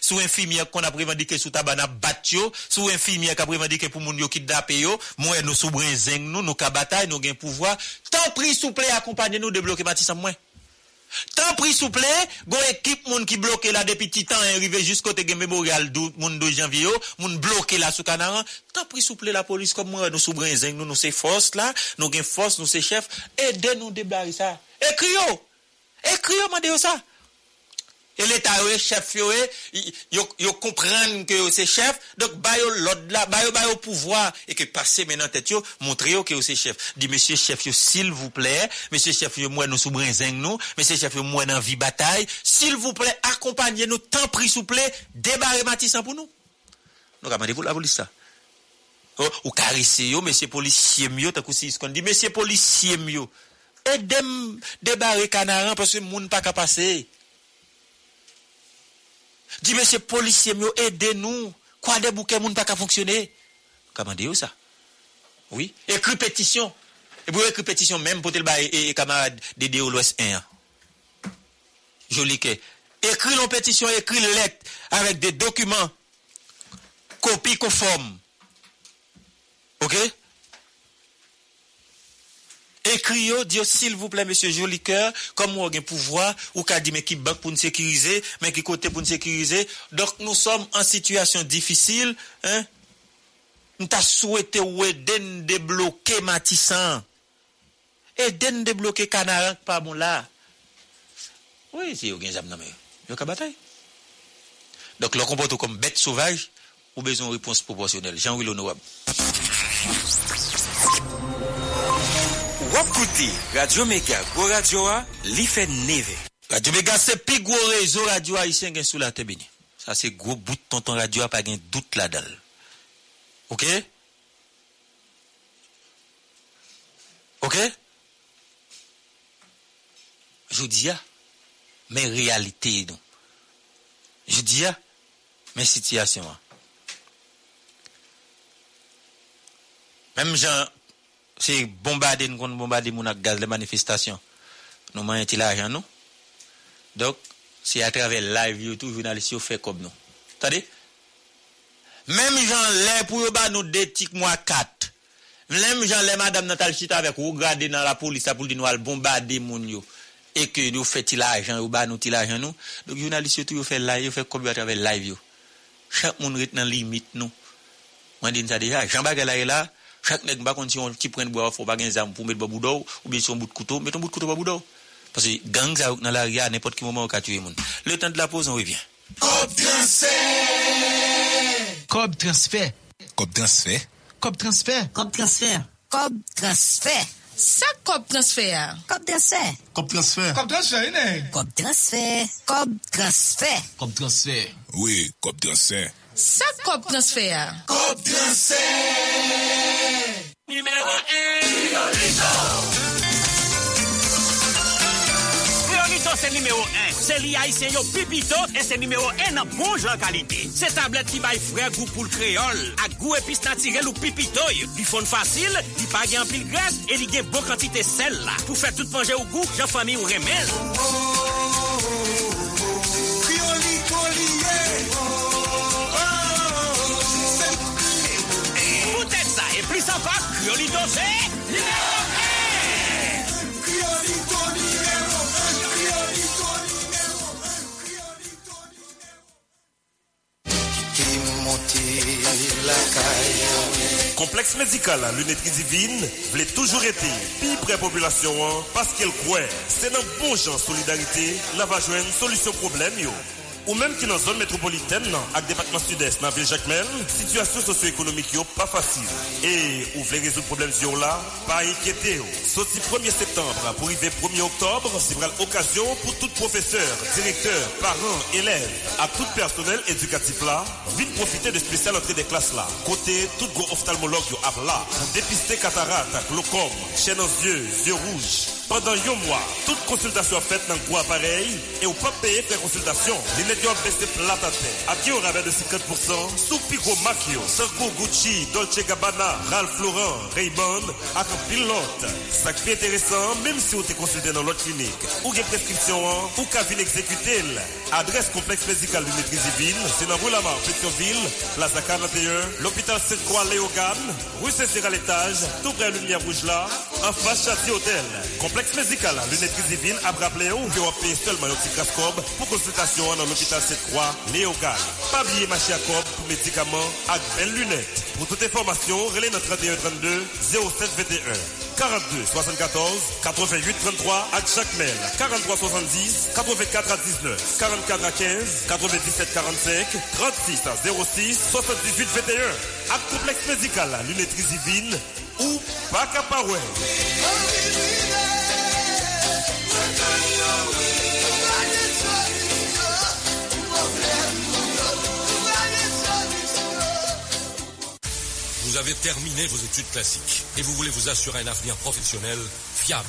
sou infirmière qu'on a revendiqué sous tabana batio, sous infirmière qu'on a revendiqué pour moun yo kidnappé e yo, moi nous sous brinzeng nous, nous ka bataille, nous gain pouvoir. Tant pris s'il vous plaît, accompagnez nous débloquer Matisse moi. Tant pris s'il vous plaît, go équipe moun qui bloqué là depuis petit temps arrivé jusqu'au te gen mémorial dou, moun 2 janvier, moun bloqué là sous Canaran. Tant pris s'il vous plaît la police comme moi nous sous brinzeng nous, nous c'est force là, nous gain force, nous c'est chef, aidez nous débarrasser ça. Écrio. yo m'a yo ça. Et l'État, chef, yo comprennent que c'est chef, donc, ba yo l'ordre là, ba yo, ba yo pouvoir, et que passer maintenant tête montrer que c'est chef. Dit, monsieur chef, s'il vous plaît, monsieur chef, moi, nous brinzeng nous, monsieur chef, moi, dans vie bataille, s'il vous plaît, accompagnez-nous, tant pris, s'il vous plaît, débarrez Matissan pour nous. Donc, demandez-vous la police ça. Oh, ou caresser monsieur policier mieux, t'as cousi, ce qu'on dit, monsieur policier mieux. Aidez-moi, débarrer canaran, parce que moun pas qu'à passer. Dis, monsieur policier, aidez-nous. Quoi des bouquets, moun pas qu'à fonctionner? Comment dire ça? Oui. Écrit pétition. Et vous écrit pétition même pour le bail et camarade de l'Ouest 1. Joli que. Écrit une pétition, écrit une lettre avec des documents, copie conforme. OK? Écrit dit s'il vous plaît, monsieur Jolicoeur, comme vous avez pouvoir, ou qu'a dit, mais qui banque pour nous sécuriser, mais qui côté pour nous sécuriser. Donc, nous sommes en situation difficile, hein. Nous t'a souhaité ou aider nous débloquer Matissan. Aider nous débloquer Canaran, pas bon là. Oui, c'est yo gen zam nan mais yo bataille. Donc, le comporte comme bête sauvage, ou besoin de réponse proportionnelle. Jean-Louis Honorable. Wap kouti, Radio Mega, Go Radio a, li fè neve. Radio Mega, c'est plus gros réseau radio haïtien gen sous la béni. Ça, c'est gros bout tonton radio a pas gen doute la dalle. OK? OK? Je dis, ah, mais réalité, non. Je dis, ah, mais situation. ah. Même gens, Se bombade nou kon bombade moun ak gaz le manifestasyon. Nou man yon ti la ajan nou. Dok, se atreve live yotou, jounalist yo fe kob nou. Tade? Mem jan le pou yo ba nou detik mwa kat. Mem jan le madame natal chita vek ou gade nan la polis la pou di nou al bombade moun yo. E ke yo fe ti la ajan, yo ba nou ti la ajan nou. Dok, jounalist yo tou yo fe live, yo fe kob yo atreve live yo. Chak moun rit nan limit nou. Mwen din sa deja, jan bagay la e la, Chak nèk mba konti yon ki pren bwa fò pa gen zam pou met babou do ou bien si yon bout koutou, met yon bout koutou babou do. Pase gang za ouk nan la ria nèpot ki mouman ou ka tue moun. Le tan de la pose, on revient. Kob transfer! Kob transfer! Kob transfer! Kob transfer! Kob transfer! Kob transfer! Sa kob transfer! Kob transfer! Kob transfer! Kob transfer, inè! Kob transfer! Kob transfer! Kob transfer! Oui, kob transfer! Sa kop transfer? Kop transfer! Numero 1 Priorito Priorito se numero 1 Se li a isen yo pipito E se numero 1 nan bon jan kalite Se tablet ki bay fre gou pou l kreol Ak gou epis natirel ou pipito Li fon fasil, li pa gen pil gres E li gen bon kantite sel la Pou fe tout panje ou gou, jan fami ou remel Ou ou plus sympa, Criolito c'est numéro 1. Complexe médical lunetterie divine voulait toujours été plus près population hein, parce qu'elle croit c'est dans bon genre solidarité la va joindre solution problème yo. Ou menm ki nan zon metropoliten nan ak depatman sud-est nan vil Jacquemel, situasyon sosyo-ekonomik yo pa fasil. E ou vle rezout problem zyon la, pa ekyete yo. Soti 1er septembre pou rive 1er oktobre, si pral okasyon pou tout profeseur, direkteur, parent, elev, ak tout personel edukatif la, vin profite de spesyal entre de klas la. Kote tout go oftalmolog yo ap la, pou depiste katarat ak lokom, chen ansye, zyon rouge. Pendant un mois, toute consultation faite dans le gros appareil et ou pas payer consultation. Les yo baissé plate à terre. Qui on rabais de 50% sous Pico Macchio, Sarko Gucci, Dolce Gabbana, Ralph Lauren, Ray-Ban, avec pilote. Ça qui est intéressant, même si vous êtes consulté dans l'autre clinique, ou une prescription, ou qu'à venir. Adresse complexe médical de maîtrise divine, c'est dans Roulamar, Pétionville, Plaza 41, l'hôpital Sainte-Croix Léogane, rue saint à l'étage, tout près de lumière rouge là, en face Châtier Hôtel. Complexe médical, lunettes divine, à rappelé ou que vous payez seulement un petit pour consultation dans l'hôpital Sainte-Croix Léogane. Pas oublier marché à cob pour médicaments à belles lunettes. Pour toute information, relais notre 31 32 07 21. 42 74 88 33 à chaque mail 43 70 84 à 19 44 à 15 97 45 36 à 06 78 21 à complexe médical lunetterie divine ou pas. Vous avez terminé vos études classiques et vous voulez vous assurer un avenir professionnel fiable.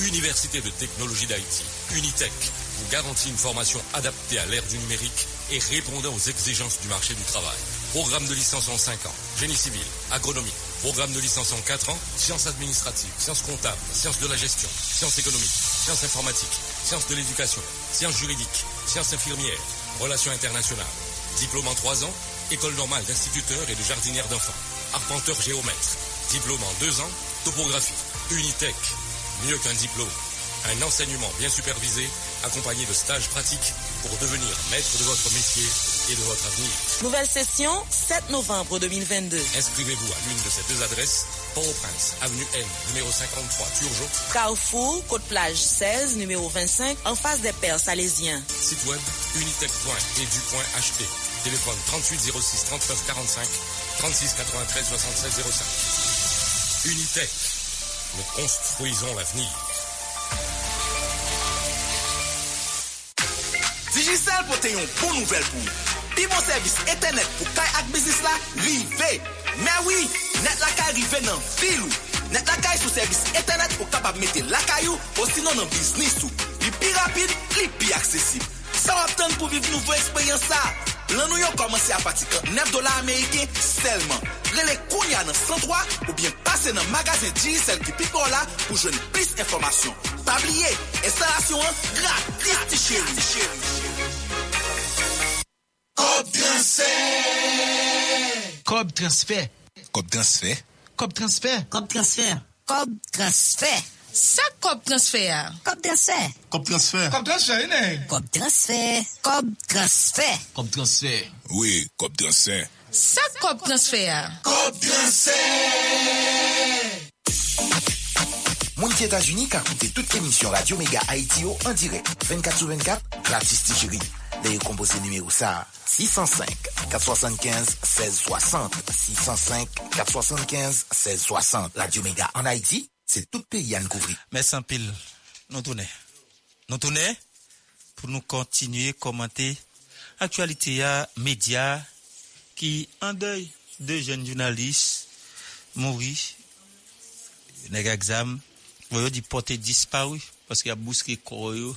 Université de technologie d'Haïti, Unitech, vous garantit une formation adaptée à l'ère du numérique et répondant aux exigences du marché du travail. Programme de licence en 5 ans, génie civil, agronomie. Programme de licence en 4 ans, sciences administratives, sciences comptables, sciences de la gestion, sciences économiques, sciences informatiques, sciences de l'éducation, sciences juridiques, sciences infirmières, relations internationales. Diplôme en 3 ans, école normale d'instituteur et de jardinière d'enfants. Arpenteur géomètre. Diplôme en 2 ans, topographie. Unitech, mieux qu'un diplôme. Un enseignement bien supervisé, accompagné de stages pratiques pour devenir maître de votre métier et de votre avenir. Nouvelle session, 7 novembre 2022. Inscrivez-vous à l'une de ces deux adresses. Port-au-Prince, avenue N, numéro 53, Turgeon. Carrefour, Côte-Plage 16, numéro 25, en face des Pères Salésiens. Site web unitech.edu.ht. Téléphone 38 06 39 45 36 93 76 05. Unitech. Nous construisons l'avenir. Digicel pou te yon bon nouvel pou. Pi bon servis etenet pou kay ak bizis la, rive. Mè wè, net la kay rive nan filou. Net la kay sou servis etenet pou kapab mette la kayou ou sinon biznis ou. Li pi rapide, li pi aksesib. Sa wap tan pou viv nouvo eksperyans sa? Lan nou yo komanse apati kan 9 dola Ameriken selman. Rele kounya nan 103 ou bien pase nan magazin Digicel ki pipo la pou jwen plis informasyon. Pabliye, instalasyon an gratis ti chéri. Kop transfer! Kop transfer! Kop transfer! Kop transfer! Kop transfer! Kop transfer! Ça Cob transfert. Cob transfert. Cob transfert. Cob transfert, né? Cob transfert. Cob transfert. Cob transfert. Oui, Cob transfert. Ça Cob transfert. Cob transfert. Moun ki Etats-Unis ka koute tout emisyon Radio Mega Haiti yo en direct. 24 sur 24, gratis ti chéri. Le yo kompose numéro ça 605 475 1660 605 475 1660 Radio Mega en Haïti, c'est tout pays à nous couvrir. Pile, nous tournons. Nous tournons pour nous continuer à commenter l'actualité à médias qui en deuil deux jeunes journalistes mourir. Voyons dit porter disparu parce qu'il a bousqué. Ou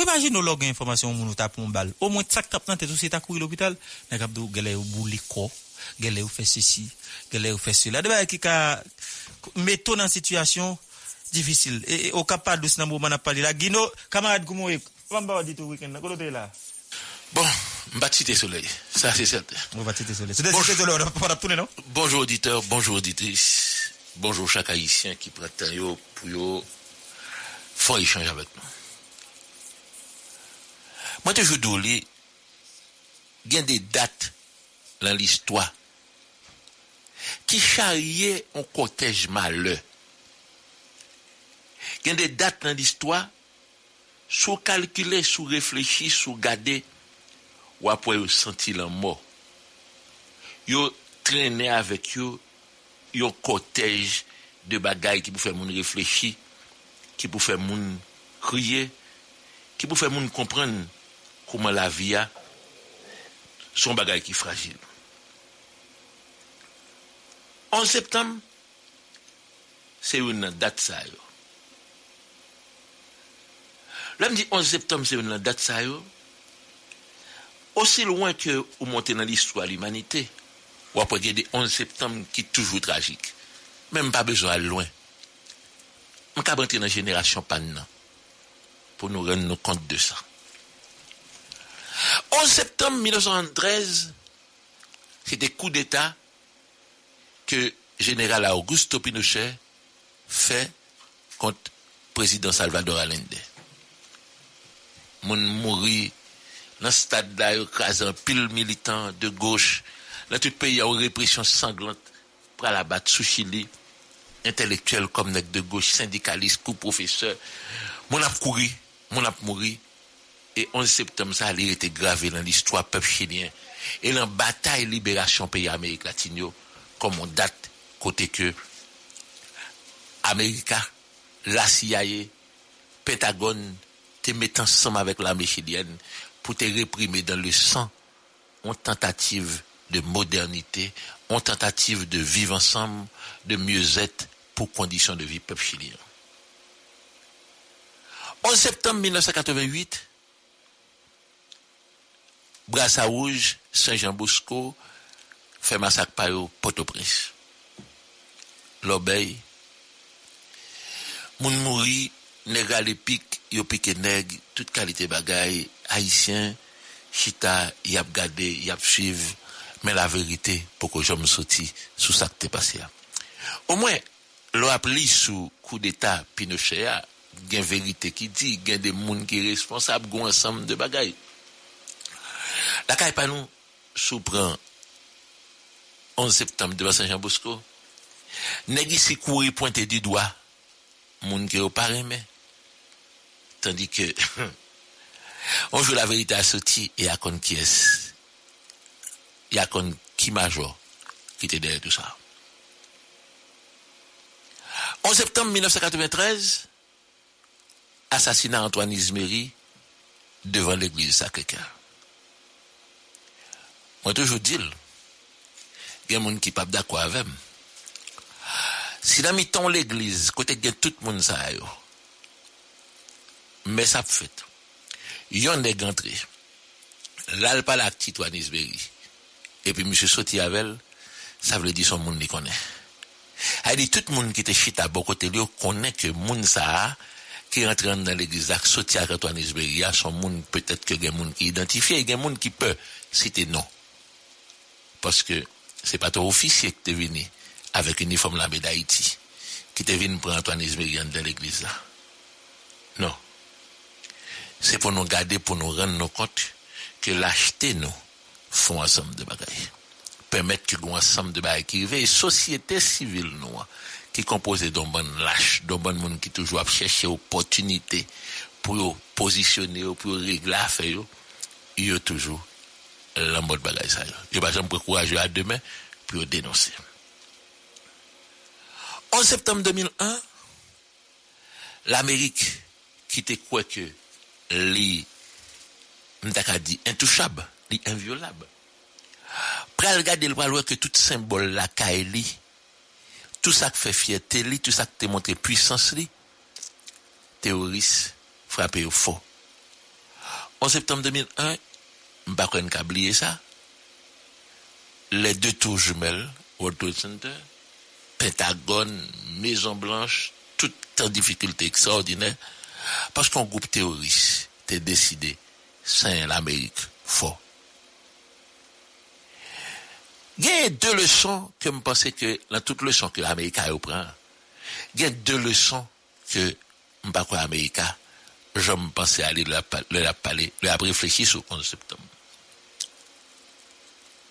imagine nous information moun t'a pour balle. Au moins ça t'a planté tout c'est à l'hôpital, nèg a dou gèlè ou fait ceci, ou fait cela. De metto dans situation difficile. Et, au capable de ce moment on a parlé. Là Guino camarade Goumo on va dire tout week-end là? Bon, Baptiste Soleil, ça c'est certain. on va citer Soleil c'est des soleil on va tourner non? Bonjour auditeurs, bonjour auditrices, bonjour chaque haïtien qui prend temps pour yo. Faire échanger avec nous. Moi toujours doulé, il y a des dates dans l'histoire ki charye an kotej male. Gen de dat nan l'istwa, sou kalkile, sou reflechi, sou gade, wapwe yo senti lan mo. Yo trene avek yo, yo kotej de bagay ki pou fè moun reflechi, ki pou fè moun kriye, ki pou fè moun kompren kouman la viya, son bagay ki fragil. 11 septembre, c'est une date ça. Là, me dit 11 septembre, c'est une date ça. Aussi loin que vous montez dans l'histoire de l'humanité, ou après des 11 septembre qui sont toujours tragiques. Même pas besoin d'aller loin. On peut rentrer dans la génération panne pour nous rendre compte de ça. 11 septembre 1913, c'était coup d'État que général Augusto Pinochet fait contre président Salvador Allende. Mon mourir dans ce stade-là, écrasant pile militant de gauche, dans tout le pays, il y a une répression sanglante pour la battre sous Chili, intellectuel comme nèg de gauche, syndicaliste, coup professeur. Mon a couru, mon. Et 11 septembre, ça a été gravé dans l'histoire peuple chilien. Et dans la bataille libération pays Amérique latine, comme on date, côté que América, la CIA, Pentagone, te mettent ensemble avec l'armée chilienne pour te réprimer dans le sang en tentative de modernité, en tentative de vivre ensemble, de mieux-être pour conditions de vie peuple chilien. 11 septembre 1988, Brassa Rouge, Saint-Jean-Bosco, fè masak pa yo Port-au-Prince. Lobey, moun mouri, nega le pik, yo pike neg, tout kalite bagay, haisyen, chita, yap gade, yap suiv, men la verite pou ko jom soti sou sak te pase ya. Ou mwen, lo ap li sou kou d'Etat Pinochet ya, gen verite ki di, gen de moun ki responsab, goun ansam de bagay. La kay e pa nou, sou pran 11 septembre de Saint-Jean-Bosco, nèg ici courir pointer du doigt, moun qui au mais tandis que on joue la vérité à sorti et à con qui est y a qui major qui était derrière tout ça. 11 septembre 1993 assassinat Antoine Isméry devant l'église Sacré-Cœur. Moi toujours dis a gens qui ne sont pas d'accord avec moi si dans mi-temps l'église, côté que tout le monde ça yo, mais ça fait. Yon entré. Là, le pas la petite Wanisberry. Et puis, monsieur Soti avec ça veut dire son monde qui connaît. Elle dit tout monde qui était chita à bon côté lui connaît que monde ça qui rentre dans l'église là Soti avec Wanisberry, son monde peut-être que des monde qui identifie et des monde qui peut citer non. Parce que c'est pas ton officier qui est venu avec uniforme l'armée d'Haïti, qui te venu pour Antoine Ismérian dans l'église là. Non. C'est pour nous garder, pour nous rendre nous compte que l'acheter nous font ensemble de bagailles. Permettre que nous ensemble de bagailles qui et société civile nous, qui composée d'un bon lâche, d'un bon monde qui toujours chercher opportunité pour positionner, pour régler l'affaire, il y a toujours la mode bagaille ça. Il n'y a pas de courage à demain pour dénoncer. 11 septembre 2001, l'Amérique qui te quoi que les dit intouchable, les inviolable. Pral regarder le voir que tout symbole la Kaeli, tout ça qui fait fierté tout ça qui te montre puissance li, terroriste frappé au faux. 11 septembre 2001, m'pas qu'on oublier ça. Les deux tours jumelles, World Trade Center, Pentagone, Maison Blanche, tout en difficulté extraordinaire, parce qu'un groupe terroriste a décidé, c'est l'Amérique fort. Il y a deux leçons que je pense que, dans toutes les leçons que l'Amérique a prend, il y a deux leçons que je pense que l'Amérique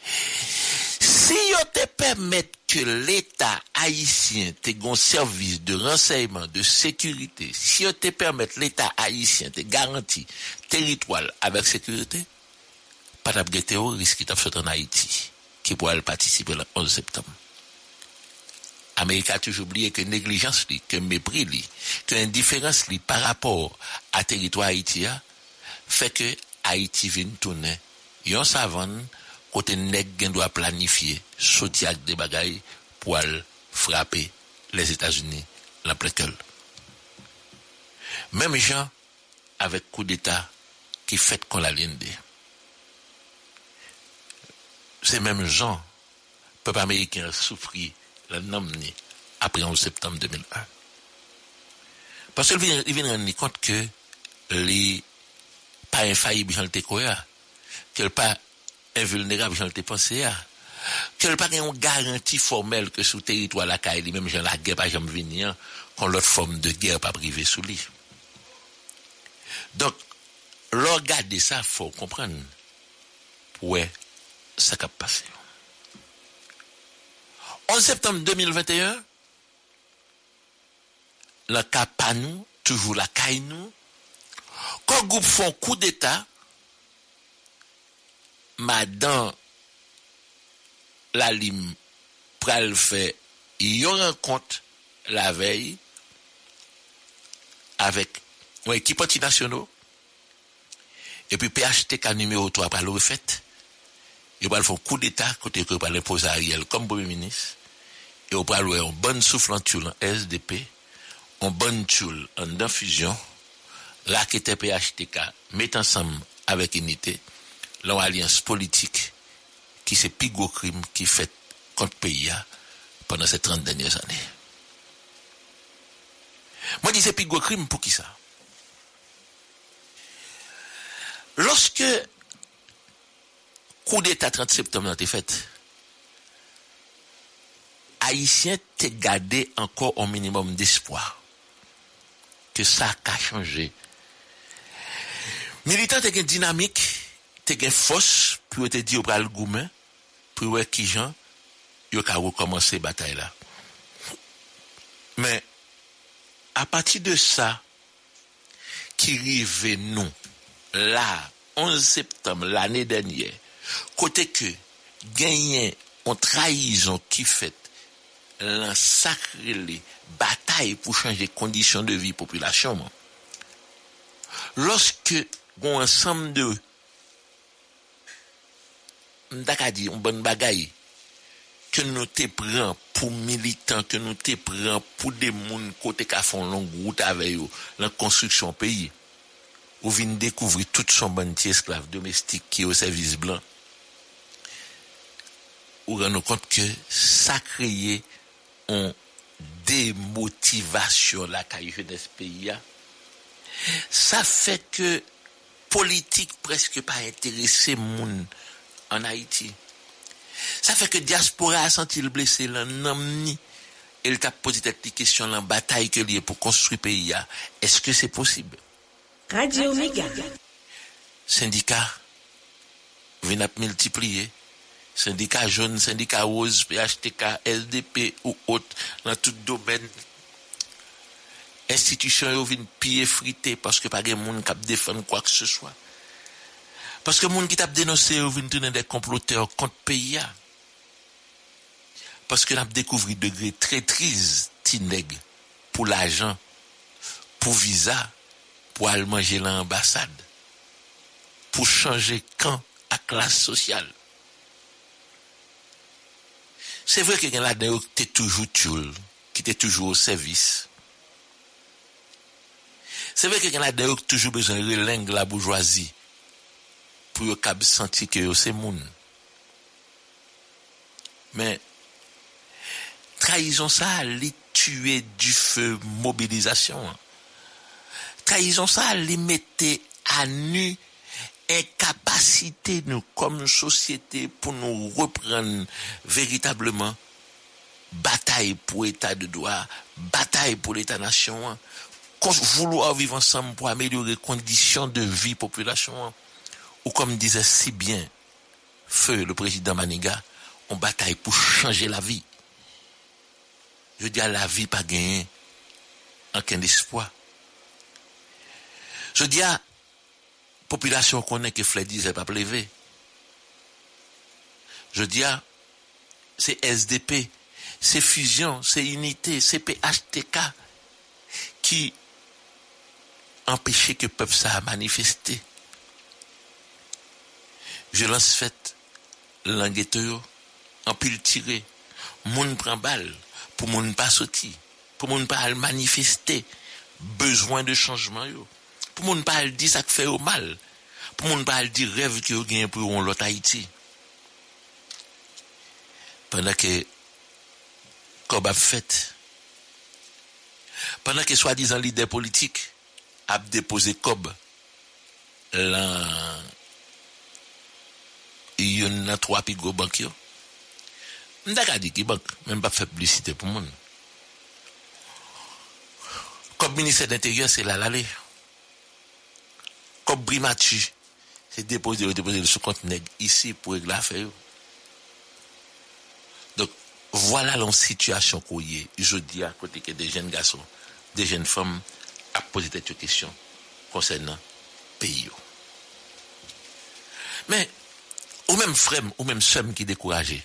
Si yo te permette ke l'Etat Haitien te gon servis de renseyman, de sekurite, si yo te permette l'Etat Haitien te garanti teritwal avek sekurite, patap ge teoris ki tap sot an Haiti, ki pou al patisipe la 11 septem. Amerika touj oubliye ke neglijans li, ke mepri li, ke indiferans li par rapport a teritwa Haitia, fe ke Haiti vin toune yon savan, côté nèg gen doit planifier sortir avec des bagailles pour frapper les États-Unis la Même gens avec coup d'état qui fait qu'on la ligne Ces mêmes gens, peuple américain a souffert la après 11 septembre 2001. Parce qu'il vient rendre compte que les pas infaillibles, j'en étais qu'elle pas invulnérable, j'en étais pensé qu'elle pas une garantie formelle que sous territoire la caille, même j'en la guerre pas jamais venir, qu'on l'autre forme de guerre pas privé sous lui. Donc, regarder ça, faut comprendre. Ouais, ça a passé? 11 septembre 2021, le cas nous, toujours la caille nous, quand groupe font coup d'État, madame la lime pral fait une rencontre la veille avec une équipe anti-nationaux. Et puis PHTK numéro 3 par le refait. Il va faire coup d'état côté que par l'imposer Ariel comme premier ministre. Et on va un bon souffle en SDP un bon toul en infusion. Raquette PHTK met ensemble avec unité l'alliance politique qui c'est plus crime qui fait contre le pays pendant ces 30 dernières années. Moi, je dis c'est plus crime pour qui ça? Lorsque coup d'État 30 septembre a été fait, Haïtien t'es gardé encore un minimum d'espoir que ça a changé. Militant t'es une dynamique, t'es une force pour te dire au bras le goumen, pour voir qui gens, yo ka recommencer bataille là. Mais, à partir de ça, qui rive nous, là, 11 septembre l'année dernière, côté que gagné en trahison qui fait la sacrée bataille pour changer les conditions de vie population. Lorsque un ensemble de m'daka dit une bonne bagaille que nous te prenons pour militants, que nous te prenons pour des côté qui font longue route avec eux, la construction pays. Ou vient découvrir tout son bon esclave domestique qui est au service blanc. Ou rend compte que ça crée une démotivation la caille de ce pays. Ça fait que politique presque pas intéressé moun en Haïti. Ça fait que diaspora a senti le blessé, l'ennemi. Il t'a posé cette question, la bataille que lié pour construire le pays. Est-ce que c'est possible? Radio Méga. Syndicat, vient multiplier. Syndicat jaune, syndicat rose, PHTK, LDP ou autre, dans tout domaine. Institution viennent piller friter parce que pas de monde qui défendre quoi que ce soit. Parce que les gens qui t'a dénoncé ou viennent des comploteurs contre le pays. Parce que nous avons découvert degré traîtrise, tineg, pour l'argent, pour visa, pour aller manger l'ambassade, pour changer camp à classe sociale. C'est vrai que y a là qui était toujours tulle, qui était toujours au service. C'est vrai que y a là qui toujours besoin de relingue la bourgeoisie pour yo kab senti que c'est moun. Mais trahison ça les tuer du feu mobilisation. Trahison ça les mettait à nu incapacité nous comme société pour nous reprendre véritablement bataille pour état de droit, bataille pour l'état nation, vouloir vivre ensemble pour améliorer les conditions de vie population ou comme disait si bien Feu le président Maniga, on bataille pour changer la vie. Je dis à la vie pas gagné aucun espoir. Je dis à population connaît que Fled disait pas lever. Je dis à c'est SDP, c'est fusion, c'est unité, c'est PHTK qui empêchait que peuple ça a manifesté. Violence faite, langue en pile tiré, moun prend balle, pour moun pas sortir, pour moun pas manifester, besoin de changement yo. Pour moun pas dire ça fait au mal, pour moun pas dire rêve que yo gagne pour l'autre Haïti. Pendant que comme a fait pendant que soi-disant leader politique a déposé cob là il y a trois plus gros banques yo. M'daka dit qui banque même pas fait publicité pour monde comme ministère d'intérieur c'est là l'aller comme Brimatu c'est déposé déposé sous compte nègre ici pour régler l'affaire donc voilà la situation qu'on je dis à côté que des jeunes garçons des jeunes femmes à poser des questions concernant pays mais ou même frère ou même soeur qui découragé.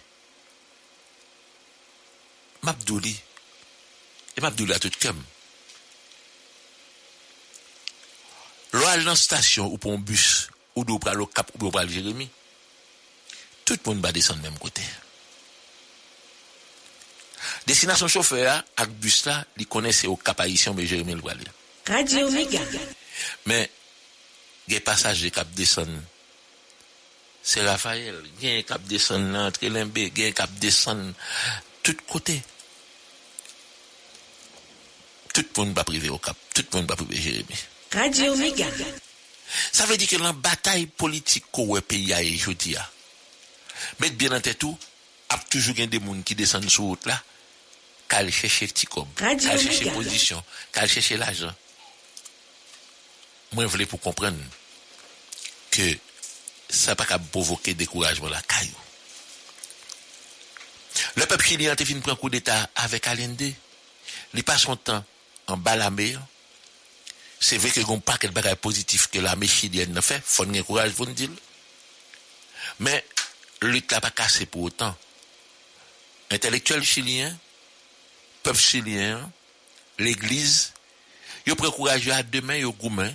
Mabdouli. Et Mabdouli à tout comme L'oral dans station ou pour un bus ou d'où pour le cap ou pour le Jérémy tout le monde va descendre même côté. Destination chauffeur avec bus là il connaissent au cap haïtien mais Jérémy le Radio Méga. Mais les passagers cap descendent c'est Raphaël, il y a un cap descend y a un cap descend tout côté. Tout le monde va priver au cap, tout le monde va priver Jérémy. Radio Méga. Ça veut dire que la bataille politique qu'on pays a aujourd'hui, mettre bien en tête tout, a toujours des gens qui descendent sur route là, qu'à chercher petit comme, qu'à chercher position, qu'à chercher l'argent. Moi, je voulais pour comprendre que ça n'a pas provoquer découragement la caillou. Le peuple chilien a fini un coup d'État avec Allende. Il passe son temps en bas la mer. C'est vrai y a un paquet de bagages positifs que l'armée chilienne a fait. Faut un courage pour dire. Mais lutte n'a pas cassé pour autant. Intellectuels chiliens, peuple chilien, l'église, ils prennent courage à demain, ils gourmand,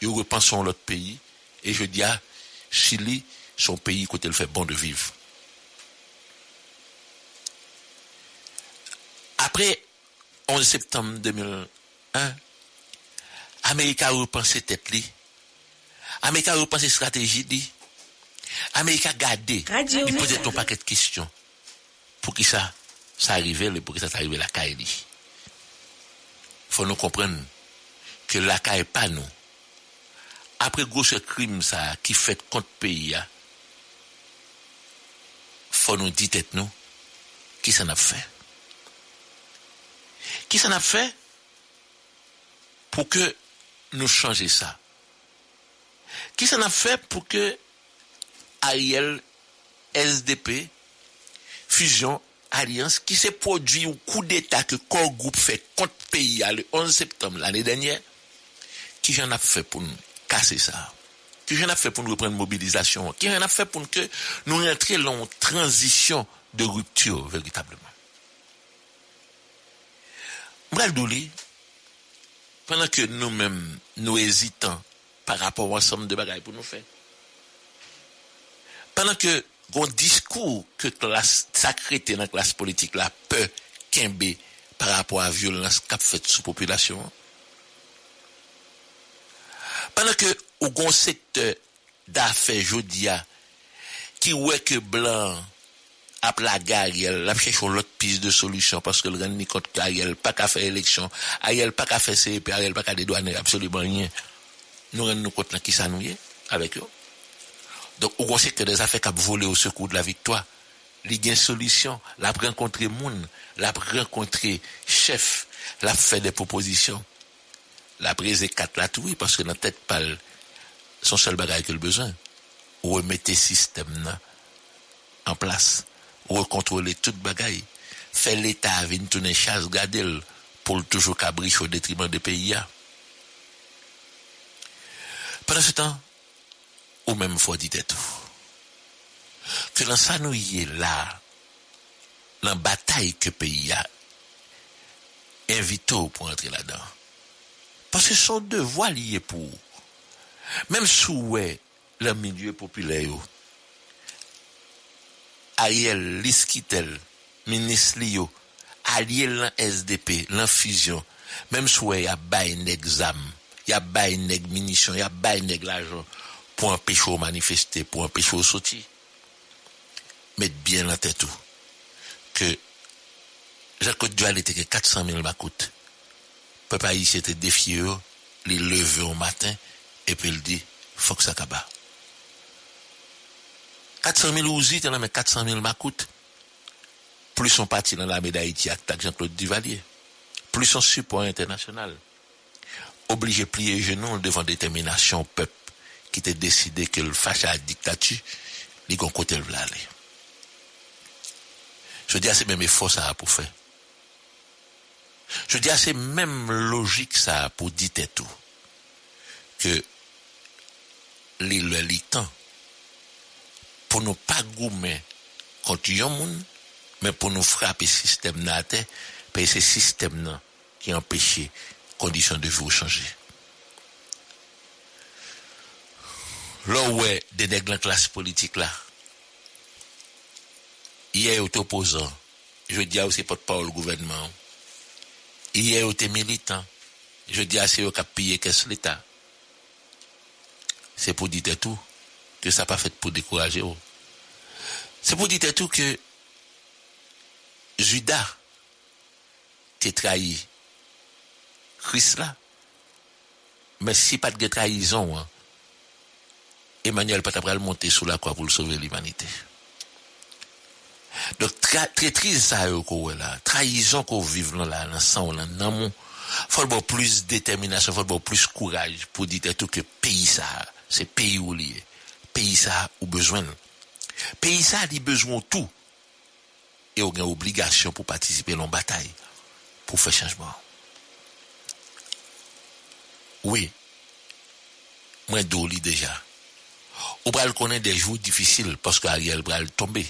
ils repensent l'autre pays. Et je dis à Chili, son pays côté le fait bon de vivre. Après 11 septembre 2001, Amérique a repensé tête li. Amérique a repensé stratégie li. Amérique a gardé. Il posait un paquet de questions. Pour qui ça, ça arrivait, pour qui ça, ça arrivait la caille Il faut nous comprendre que la caille pas nous après gros crime ça qui fait contre pays faut nous dire nous. Qui s'en a fait? Qui s'en a fait pour que nous changions ça? Qui s'en a fait pour que Ariel SDP fusion alliance qui s'est produit au coup d'état que corps groupe fait contre pays le 11 septembre l'année dernière qui j'en a fait pour nous? Casser ça. Qui a fait pour nous reprendre mobilisation? Qui a fait pour que nous entrions dans une transition de rupture, véritablement? Douli, pendant que nous-mêmes, nous hésitons par rapport à ensemble de bagailles pour nous faire, pendant que un discours que classe sacrée dans la classe politique la peur qu'imbe par rapport à la violence qu'a faite sous population, pendant que au grand secteur d'affaires jodia qui ouais que blanc a la Ariel, la cherche l'autre piste de solution parce que le grand ni compte qu'Ariel pas qu'à faire élection, Ariel pas qu'à faire CP, Ariel pas qu'à dédouaner absolument rien. Nous rendons compte qui ça nous est avec eux. Donc au grand secteur des affaires qui a volé au secours de la victoire, a une solution, la rencontrer moun, la rencontrer chef, la fait des propositions la prise quatre là oui parce que dans tête pâle son seul bagage que le besoin remettez système en place recontrôler toute bagaille, faire l'État venir tourner chasse gadel pour le toujours cabriche au détriment des pays. Pendant ce temps, ou même faut dire tout. Que dans ça nous y est là, la bataille que pays a invité pour entrer là-dedans. Parce que son devoir lié pour. Même sous ouais, le milieu populaire, Ariel Liskitel, ministre Lio, l'en SDP, l'infusion, même sous ouais, y a bail exam, y a bail nèg munitions, y a bail nèg pour empêcher de manifester, pour empêcher de sortir. Mettez bien en tête tout que Jacques Dual était que 400 000 macoutes. Peuple haïtien était défié, les lever au matin, et puis il dit, faut que ça caba. 400 000 ouzi, tu mais 400 000 macoutes. Plus on parti dans l'armée d'Haïti avec Jean-Claude Duvalier. Plus on support international. Obligé plier genoux devant détermination peuple qui t'a décidé que le fâche à la dictature, il côté. Je dis, c'est même effort ça pour faire. Je dis, c'est même logique ça pour dire tout. Que les le temps pour ne pas goumer contre yon moun, mais pour nous frapper système terre, parce que système qui empêche conditions de vie changer. Là où est des nègres classe politique là, hier au opposant, je dis à c'est porte-parole gouvernement. Hier au militant, je dis à c'est eux qui payé qu'est-ce l'État. C'est pour dire tout que ça pas fait pour décourager. C'est pour dire tout que Judas t'es trahi Christ là. Mais si pas de trahison, hein, Emmanuel pas monter sous la croix pour sauver l'humanité. Donc, traîtrise ça, là, trahison qu'on vive là, dans sang, là, dans faut avoir plus détermination, faut avoir plus courage pour dire tout que pays ça, c'est pays où lié. Pays ça, ou besoin. Pays ça, il a besoin de tout. Et on a obligation pour participer à la bataille, pour faire changement. Oui. Moi, d'oli déjà. On va connaître des jours difficiles parce qu'Ariel va tomber.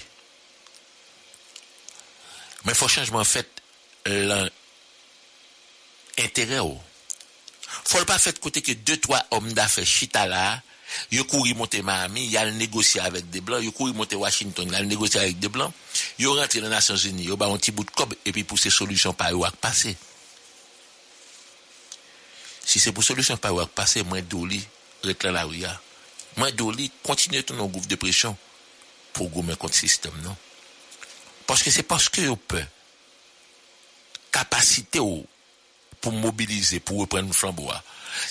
Mais il faut changement fait l'intérêt. Il faut pas faire côté que deux, trois hommes d'affaires chita là, ils couru monter Miami, ils a négocié avec des blancs, ils couru monter Washington, ils a négocié avec des blancs, ils rentré dans les Nations Unies, ils ont un petit bout de cob et puis pour ces solutions par eux passer. Si c'est pour solution par eux passer, moi Doli, retient la rue. Moi Doli, continue tout nos groupe de pression pour gommer contre le système, non? Parce que c'est parce que vous peut capacité pour mobiliser, pour reprendre le flambeau.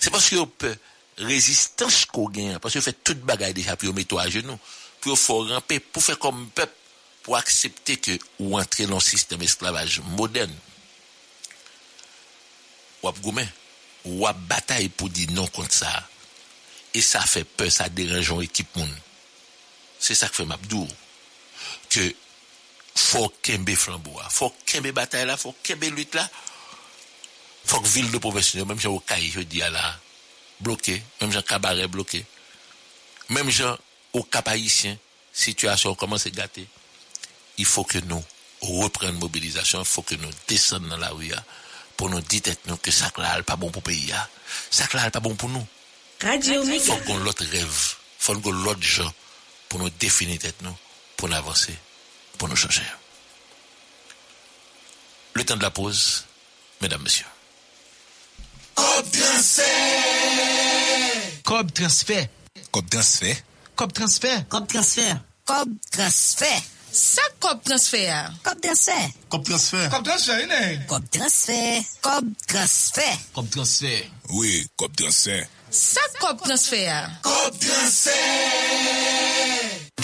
C'est parce que vous peut résistance qu'on gagne, parce que vous faites toute bagaille déjà pour mettre à genoux, pour faire ramper, pour faire comme peuple, pour accepter que vous entrez dans le système esclavage moderne. Ou goumé, ou bataille pour dire non contre ça. Et ça fait peur, ça dérange l'équipe monde. C'est ça que fait Mabdou. Que faut kembe flambeau faut kembe bataille là faut kembe lutte là. Faut que ville de professionnels même gens au caille je dis là bloqué. Même gens cabaret bloqué. Même gens au cap haïtien situation commence à gâter. Il faut que nous reprenions mobilisation il faut que nous descendions dans la rue pour nous dire nous que ça là pas bon pour le pays ça là pas bon pour nous. Radio il faut qu'on l'autre rêve. Faut qu'on l'autre gens pour nous définir tête nous pour nous avancer pour nous changer. Le temps de la pause, mesdames, messieurs. Cob transfert. Cob transfert. Cob transfert. Cob transfert. Cob transfert. Cob transfert. Ça Cob transfert. Cob transfert. Cob transfert. Cob transfert, né? Cob transfert. Cob transfert. Cob transfert. Oui, cob transfert. Ça Cob transfert. Cob transfert.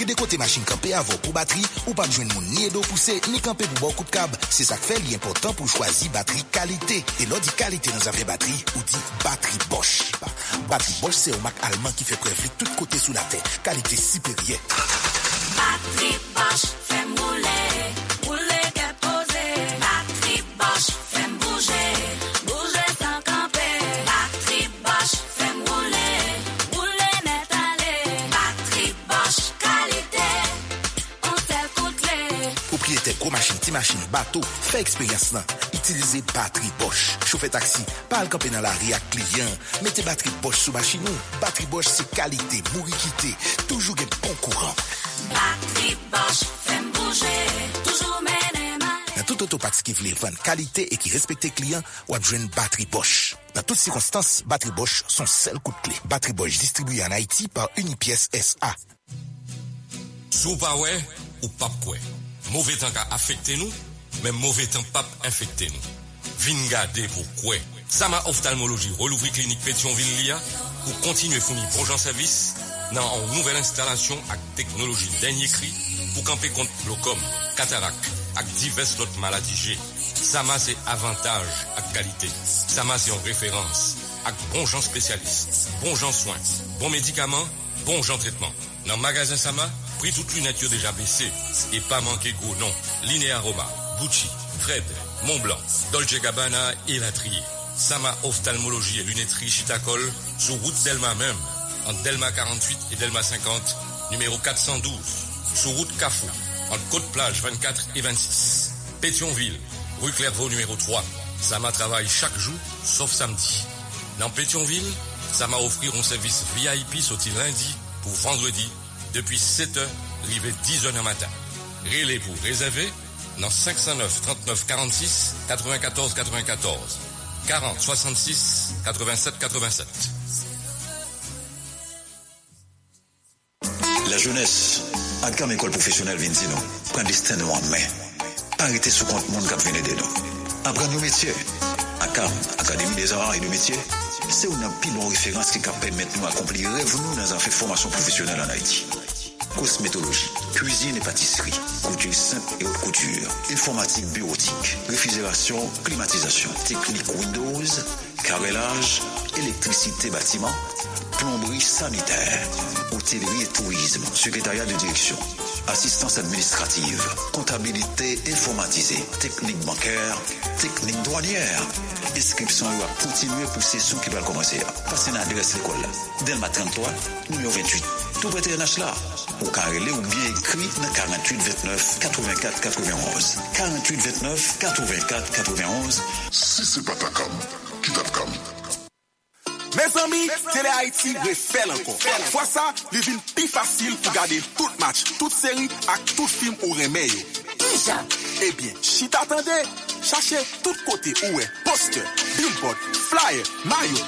Ki de kote machin kampe avon pou bateri, ou pa jwen moun ni edo pousse, ni kampe pou bon kout kab. Se sak fe li important pou chwazi bateri kalite. E lo di kalite nan zave bateri, ou di bateri Bosch. Bateri Bosch se ou mak alman ki fe prevli tout kote sou la te. Kalite siperye. Bateri Bosch, fe moule. Ti machine, bateau, fè eksperyans lan. Itilize bateri Bosch. Chauffeur taxi, pas le camper dans la ria client. Mettez batterie Bosch sous machine nous. Batterie Bosch c'est qualité, mourikité, toujours un bon courant. Batterie Bosch, fait bouger, toujours mené Dans tout autopax qui voulait vendre qualité et qui respecte client, ou une batterie Bosch. Dans toutes circonstances, batterie Bosch sont seul coup de clé. Batterie Bosch distribuée en Haïti par Unipièce SA. Sou pa wè ou kwe. Mauvais temps ka affecté nous, mais mauvais temps pap infecté nous. Vin gade pour kwe. Sama Ophtalmologie relouvri clinique Pétionville Lia pour continuer fournir bon genre service dans une nouvelle installation avec technologie dernier cri pour camper contre glaucome, cataracte avec diverses autres maladies. Sama c'est avantage avec qualité. Sama c'est en référence avec bon gens spécialistes, bon gens soins, bon médicaments, bon gens traitement. Dans le magasin Sama, prix toute lunette déjà baissé et pas manquer gros non. Linea Roma, Gucci, Fred, Montblanc, Dolce Gabbana et Latrier. Sama Ophtalmologie et Lunetterie Chitacol sur route Delma même, entre Delma 48 et Delma 50, numéro 412. Sur route Cafou, entre Côte-Plage 24 et 26. Pétionville, rue Clairvaux numéro 3. Sama travaille chaque jour, sauf samedi. Dans Pétionville, Sama offrir un service VIP sauté lundi pour vendredi depuis 7h, arrivé 10h du matin. Rélez pour réserver dans 509 39 46 94 94 40 66 87 87. La jeunesse, à comme école professionnelle dire nous, prend destin nous en main. Pas arrêter sous compte monde qui vient de nous. Apprendre nos métiers. Académie des arts et des métiers, c'est une pile en référence qui permet nous accomplir rêve nous dans un fait formation professionnelle en Haïti. Cosmétologie, cuisine et pâtisserie, couture simple et haute couture, informatique bureautique, réfrigération, climatisation, technique Windows, carrelage, électricité bâtiment, plomberie sanitaire, hôtellerie et tourisme, secrétariat de direction, assistance administrative, comptabilité informatisée, technique bancaire, technique douanière. Inscription va continuer pour session qui va commencer. Passez l'adresse l'école. Delma 33, numéro 28. Tout de là. Ou carrelé ou bien écrit dans 48 29 84 91. 48 29 84 91. Si c'est pas ta cam, qui t'a cam? Mes amis, Télé Haïti refait encore. Fois ça, il devient plus facile pour garder tout match, toute série et tout film ou remède. Déjà. Eh bien, si t'attendais, cherchez tout côté où est poster, billboard, flyer, maillot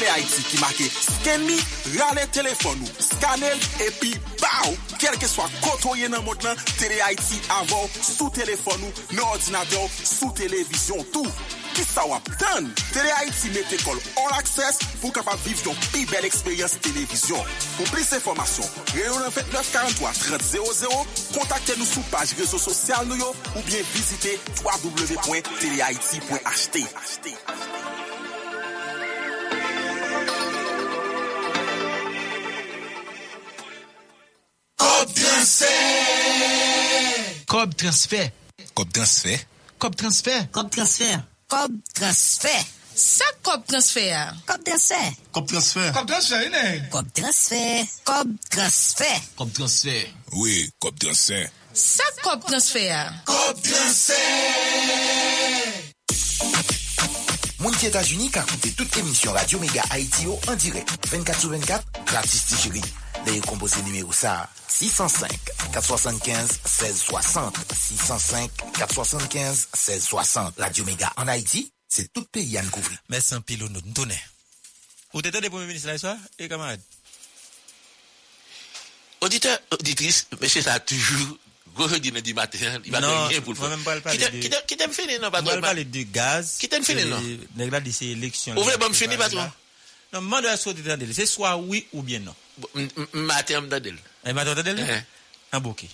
et Haïti qui marque scan me, râle téléphone ou scanner et puis bao, quel que soit côté dans le monde, Haïti avant, sous téléphone ou, dans ordinateur, sous télévision, tout. Ki sa wap tan? Tele Haiti met ekol all access pou kapap viv yon pi bel eksperyans televizyon. Pou plis informasyon, reyon 2943-3000, kontakte nou sou page rezo sosyal nou yo ou bien vizite www.telehaiti.ht Kop transfer Kop transfer Kop transfer Kop transfer Kop transfer Cob transfert. Ça Cob transfert. Cob transfert. Cob transfert. Cob transfert, né? Cob transfert. Cob transfert. Cob transfert. Oui, Cob transfert. Ça Cob transfert. Cob transfert. Moun ki Etats-Unis ka koute toute émission Radio Mega Haïti yo en direct. 24 sur 24, gratis ti chéri. Deye kompose numéro ça 605 475 1660 605 475 1660 Radio Mega en Haïti, c'est tout pays à nous couvrir. Merci un pilot nous donner. Ou t'étais des premiers ministres là, soir, et camarades? Auditeur, auditrice, monsieur, ça a toujours, gros lundi matin, il va Non, rien pour le moi faire. même pas le parler Qui t'aime finir, non, On va patron? parler de gaz. Qui t'aime fini, non? Nèg là, dit c'est élection. Vous voulez pas me finir, pas patron? Non, moi, sortie de la C'est soit oui ou bien non. Matin, m'dadel. Matin, Eh. Un bouquet.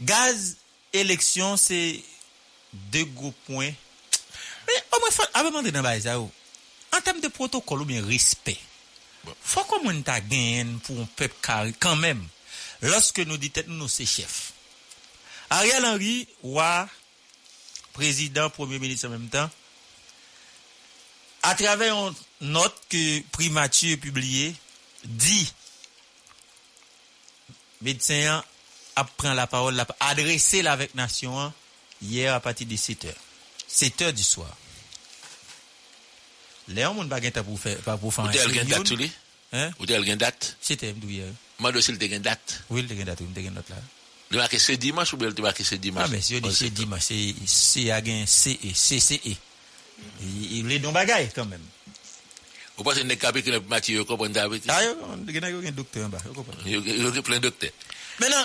Gaz, élection, c'est deux gros points. Mais au moins, ça, oh. en termes de protocole ou bien respect, faut qu'on ta gagne pour un peuple carré quand même. Lorsque nous dit tête nous, c'est chef. Ariel Henry, roi, président, premier ministre en même temps, à travers une note que Primathieu publié, dit médecin a pris la parole, l'a adressé la avec nation, hein, hier à partir de 7 heures. 7 heures du soir. Léon, pour faire, pas pour faire te el gen réunion. date? Hein? Ou te el gen date? C'était m'dou hier. Moi, dossier te gen date. Oui, il te gen date, il te gen note là. Le marqué ce dimanche ou bien te marqué ce dimanche? Ah, mais si on dit c'est dimanche, c'est, c'est à gain CE, CCE. Il il est dans bagaille quand même. Ou pas kape ki ne mati yo kompon ta avek? Ah, on gen a un docteur en bas, vous comprenez? Yo yo gen plein docteur. Maintenant,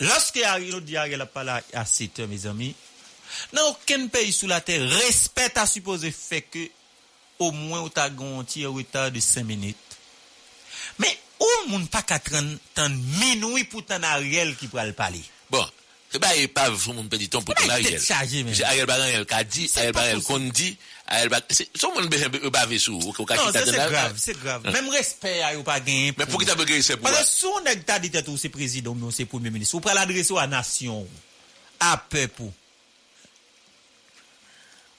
lorsque Ariel dit Ariel a parlé à 7 heures, mes amis, dans aucun pays sous la terre, respect à supposer fait que au moins ou t'as un petit retard de 5 minutes. Mais où moun pas qu'à 30 minuit pour t'en Ariel qui pourra le parler? Se ba e pa sou moun pedi ton pou ton e Ariel. Se Ariel ba ran el ka di, Ariel ba el kon di, Ariel ba... Sou moun be bave sou, ou ka ki ta den al. Non, se se grav, se grav. Mem respè a yo pa gen. Men pou ki ta be gen se pou. Pwede sou neg ta dit etou se prezidom nou se premier ministre, ou pral adrese ou a nasyon, a pepou.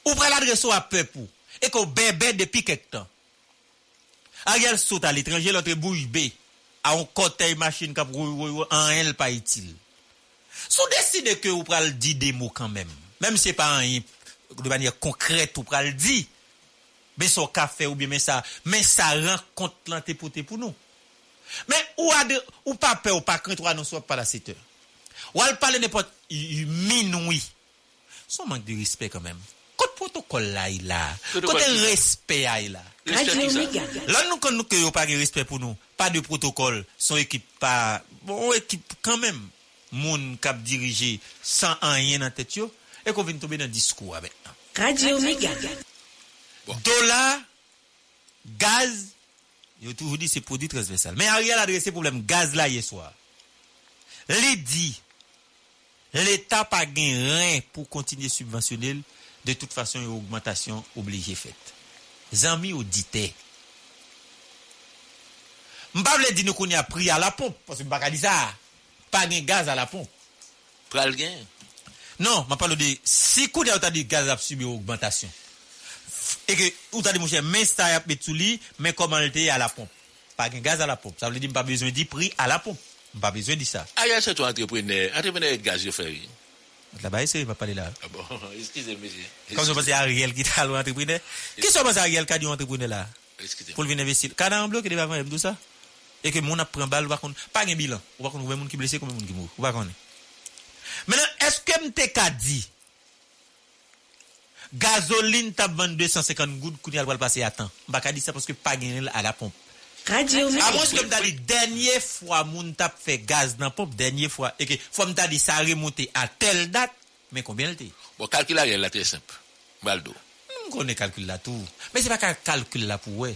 Ou pral adrese ou a pepou. E kon bebe depi kek tan. Ariel sot al etranje, lotre bouj be, a on kote machine kap rou rou rou an el pa itil. Sou deside ke ou pral di de mou kanmem. Mem se pa an yi, de manye konkret ou pral di. Be so ka fe ou be men sa, men sa renkont lan te pote pou nou. Men ou, ade, ou pa pe ou pa krent ou anonswa pa la sete. Ou al pale nepot yu minoui. Son mank di respect kanmem. Kote protokol la yi la. Kote respect a yi la. Lan nou kon nou ke yo pa ge respect pou nou. Pa de protokol. Son ekip pa, bon ekip kanmem. moun kap dirije san anyen nan tet yo, e kon vin tobe nan diskou avèk nan. Radio Mega. Bon. Dola, gaz, yo toujou di se prodit transversal. Men Ariel adrese problem gaz la yeswa. Li di, l'Etat pa gen ren pou kontinye subvensyonel, de tout fason yo augmentation oblige fèt. Zanmi ou dite. Mpa vle di nou konye a pri a la pompe, pos mpa ka di sa a. Pas gain gaz à la pompe. Pral gen. Non, m'a parle de si qu'on y a dit gaz a subi augmentation. Et que, ou t'as dit, mon cher, mais ça y a sous lit, mais comment le était à la pompe? Pas gain gaz à la pompe. Ça veut dire, pas besoin de prix à la pompe. Pas besoin de ça. Ariel se tou entrepreneur, entrepreneur gaz fè yi. Là-bas, c'est, il va parler là. Ah bon, excusez monsieur. Comme je pense à Ariel qui t'a entrepreneur. Qui sont pensé à Ariel qui a dit entrepreneur là? Excusez. Pour venir investir. Quand en bloc, il va faire tout ça? Et que mon a pris un balle, pas un bilan. Ou va qu'on combien de monde qui blessé, combien de monde qui mourent. Ou va qu'on Maintenant, est-ce que m'te ka dit, gasoline t'a vendu 250 gouttes, qu'on y a le passer à temps. M'pa ka dit ça parce que pas gagné à la pompe. Radio À moins que m'ta dit, dernière fois, moun t'a fait gaz dans la pompe, dernière fois, et que, fois m'ta dit, ça a remonté à telle date, mais combien le Bon, calcul Ariel la très simple. Baldo. On connaît calcul là tout. Mais c'est pas qu'un calcul là pour ouais.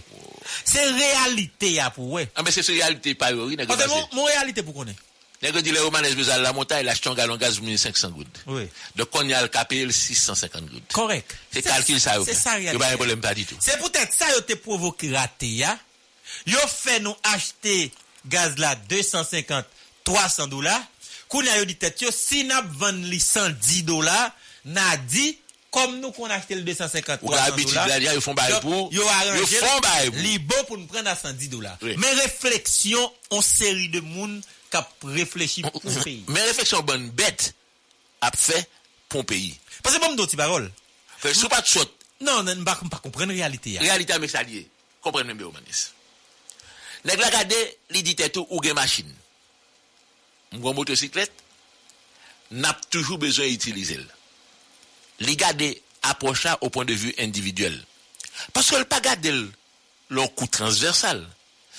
C'est réalité là pour ouais. Ah, mais c'est réalité pas yo, mon, mon réalité pour connaître. Nèg di le romanes besoin la montagne, il achète un gallon gaz 1500 gouttes. Oui. Donc on y a le capé 650 gouttes. Correct. C'est calcul ça. C'est ça Yo pas réalité. problème pas du tout. C'est peut-être ça yo te provoqué raté ya. Yo fait nous acheter gaz là 250 300 dollars. Kounya yo dit tête si n'a vendre li 110 dollars, n'a dit comme nous qu'on a acheté le 250 Ou 300 habitude dollars. ils font yo- arrangé. Yo. Li bon pour nous prendre à 110 dollars. Oui. Mais réflexion, on série de monde qui a réfléchi pour le pays. Mais réflexion bonne bête a fait pour un pays. Parce que bon d'autres paroles. Fait sous pas de saute. Non, non, pas pas comprendre la réalité. ya. Réalité avec ça lié. Comprenez bien Omanis. Nèg la gade li dit tout ou gen machine. M'gon motocyclette n'a toujours besoin d'utiliser. Li gade approche ça au point de vue individuel. Parce que le pas leur coût transversal.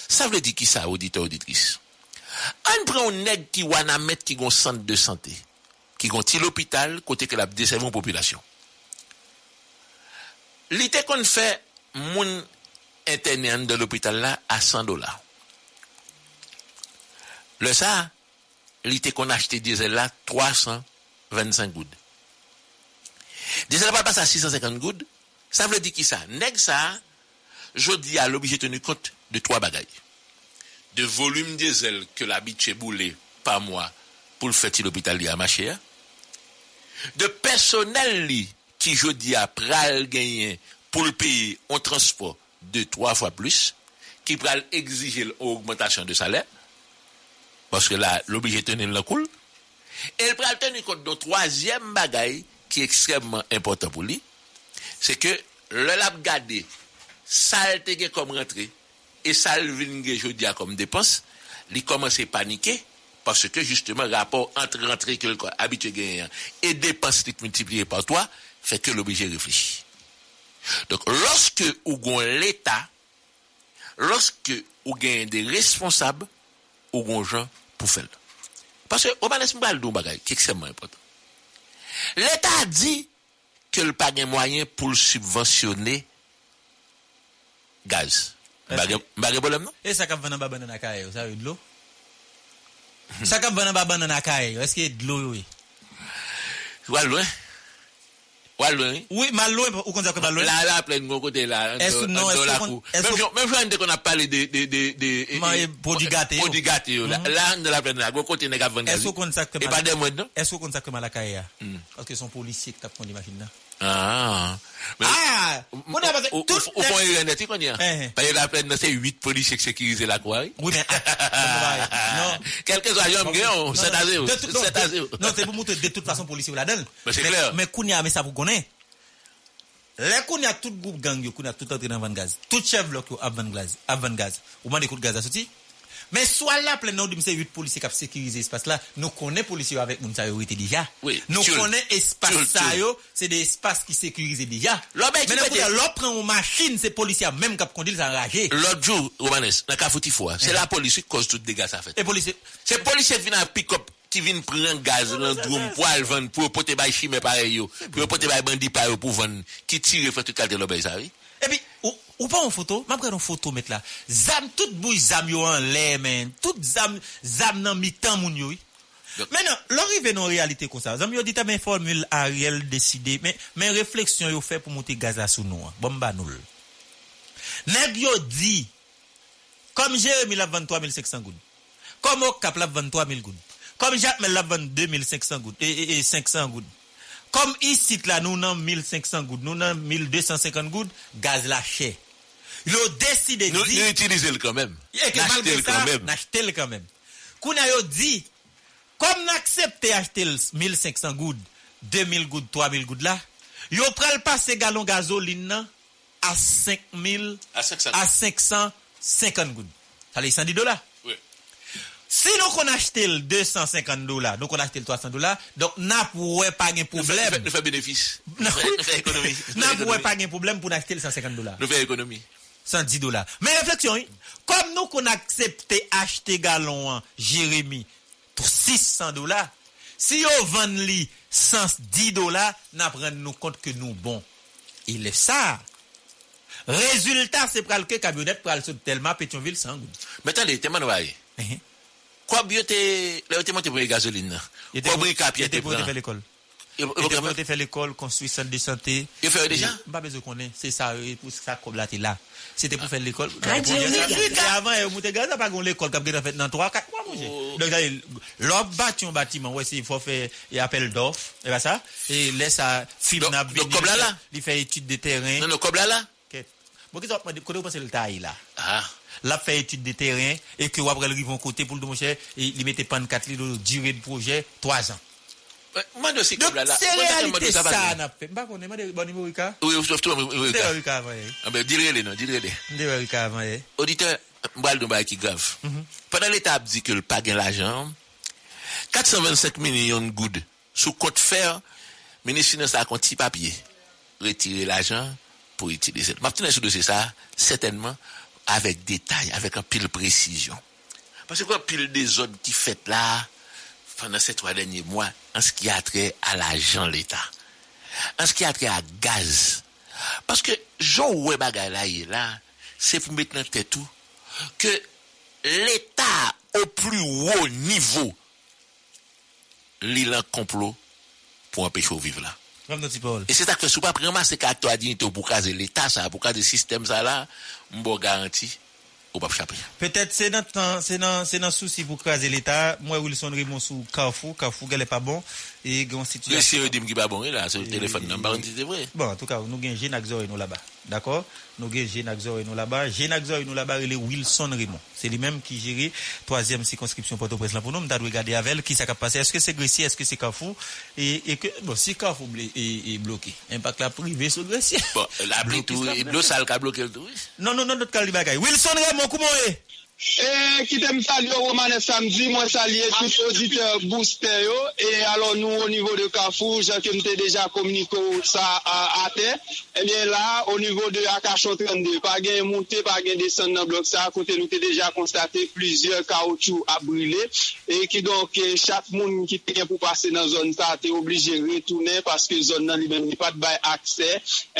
Ça veut dire qui ça auditeur auditrice? On prend un nèg qui wana met qui centre de santé, qui gon ti l'hôpital côté que la population. Li te kon fait moun interné de l'hôpital là à 100 dollars. Le ça, li te kon acheté diesel là 325 gouttes. Diesel va passer à 650 gouttes. Ça veut dire qui ça? Nèg ça, jodi à l'obligé tenu compte de trois bagailles. De volume diesel que l'habitué boulé par mois pour le faire l'hôpital à marché. hein. De personnel qui jodi a pral gagner pour le payer en transport deux, trois fois plus, qui pral exiger l'augmentation de salaire, parce que là, l'obligé tenir le cool, Et le pral tenu compte d'un troisième bagaille qui est extrêmement important pour lui, c'est que le lab gardé, ça le comme rentrée, et ça le vin gen jodi a comme dépense, il commence à paniquer, parce que justement, rapport entre rentrée le habitué et dépense multiplié par toi, fait que l'obligé réfléchir. Donc, lorsque ou l'État, lorsque ou gagne des responsables, ou gens pour faire. Parce que, on va laisser qui est extrêmement important. L'État dit que le pas de moyen pour subventionner gaz. Bagay problème non? Et ça cap vendre baban dans caille, ça de l'eau. Ça cap vendre baban dans caille, est-ce que de l'eau oui? Ouais loin. Walwen? Oui, Malouin, ou kon sa kon Malouin? La mm-hmm. la plen kon kote la. Est-ce non, est-ce kon... Mèm jwa nte kon ap pale de... Mèm podigate yo. Podigate yo. La an la plen la, kon kote nega vangazi. Est-ce kon sa kon... E pa demwen non? Est-ce kon sa kon Malakaya? Paske son polisye ki tap kon di makin nan. Ah. Ah! Moun apase, tout... Ou pon yon neti kon yon? Paye la plen nan se 8 polis ek sekirize la kwa yon? Oui, men... Kelke zwa yon mgen yon, 7 a 0. 7 a 0. Non, se pou moutou de tout fason polisi ou la den. Men se kler. Men koun ya ame sa pou konen. Le koun ya tout group gang yo, koun ya tout antre nan van gaz. Tout chev lok yo ap van gaz. Ou man de kout gaz asoti. Mais soit là, plein de c'est 8 policiers qui ont sécurisé l'espace là. Nous connaissons policiers avec yo été déjà. Oui, Nous connaissons espace ça c'est des espaces qui sécurisés déjà. L'homme prend une machine, c'est policiers même qui ont conduit, ils enragé. L'autre jour, Romanes, dans Kafouti Foua, Eh. c'est la police qui cause tout dégâts ça fait. Et policiers. C'est les policiers qui viennent à pick-up, qui viennent prendre gaz dans le drum pour aller vendre, pour porter bay chimé pareil yo, pour porter bay bandit pareil pour vendre, qui tire fait tout qualité l'obéi ça, oui. Et puis, Ou pa yon foto, map gade yon foto met la. Zam, tout bouy zam yo an lè men. Tout zam, zam nan mi tan moun yo. Men nan, lor rive nan realite kon sa. Zam yo dita men formule a riel deside. Men, men refleksyon yo fe pou mouti Gaza sou nou an. Bomba nou l. Neg yo di, kom Jeremie la 23.500 goun. Kom Okap la 23.000 goun. Kom Jacmel la 22.500 goun. E, e, e, 500 goun. Kom isit la nou nan 1.500 goun. Nou nan 1.250 goun. Gaz la chè. Ils ont décidé de dire... le quand même. Et que malgré le ça, quand même. n'acheter le quand même. Qu'on a dit, comme n'accepter acheter le 1500 gouttes, 2000 gouttes, 3000 gouttes là, yo pral passer galon gasoline nan à 5000, À 500. à 550 gouttes. Ça les 110 dollars. Si nous qu'on achète le 250 dollars, nous qu'on achète le 300 dollars, donc n'a pour pas de problème. Nous faisons bénéfice. Nous faisons économie. Nous N'a pour pas de problème pour acheter le 150 dollars. Nous faisons économie. 110 dollars. Mais réflexion, comme nous qu'on accepté acheter galon Jérémy pour 600 dollars, si on vend lui 110 dollars, n'a nous compte que nous bon. Il est ça. Résultat, c'est pour que camionnette pour aller sur tellement Pétionville sans goût. Mais attendez, t'es manouaille. Eh, eh. Quoi, bien, t'es, là, t'es monté pour les gasolines. Quoi, bric à pied, t'es pour l'école. Pour faire l'école, construire centre de santé. Il fait déjà? Pas besoin qu'on ait. C'est ça, euh, pour ça comme là, t'es là. C'était pour faire l'école. Radio Méga. Et avant, euh, monter gaz, pas qu'on l'école, comme fait dans 3, 4 mois, mon cher. Oh. Donc, là, l'homme bâti un bâtiment, ouais, c'est- il faut faire, il appelle d'offres, et pas ça. Et laisse ça, film Donc- n'a donc, comme là, là? Il fait étude de terrain. Non, non, comme là, là? Ok. Bon, qu'est-ce que vous pensez le taille, là? Ah. Là, fait étude de terrain, et que, après, le rivon côté pour le et il mettait pas 4 litres de durée de projet, 3 ans. Moi, je sais Donc, comme là, là. c'est Moi, je sais réalité comme ça, ça, va. n'a fait. Bah, on est, bon niveau, Rika. Oui, dis-le, non, dis-le. Dis-le, Rika, avant, eh. Auditeur, m'bal de gain l'argent, 425 millions de gouttes sous compte fer, ministre Finance a un petit papier. Retirer l'argent pour utiliser. Ma petite sur dossier ça, certainement, avec détail, avec un pile précision. Parce que quoi, pile des ordres qui fait là, pendant ces trois derniers mois, en ce qui a trait à l'argent l'État, en ce qui a trait à gaz. Parce que, Jean ouais bagay là, c'est pour mettre dans tête tout, que l'État au plus haut niveau, l'île en complot pour empêcher de vivre là. Et c'est ça que si vous pas vraiment c'est qu'à toi dignité pour caser l'État ça, pour caser le système ça là, m'bo garanti, ou pas échapper. Peut-être c'est dans c'est dans c'est dans souci pour craser l'État. Moi Wilson Raymond sous Carrefour, Carrefour n'est pas bon. Et grand Le situation. CEO dit pas bon là, sur le téléphone, non, pas c'est vrai. Bon, en tout cas, nous gagnons Jean Axor et nous là-bas. D'accord? Nous avons Génaxor et nous là-bas. Génaxor et nous là-bas, il est Wilson Raymond. C'est lui-même qui gère troisième circonscription Port-au-Prince là pour nous. Nous avons regardé avec elle qui s'est passé. Est-ce que c'est Gressier, est-ce que c'est Carrefour et, et que, bon, si Carrefour est, bloqué, impact la privé sur Gressier. Bon, la tout, l'eau sale qui a bloqué le tout. Non, non, non, notre calibagay. Wilson Raymond, comment est? E kitem salye Romane samdi, mwen salye tout auditeur booster yo, e alon nou o nivou de Kafou, jan ke mte deja komuniko sa ate, ebyen la, o nivou de Akasho 32, pa gen monte, pa gen desen nan blok sa, kote nou te deja konstate plizye kaoutchou a brile, e ki donk chak moun ki te gen pou pase nan zon sa, te oblige retounen, paske zon nan li men ni pat bay akse,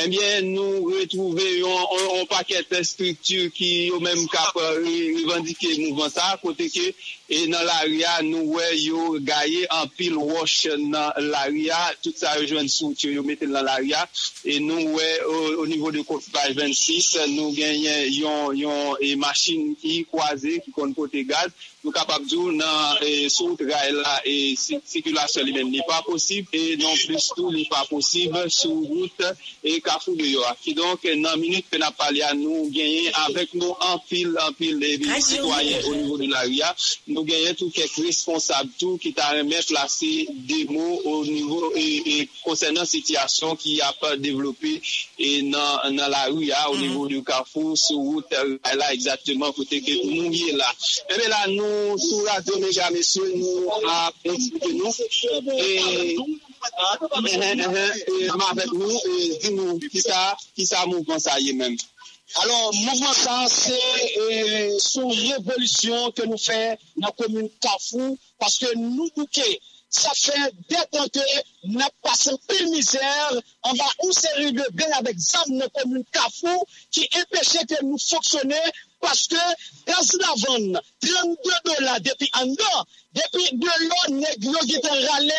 ebyen nou retouve yon, yon, yon paket struktur ki yo men kap riva, revendike mouvment sa, kote ke E nan l'aria nou we yo gaye an pil wosh nan l'aria, tout sa rejwen sou ki yo metel nan l'aria. E nou we o nivou de koutipaj 26, nou genyen yon, yon e masin ki kwaze ki kon pote gaz. Nou kapap djou nan e, sou trae la e sikulasyon li men li pa posib. E non plus tou li pa posib sou route e kafou de yo. Ki donk nan minute pe na pali an nou genyen avek nou an pil an pil de sitwayen o nivou de l'aria. Nou nou genyen tou kek responsab tou ki ta remè plase de mou ou nivou e konsenant sityasyon ki a pa devlopè nan, nan la ou ya ou nivou mm -hmm. du kafou sou ou tel la exactement kote ke nou ye la. Ebe la nou sou la de meja mesye nou a pronsipe nou e ma avèk nou di nou ki sa mou konsaye menm. Alors, mouvement ça, c'est euh, son révolution que nous faisons dans la commune Carrefour, parce que nous, bouquets, ça fait que nous passé une misère, on va une série de avec ZAM dans la commune Carrefour, qui empêchait que nous fonctionnions, Paske, pers la van, 32 dola depi an do, depi de lo neg yo gite rale,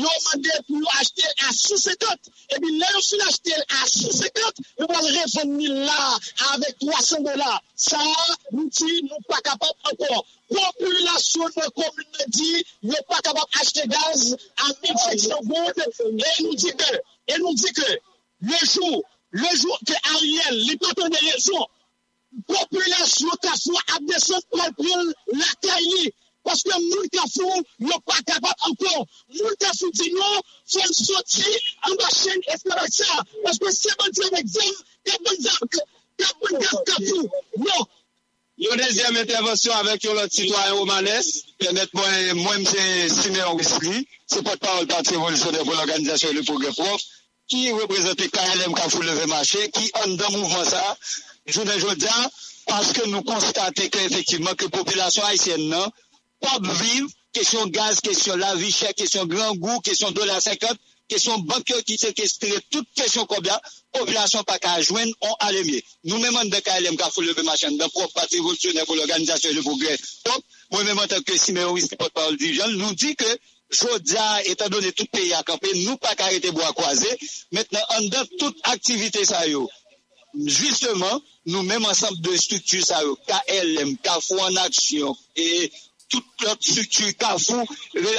yo mande pou achete a 6,50. Ebi le yo sin achete a 6,50, yo wale refon mi la, avek 300 dola. Sa, mouti, nou pa kapap ankon. Populasyon nou komine di, nou pa kapap achete gaz a 1,500 goud, e nou di ke, e nou di ke, le jou, le jou ke Ariel, li paton de rezon, populasyon kaswa abdesyon kalpil la kayli. Paske moun kasou yo pa kapat ankon. Moun kasou di nou, fèl soti an ba chen eskarasya. Paske se ban tse vek zan, te bon zan, te bon gaz kasou. Non. Yon dezyem intervensyon avèk yon lot sitwayen romanes, penet mwen mse Simeon Wisli, se pot parol pati revolisyon pou l'organizasyon le progre prof, ki reprezentè KLM Kafou Leve Maché, ki an dan mouvman sa, jounen joudian, paske nou konstate ke efektivman ke populasyon haisyen nan, pap viv, kesyon gaz, kesyon lavi chè, kesyon gran gou, kesyon dola 50, kesyon bankyo ki se kestre, tout kesyon kobya, populasyon pa ka jwen, on alemye. Nou menman de KLM ka foule be machan, de prof pati volsyonè pou l'organizasyon le progrè. Donc, mwen menman tanke Simeonis ki pot parol dirijan, nou di ke jodia, etan donè tout peyi akampe, nou pa ka rete bo akwaze, metnen an de tout aktivite sa yo. Justement, nous même ensemble de structures ça KLM, Carrefour en action et toute l'autre structure Carrefour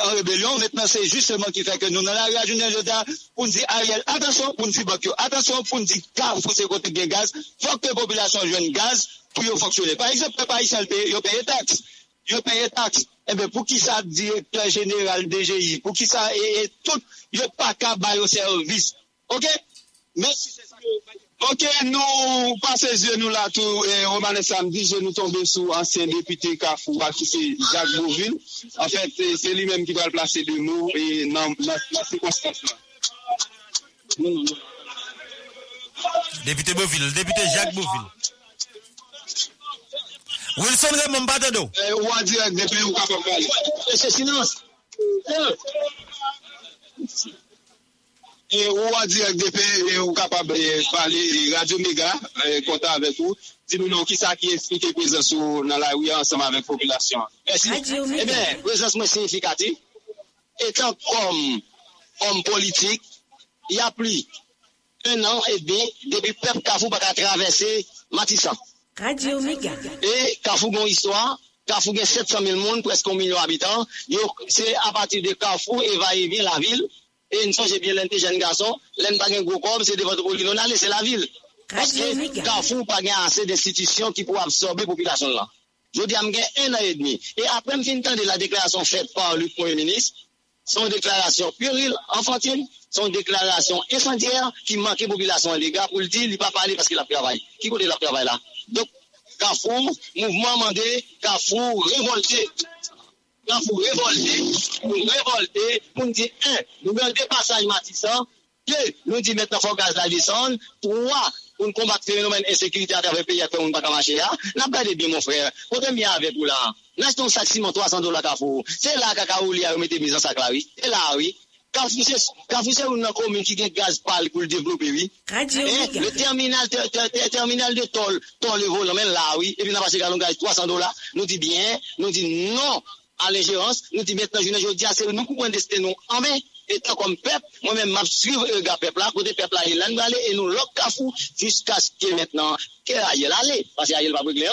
en rébellion, maintenant c'est justement qui fait que nous dans la région de pour nous dire Ariel, attention, pour nous dire attention, pour nous dire Carrefour c'est côté de gaz, faut que la population joigne gaz pour fonctionner. Par exemple, les pays ils payent taxes yo paye taxe. Eh bien, pour qui ça, directeur général DGI, pour qui ça, et, tout, yo pas qu'à bailler au service. OK? Merci. Ok, nous passons nous là tout, et Romanes samedi, je nous tomber sous ancien député Kafou, qui c'est Jacques Bourville. En fait, c'est lui-même qui doit le placer de nous, et dans la circonstance. Député Beauville, député Jacques Beauville. Wilson Raymond Batado. Eh, ou en direct depuis ou capable de parler. C'est silence. Et ou E ou a direk depe, e ou kapab e, pale e, Radio Mega, e, konta avek ou, di nou nou ki sa ki esplike prezansou nan la ouya ansama avek populasyon. E ben, prezans mwen signifikati, etan kom, kom politik, ya pli, un an et de, debi pep kafou baka travesse Matisan. Radio Mega. E kafou gon hiswa, kafou gen 700 000 moun, presko 1 milyon abitan, yo se apati de kafou evaye vi la vil, E n sonje bien lente jen gason, lente bagen gwo kob, se devote kolino nan lese la vil. Paske kafou bagen ase destitisyon ki pou absorbe populasyon la. Jodi am gen en an et demi. E apre m fin tan de la deklarasyon fet par Luc Premier Ministre, son deklarasyon puril, enfantine, son deklarasyon incendière ki manke populasyon lega pou l'di li pa pale paske la pravay. Ki kote la pravay la? Dok, kafou, mouvment mande, kafou, revolte. nan pou revolte, pou revolte, pou di, un, nou gen depasaj matisan, deux, nou di met nan fò gaz la lisan, trois, pou nou kombat fenomen ensekirite a travè peyi akpe moun baka mache ya, nan gade bi moun frè, kote mi avè pou la, nan jton sak simon 300 dola ka fò, se la kaka ou li a ou mette mizan sak la, oui, se la, oui, Ka fouse ou nan komin ki gen gaz pal pou l'devlopi, oui. Radio eh, Omega. Le terminal de tol, tol le volan men la, oui. E pi nan pase galon gaz 300 dola, nou di bien, nou di non. à l'ingérence, nous disons maintenant, je ne dis pas, c'est nous qui prenons destin nous en main. Et tant comme peuple, moi-même, je suis le gars peuple là, côté peuple là, il est allé et nous l'autre cafou jusqu'à ce que maintenant, qu'Ayel allait, parce qu'Ayel va brûler.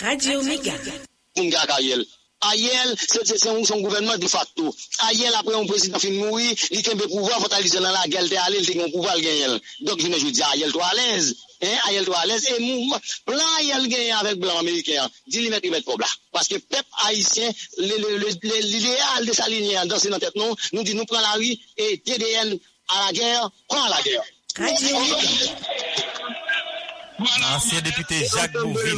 Radio Omega. Munga Ayel. Ayel, c'est son gouvernement de facto. Ayel, après un président fin mourir, il a un pouvoir, il faut aller dans la guerre, il a un pouvoir, il Donc, je ne dis Ayel, toi à l'aise. Hein, Ariel toi à l'aise. Et mouvement, plan Ariel gagne avec blanc américain. Dis lui mettre, il met problème. Parce que peuple haïtien, l'idéal de sa ligne dans ses tête, nous, nous dit, nous prenons la rue et TDN à la guerre, prend la guerre. Radio Ancien député Jacques Bouville.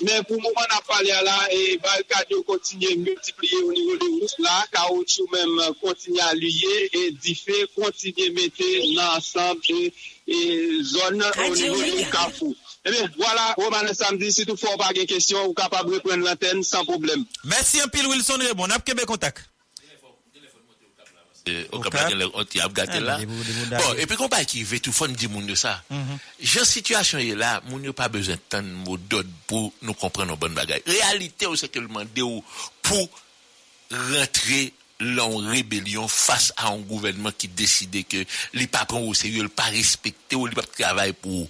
Men pou mouman ap pale ala, e balkade yo kontinye multipliye ou nivou de rous la, kaoutchou menm kontinye aluye, e di fe kontinye mette nan ansamb e zon ou nivou de kafou. E ben, wala, Roman samdi, si tou fò pa gen kesyon, ou kapab repren l'antenne, san problem. Merci un pile Wilson kapab gen lè, on ti ap gate la. Bon, epi kon pa ki ve tou fon di moun yo sa. Jan situasyon ye la, moun yo pa bezen tan mou dod pou nou kompren nou bon bagay. Realite ou se ke lman de ou pou rentre l'an rebelyon fas a an gouvenman ki deside ke li pa pran ou se yo l pa respekte ou li pa travay pou ou.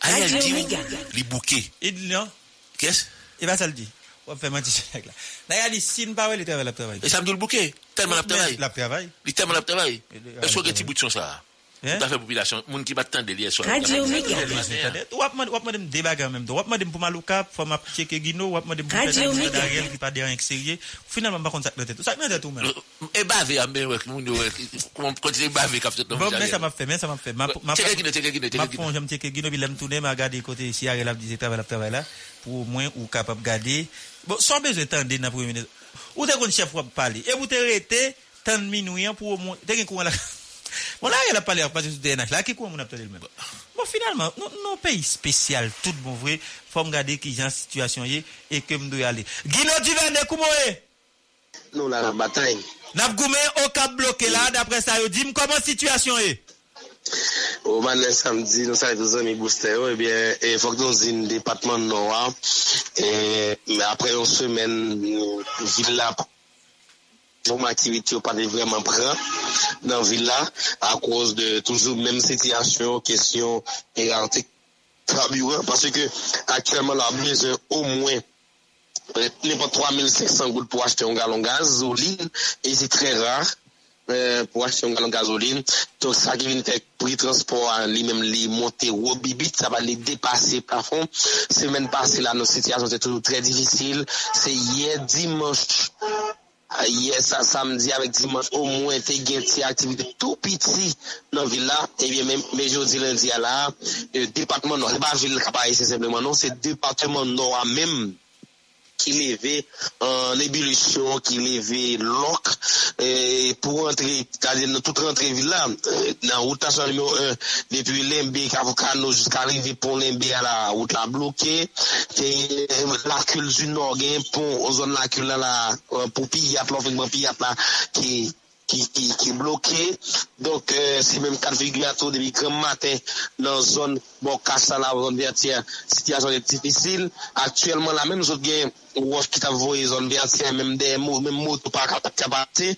A yal di ou, li bouke. E di nan? Kes? E ba sal di. Wap fè manti chèk la. Na yal di sin pa wè li travay la travay. E samdou l bouke? Telman ap travay? La travay. Li telman ap travay? E so gen ti bout son sa? Tout a fè popilasyon, moun ki bat tan de liye so. Radio Méga. Wap mwen dem debaga mèm do. Wap mwen dem pou maloukap, fò map cheke gino, wap mwen dem pou Radio fè Méga. darel ki pa deyan ek serye. Finalman bakon sak nan tèt. Sak nan tèt ou mèm. E bave a mè wèk, moun yo wèk, kontine bave kap set nan Bon, men sa map fè, men sa map fè. Ma- ma- Cheke gino, cheke gino, Ma cheke gino. fon jam cheke gino, bi lem toune, ma gade kote si a relap dize travay la travay la, pou mwen ou kapap gade. Bon, premier ministre. Ou te kon chef wap pale, e ou te rete, tan minouyan pou mwen, te gen kouan la... Bon la, yal ap pale ap pati sou DNH la, ki kou moun ap tade l men. Bon, bon finalman, non, nou peyi spesyal, tout bon vwe, fòm gade ki jan situasyon ye, e ke mdou yale. Gino Divende, kou mou e? Nou la nan batay. Nap goumen, o kap bloke la, dapre sa yo di, mkoman situasyon ye? Ou man lè samdi, nou sa yon zon mi booste yo, ebyen, eh e fok nou zin depatman nou a, e apre yon semen, euh, vil la. Moun aktivite yo pa de vreman pran nan villa a kouz de toujou menm sityasyon, kesyon e gante trabiwa. Pase ke aktuelman la blize ou mwen nepo 3500 gout pou achete yon galon gazolin e zi tre rar pou achete yon galon gazolin. Tok sa ki vin tek pri transport li menm li monte wou bibit, sa va li depase plafon. Semen pase la nou sityasyon se toujou tre difisil. Se ye dimanche yes a samdi avèk dimans o mwen te gen ti aktivite tou piti nan vil la, ebyen men jodi lendi a la, depatman nou, se ba vil kapa e se sepleman nou, se depatman nou a menm ki leve an ebilisyon, ki leve lok, e, pou rentre, kade nou tout rentre villa, e, nan routasyon nimo 1, depi Lembe, Kavokano, jiska rive pon Lembe a la route la bloke, te lakul zu nor gen pon, o zon lakul la la, pou pi yap la, pou pi yap la, ki... ki, ki, ki bloke. Donk euh, si menm 4,1 debi kren maten nan zon bon kasa la zon vertiyan, sityasyon et tipisil. Aktuelman la menm zot gen wos ki ta voye zon vertiyan menm de mou, menm moto pa kapate.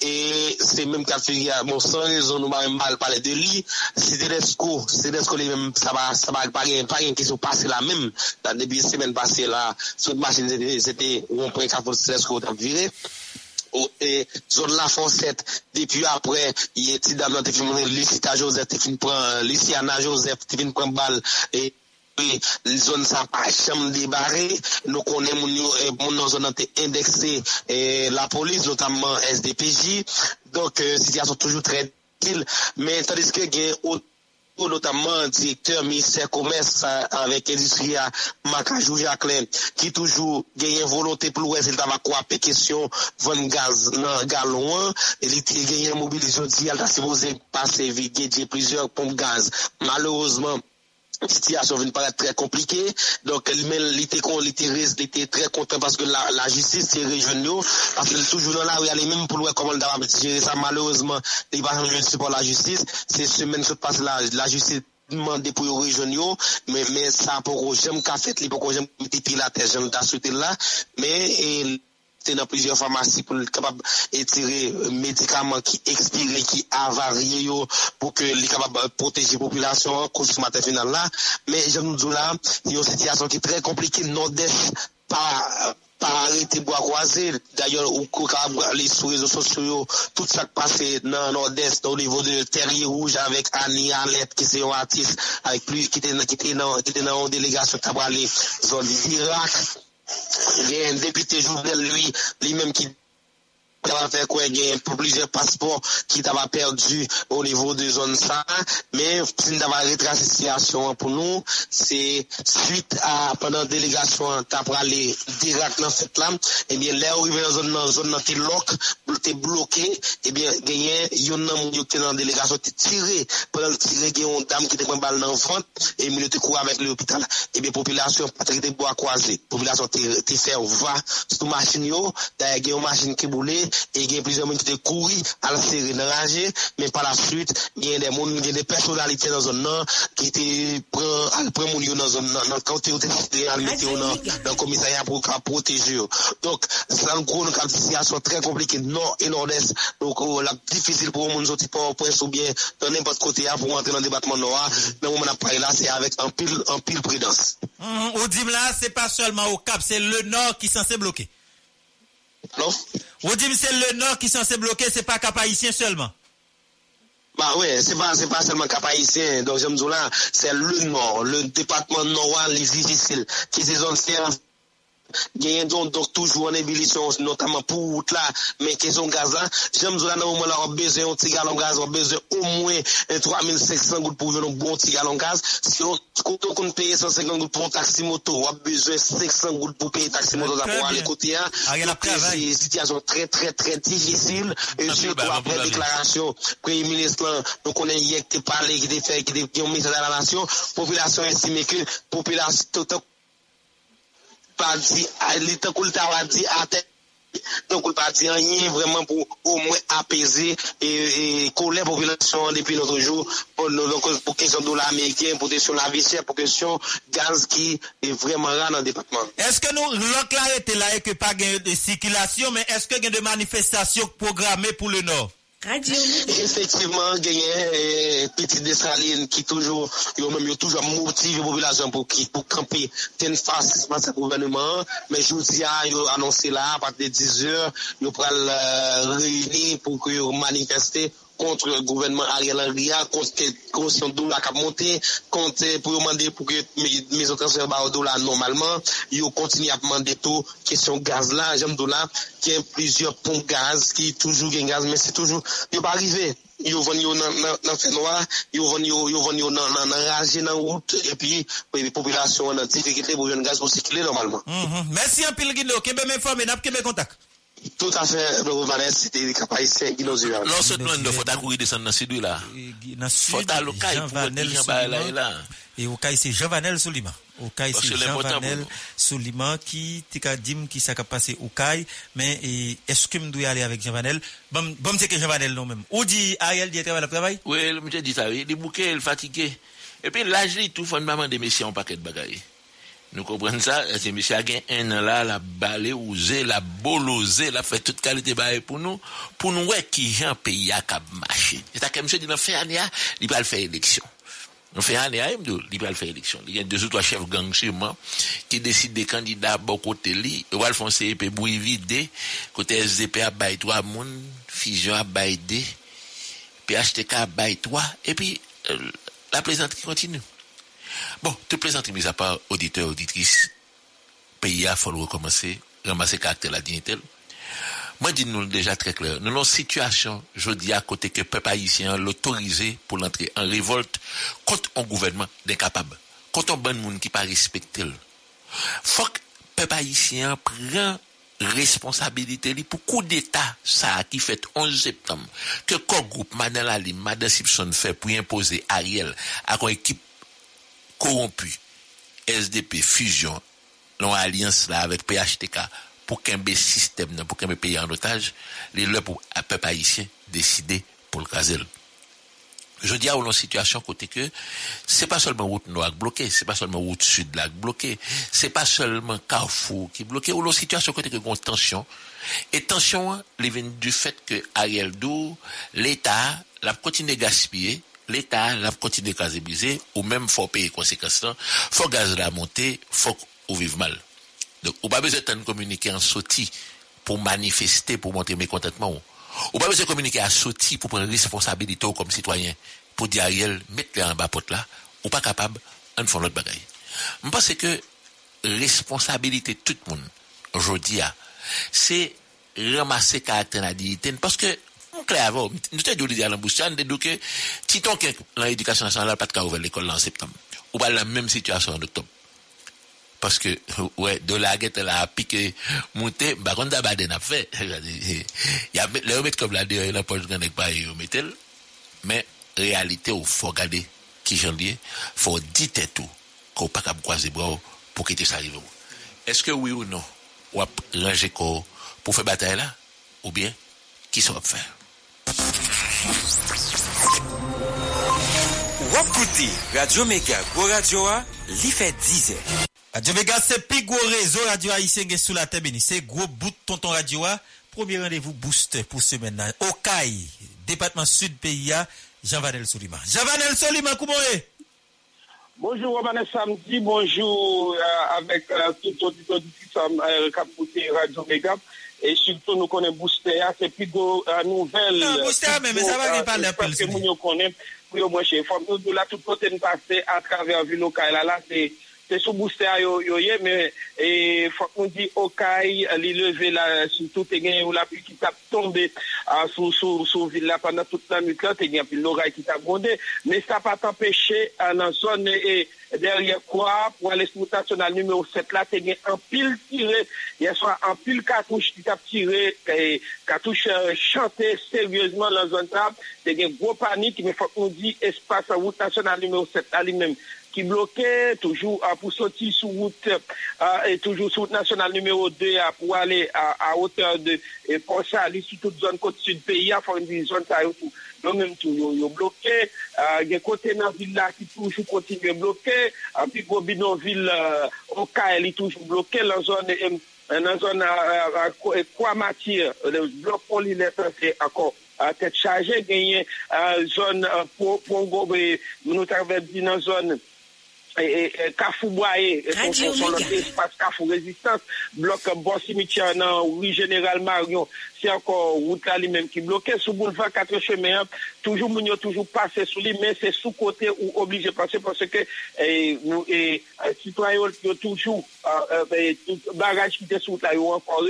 E se menm 4,1 bon son zon nou ba menm bal pale de li. Se de resko, se de resko li menm sa ba, sa ba pa gen, pa gen ki sou pase la menm. Dan debi semen pase la, sou de masin zete 1,4 se de resko ta vire. E, zon la fonset, depi apre, ye ti dam nan te fin mounen Lucita Joseph, te fin pran, Luciana Joseph, te fin pran bal, e, e zon sa pa chanm debare, nou konen moun yo, e, moun nan zon nan te indekse la polis, notamman SDPJ, donk, euh, sityasyon toujou tre dil, men tandis ke gen, ou, Ou notamman direkter minister komers avèk endistria Makajou Jacqueline ki toujou genyen volonté pou lwes el tava kwa pe kesyon von gaz nan galon el ite genyen mobilizyon di al ta se boze pase vi genye plizyon pomp gaz. Malouzman situation vient paraître très compliquée. Donc, elle était très content parce que la, la justice s'est rejoignée parce qu'il est toujours dans la rue, elle est même pour voir comment elle va gérer ça. Malheureusement, il va pas pour la justice. C'est semaine se passe la, la justice demandé pour rejoindre mais mais ça pour j'aime qu'a fait, pour j'aime mettre la tête, j'aime t'assurer là, mais et, te nan plizyon farmasy pou kapab etire medikaman ki ekspire, ki avarye yo pou ke li kapab proteji populasyon konsumaten final la. Men jan nou djou la, yo sityasyon ki tre komplike non def pa... par arrêté bois croisé. D'ailleurs, au les sur les réseaux sociaux, tout ça qui passé dans le nord-est, au niveau de Terrier Rouge, avec Annie Alette, qui est un artiste, avec plus, qui était dans, qui était dans, une délégation qui a parlé zone d'Irak. Il y a un député Jovenel, lui, lui-même qui taba fè kwen gen pou plize paspor ki taba perdu ou nivou de zon sa, men sin taba retrase sityasyon pou nou, se suite a pandan delegasyon ta prale dirak nan set lam, ebyen eh lè ou rive zon nan zon nan te lok, te bloke, ebyen eh genyen yon nan moun yo te nan delegasyon te tire, pandan tire gen yon dam ki te kwen bal nan vant, e moun yo te kou avèk l'opital, ebyen populasyon patri te bo akwaze, populasyon te fè ou va, sou machin yo, ta gen yon machin ki boule, et il y a plusieurs monde qui étaient couru à la série enragé, mais par la suite, il y a des monde, il y a des personnalités dans zone non qui étaient prend mon dans zone dans quand ils étaient dans dans commissariat pour protéger. Donc ça nous gros une situation très compliquée nord et nord-est. Donc oh, la difficile pour monde sortir pas point ou bien dans n'importe côté pour entrer dans le département noir. Mais on a parlé là c'est avec un pile en pile prudence. On dit là c'est pas seulement au Cap, c'est le nord qui est censé bloquer. Non? Vous dites c'est le nord qui est censé bloquer, c'est pas cap haïtien seulement. Bah ouais, c'est pas, c'est pas seulement cap. Donc, j'aime dire là, c'est le nord, le département nord, les difficiles, qui c'est zone gen donc donc toujours en ébullition notamment pour route là. Mais question gaz là? J'aime dire dans moment là on besoin un petit gallon gaz on besoin au moins 3500 gouttes pour venir un bon petit gallon gaz. Sinon quand on paye 150 gouttes pour un taxi moto on a besoin 500 gouttes pour payer taxi moto pour aller côté là c'est une situation très très très difficile. Et surtout après déclaration premier ministre nous connaissons hier qui parlé qui fait qui est ministre de la nation. Population estime que population pas pa di, li tan kou l ta wap di ate, tan kou l pa di anyen vreman pou ou mwen apese e, e kou lè populasyon depi notre jou pou kesyon do la Amerikien, pou kesyon la vichè, pou kesyon gaz ki e vreman ran nan depatman. Eske nou lòk la ete la e ke pa gen de sikilasyon, men eske gen de manifestasyon programè pou le nor? Effectivement, il y a petit Dessaline qui toujours, yo même toujours motive la population pour pour camper. Ten face face au gouvernement, mais je dis a yo annoncé là à partir de 10 heures, yo pral euh, réunir pour manifester kontre gouvernement Ariel Henry a, kontre konsyon do la kap monte, kontre euh, pou yo mande pou ke mezon transfer ba ou do la normalman, yo kontini ap mande tou kesyon gaz la, jem do la, ki yon plizye pon gaz, ki toujou gen gaz, men se toujou, yo pa arrive. yo van yo nan, nan, nan fenwa, yo van yo, yo, van yo nan, nan raje nan wout, epi populasyon nan tifikite pou yon gaz pou sikile normalman. Mm -hmm. Mersi an pil gid lo, kembe men fome, nap kembe kontak. Tout à fait, le Romanes, c'était capacité Guinozuan. Lorsque nous avons fait courir descendre dans le sud là. Faut à l'ocaille pour là. Et au cas c'est Jean Vanel Souliman. Au cas c'est Jean Vanel Souliman qui tika dim qui ça passé au cas mais est-ce que me dois aller avec Jean Vanel? Bon bon c'est que Jean Vanel non même. Ou dit Ariel dit travail travail Oui, me dit ça il bouquet, il fatigué. Et puis l'âge tout faut demander messieurs un paquet de bagailles. Nous comprenons ça, c'est monsieur a un an là, la balé, ousé, la bolosé, la fait toute qualité bail pour nous, pour nous, ouais, qui j'ai un pays à cap marché. C'est à que monsieur dit, dans fin année, il va le faire élection. On fait année à M2, il va faire élection. Il y a deux ou trois chefs gang chez moi qui décident des candidats bon côté li. Ils vont faire CEP bouille vide. Côté SDP a bail trois moun, Fusion a bail deux, PHTK a bail trois. Et puis, euh, la plaisanterie continue. Bon, toute plaisanterie mise à part auditeurs, auditrices, pays a fallu recommencer, ramasser caractère la dignité. Moi, dis-nous déjà très clair. Nous avons une situation, je dis à côté que le peuple haïtien l'autorisé pour l'entrer en révolte contre un gouvernement incapable, contre un bon monde qui pas respecté. Faut que le peuple haïtien prend responsabilité li pour coup d'état ça qui fait 11 septembre que le groupe Madame Lalim, Madame Simpson fait pour imposer Ariel à une équipe corrompue SDP fusion dans alliance là avec PHTK pour qu'un système pour qu'un pays en otage les là pour peuple haïtien décider pour le caser je dis à une situation côté que c'est pas seulement route noire bloquée, c'est pas seulement route sud là bloquée, c'est pas seulement Carrefour qui bloqué, ou une situation côté que une tension. Et tension, vient du fait que Ariel Dou, l'État, l'a continué gaspiller, l'État l'a continué caser ou même faut payer conséquences faut gaz la monter, faut ou vivre mal. Donc, ou pas besoin de communiquer en sortie pour manifester, pour montrer mécontentement. Ou pas besoin de communiquer à sortie pour prendre responsabilité comme citoyen, pour dire Ariel, mettre-le en bas là, ou pas capable, on fait l'autre bagaille. Je pense que responsabilité tout le monde, aujourd'hui, c'est ramasser caractère parce que, on nous t'ai dit à dit que, si l'éducation nationale, pas de cas ouvert l'école en septembre, ou pas la même situation en octobre. Parce que ouais de la guette la piqué monter bah quand d'abord n'a fait il y a les remettre comme la poche gagne pas mettre mais réalité il faut regarder qui j'en dis faut dire tout qu'on pas croiser bras pour que ça arrive est-ce que oui ou non ou ranger pour faire bataille là ou bien qui sont faire? Wap kouti, Radio Mega, Go Radio A, li fait 10 ans. Radio Mega, c'est plus gros réseau Radio Haïtien qui est sous la table. C'est gros bout de tonton Radio A. Premier rendez-vous booster pour semaine là. Okaï, département sud pays Jean-Vanel Soliman. Jean-Vanel Soliman, comment est? Bonjour Samedi, bonjour euh, avec euh, tout auditeur qui euh, Radio Mega. E surtout nou konen Boustea, se pi go euh, nouvel... Nan, euh, Boustea men, men sa va gen pale apel se. Moun yo konen, pou yo mwen che inform. Nou do la tout kote n'pase a traver vi lokal. La la se... se sou booster yo yo ye, men e, fok moun di okay li leve la, sou tout te gen ou la pi ki tap tombe a, sou, sou, sou vil la pandan tout la nut la, te gen pi loray ki tap gonde, men sa pa tap peche nan zon e derye kwa pou al espoutasyon al numero 7 la, te gen an pil tire, yaswa an pil katouche ki tap tire, e, katouche chante seryouzman nan zon trap, te gen gwo panik, men fok moun di espasyon route nasyonal numero 7 la li menm. Qui bloquait toujours pour sortir sur route et toujours sur route nationale numéro 2 pour aller à, hauteur de Port-Charles, sur toute zone côte sud pays, à faire une zone ça tout. Donc même tout yo bloqué, il y a côté dans ville là qui toujours continue bloqué, puis Bobinonville au cas il est toujours bloqué la zone la zone à quoi matière le bloc polylètre c'est encore à tête chargée gagné zone pour pour nous avons dit dans zone Kafou Boye, son notre espace Kafou Résistance, bloc bon cimetière, non, oui, Général Marion, c'est encore route là lui-même qui bloqué, sous boulevard 4 chemins, toujours moun toujours passé sous lui, mais c'est sous côté ou obligé de passer parce que nous, et, citoyens, toujours, barrage qui était sous là, ils ont encore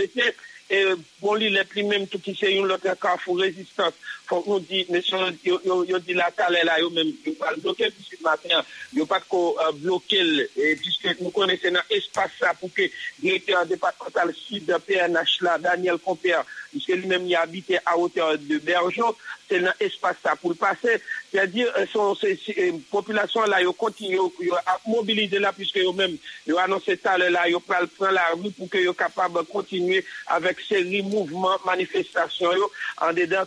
et bon, il est lui-même tout qui c'est une autre Carrefour Résistance. Faut nous dire, monsieur, yo dit la talent là, yo même, yo pas bloquer, puisque maintenant, yo pas qu'on bloquer, puisque nous connaissons un espace là pour que directeur départemental sud PNH là, Daniel Compère, puisque lui-même il habité à hauteur de Bergeon, c'est un espace ça pour le passer. C'est-à-dire, son, population là, yo continue, yo a mobilisé là, puisque yo même, yo annoncé talent là, yo prend la rue pour que yo capable de continuer avec série mouvements, manifestations, en dedans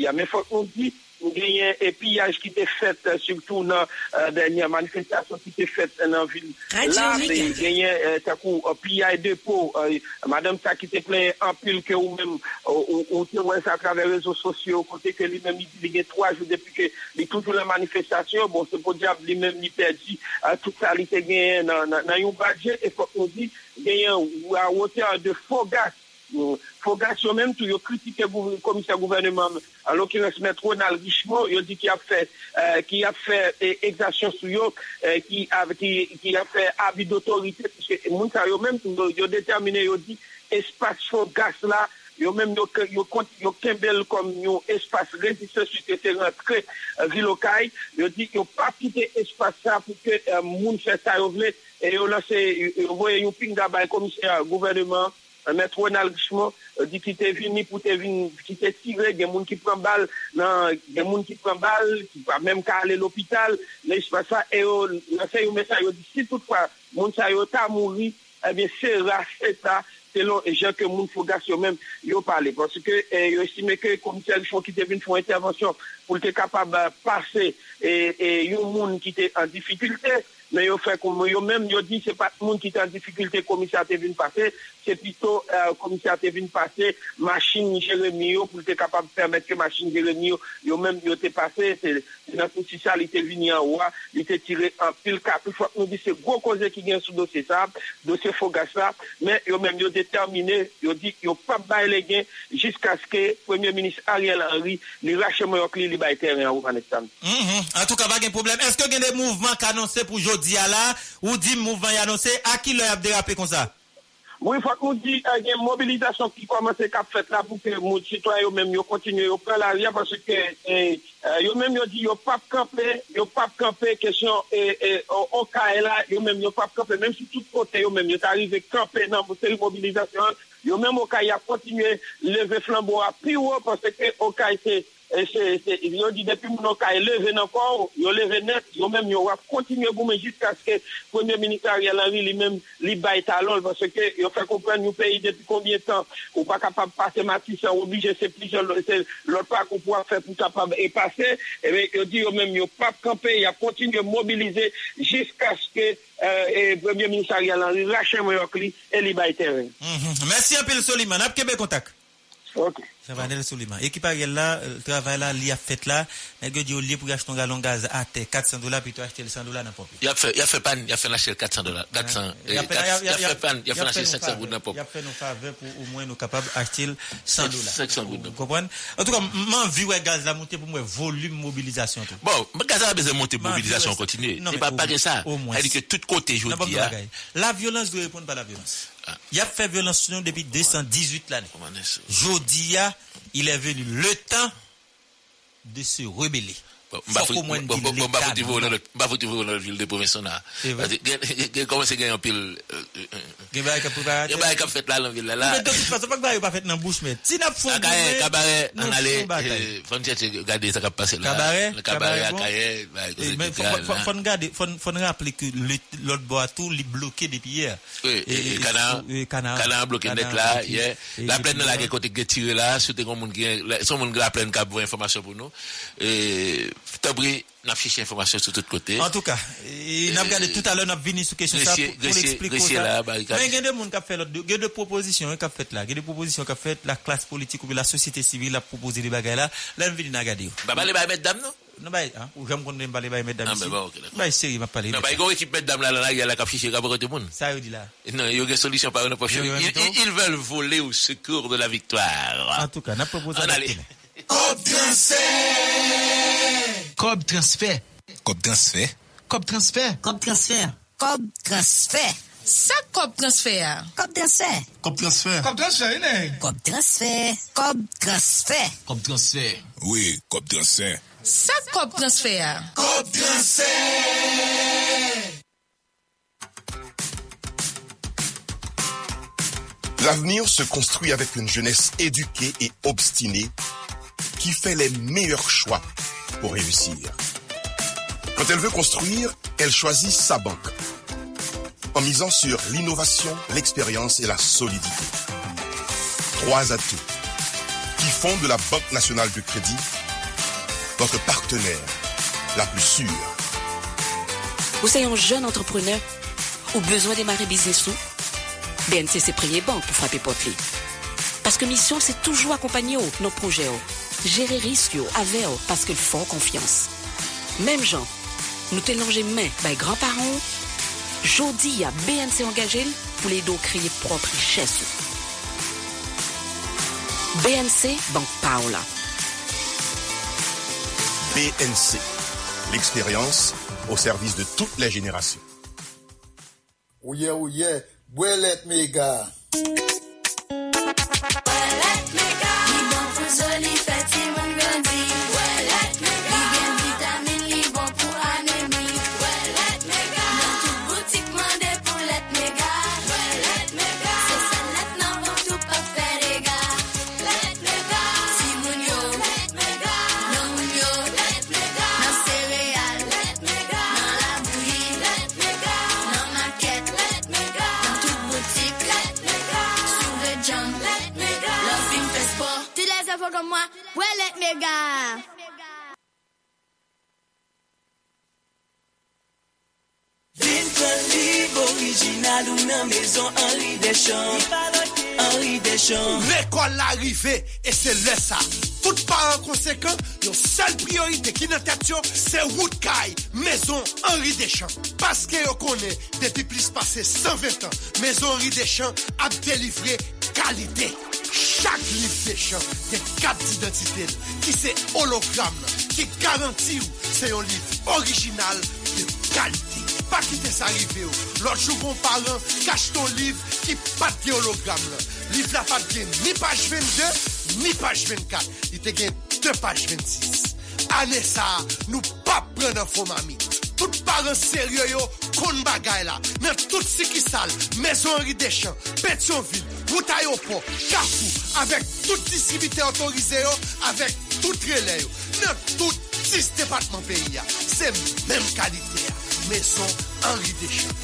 ville pays. Mais faut qu'on dit, genyen e piyaj ki te fet uh, surtout nan uh, denye manifestasyon ki te fet nan vil la, genyen uh, takou uh, piyaj depo, uh, madame sa ki te plen ampil ke ou men ou, ou te wè sa traver rezo sosyo kote ke li men li gen 3 jou depi ke li toutou la manifestasyon bon se po diab li men li perdi uh, tout sa li te genyen nan, nan, nan yon budget. E fok nou di genyen ou a wote an de fogas Fogas yo menm tou yo kritike komisya gouvernement an lo ki resmet Ronald Richemont yo di ki ap fe ki ap fe exasyon sou yo ki ap fe avi d'autorite moun sa yo menm tou yo determine yo di espas Fogas la yo menm yo kembel kom yo espas reziste su te rentre vilokay yo di yo pa pite espas sa pou ke moun fe sa yo vle yo lase yo voye yo bay gouvernement Mètre Ronald Richemont di ki te vini pou te vini, ki te tire, gen moun ki pran bal, gen moun ki pran bal, ki pa mèm ka ale l'opital, lè y se pa sa, e yo, lè se yo mè sa yo di, si toutfwa moun sa yo ta mouri, e bè se rase ta, se lon, e jè ke moun fogas yo mèm yo pale, pòsè ke yo estime ke komisè Richemont ki te vini fò intervensyon pou te kapab pase, e yo moun ki te an difikultè, men yo fè kon yo mèm, yo di se pat moun ki te an difikultè komisè te vini pase, se pito komisè te vini pase, machin Jeremy yo pou te kapab permèt ke machin Jeremy yo, yo mèm yo te pase, se nan tout si sa li te vini an oua, li te tire an pil ka, pou fòk nou di se gwo koze ki gen sou dosè sa, dosè fogas sa, men yo mèm yo determine, yo di yo pap bay le gen, jisk aske Premier Ministre Ariel Henry li rache mè yok li li bay terren an ou aneksam. En tout ka bagen problem, eske gen de mouvment ka anonsè pou jodi ala, ou di mouvment y anonsè, a ki lè ap derape kon sa? Mwen fwa kon di gen mobilizasyon ki komanse kap fet la pou ke moun chitwa yo menm yo kontinye yo pre la ria parce ke yo menm yo di yo pap kampe, yo pap kampe kesyon o ka e la, yo menm yo pap kampe, menm si tout kote yo menm yo t'arive kampe nan mouseri mobilizasyon, yo menm o ka ya kontinye leve flambo a piwo parce ke o ka ite yo di depi moun ka e leve nan kon, yo leve net, yo menm yo wap kontinye goumen jiska aske Premier Ministre Ariel Henry li menm li bay talol, parce ke yo fè kompren nou peyi depi konbien tan, ou pa kapab pase matisse, ou oblige se plije lor pa kou pou a fè pou kapab e pase, yo di yo menm yo pap kampe, yo kontinye mobilize jiska aske Premier Ministre Ariel Henry rache mwen yok li, e li bay teren. Mersi apil Soliman, kebe kontak? Ok. Chavanel Soliman. Ekipar yel la, travay la, li a fet la, negyo di ou li pou gache ton galon gaz a te 400 dola, pi to achete le 100 dola nan popi. Ya fe pan, ya fe nache 400 dola. 400. Ya fe pan, ya fe nache 700 goud nan popi. Mm-hmm. Ya fe nou fave pou ou mwen nou kapab achete 100 dola. 700 goud nan popi. Kompwen? En tout ka, man vi wè gaz la monte pou mwen volume mobilizasyon tou. Bon, mwen gaz la beze monte mobilizasyon kontinue. Non, Se pa pare sa, a di ke tout kote jodi ya. La violence doit répondre par la violence. Il a fait violence sur nous depuis 218 l'année. Jodi ya, il est venu le temps de se rebeller. Mba fouti vou nan vil de provinson na. Gen komanse gen yon pil... Gen baye kap? Gen baye kap fet la lan vil la la. Tout pason, pak baye ou pa fet nan bouche men. Ti nap kabare, an ale, fon gade sa kap pase la. Kabare? Kabare, akaye. Fon rappele lot bo atou li bloke depi yer. Bloke net la, la plen nan la gen kote ge tire la, soute kon moun gen, son moun gen la plen kap informasyon pou nou. E... Tabri, nap chiche informasyon sou tout kote. En tout ka, nap gade tout alè nap vini sou kesyon sa pou l'expliko sa. Men gen de moun kap fè lot, gen de proposisyon kap fèt la, gen de proposisyon kap fèt la klas politik ou la sosyete sivil la propose li bagay la, lè m vini nan gade yo. Ba ba li bay met dam nou? Non? Bay, ou jam konde m ba li bay met dam isi. Bay seri m ap pale. Non bay goun ekip met dam la la la kap chiche kap kote moun. Sa yo di la. Non, yo gen solisyon pa ou nan pochou. Ils veulent voler au secours de la victoire. En tout ka, nap propose la Cob transfert. Cob transfert. Cob transfert. Cob transfert. Cob transfert. Cob transfert. Sa Cob transfert. Cob transfert. Cob transfert. Cob transfert, ine. Cob transfert. Cob transfert. Cob transfert. Oui, Cob transfert. Sa Cob transfert. Cob transfert. L'avenir se construit avec une jeunesse éduquée et obstinée qui fait les meilleurs choix pour réussir. Quand elle veut construire, elle choisit sa banque en misant sur l'innovation, l'expérience et la solidité. Trois atouts qui font de la Banque nationale de crédit votre partenaire, la plus sûre. Vous êtes un jeune entrepreneur ou besoin de démarrer business ou? BNC c'est premier banque pour frapper porte. Parce que mission c'est toujours accompagner nos projets. Gérer risque yo, avec parce que font confiance. Même gens, nous te langer main by grands-parents. Jodi à BNC engagé pour les dos créer propre richesse. BNC Banque Paola. BNC, l'expérience au service de toutes les générations. Ouye ouye, bwelet mega. Li ouais, pran liv orijinal ou nan mezon Henri Deschamps Henri Deschamps L'école l'arrivée et c'est le ça. Tout parent conséquent, yon seule priorité qui nan tête yo, c'est Woodkay, maison Henri Deschamps. Parce que yo connaît, depuis plus passé 120 ans, maison Henri Deschamps a délivré qualité. Chaque livre Deschamps, des cartes d'identité, qui c'est hologramme, qui garantit ou, c'est un livre original de qualité. pa kite sa rive yo. Lot chou kon paran, kache ton liv ki pat gen hologram la. Liv la pat gen ni page 22, ni page 24. Li te gen 2 page 26. Ane sa, nou pa pren nan fomami. Tout paran seryo yo, kon bagay la. Men tout si ki sal, mezon ri de chan, petyon vil, wouta yo po, kafou, avek tout disibite otorize yo, avek tout rele yo. Men tout tis depatman peyi ya, se men kalite ya. Meson, Henri Deschamps.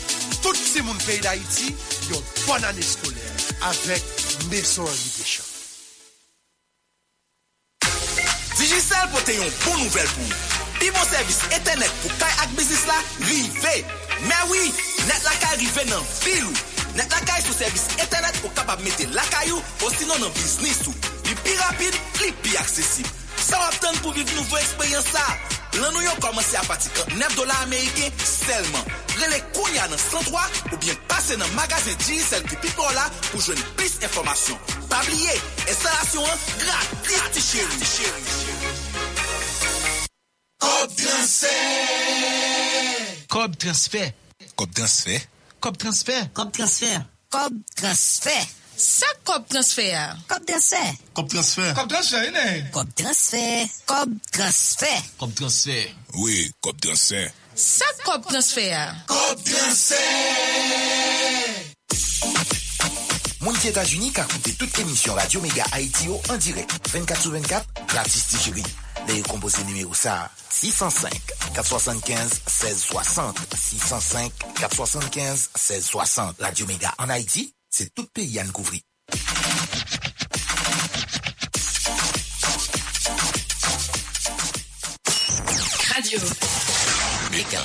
Tout se moun peyi d'Haïti, yon bon ane skolè, avèk Meson Henri Deschamps. Digicel pou te yon bon nouvel pou. Pi bon servis etenet pou kay ak bizis la, rive. Mè wii, net lakay rive nan filou. Net lakay sou servis etenet pou kapap mete lakayou, osino nan biznis ou. Li pi rapide, li pi aksesib. Sa wap ten pou viv nouvo eksperyans sa. Lan nou yo komanse apati kan 9 dola Ameriken selman. Rele kounya nan 103 ou bien pase nan magazin diesel ki pipo la pou jwen plis informasyon. Pabliye, instalasyon an gratis ti chéri. Kop transfer! Kop transfer! Kop transfer! Kop transfer! Kop transfer! Kop transfer! Sa kop transfer? Cob transfert. Cob transfert. Cob transfert, ine. Cob transfert. Cob transfert. Cob transfert. Oui, cob transfert. Sa kop transfer? Cob transfert. Moun ki Etats-Unis ka koute tout emisyon Radio Mega Haiti yo en direct 24 sur 24 gratis ti chéri. Deye kompose numéro sa 605 475 1660 605 475 1660 Radio Mega en Haïti, c'est tout pays à nous couvrir. Radio. Mega.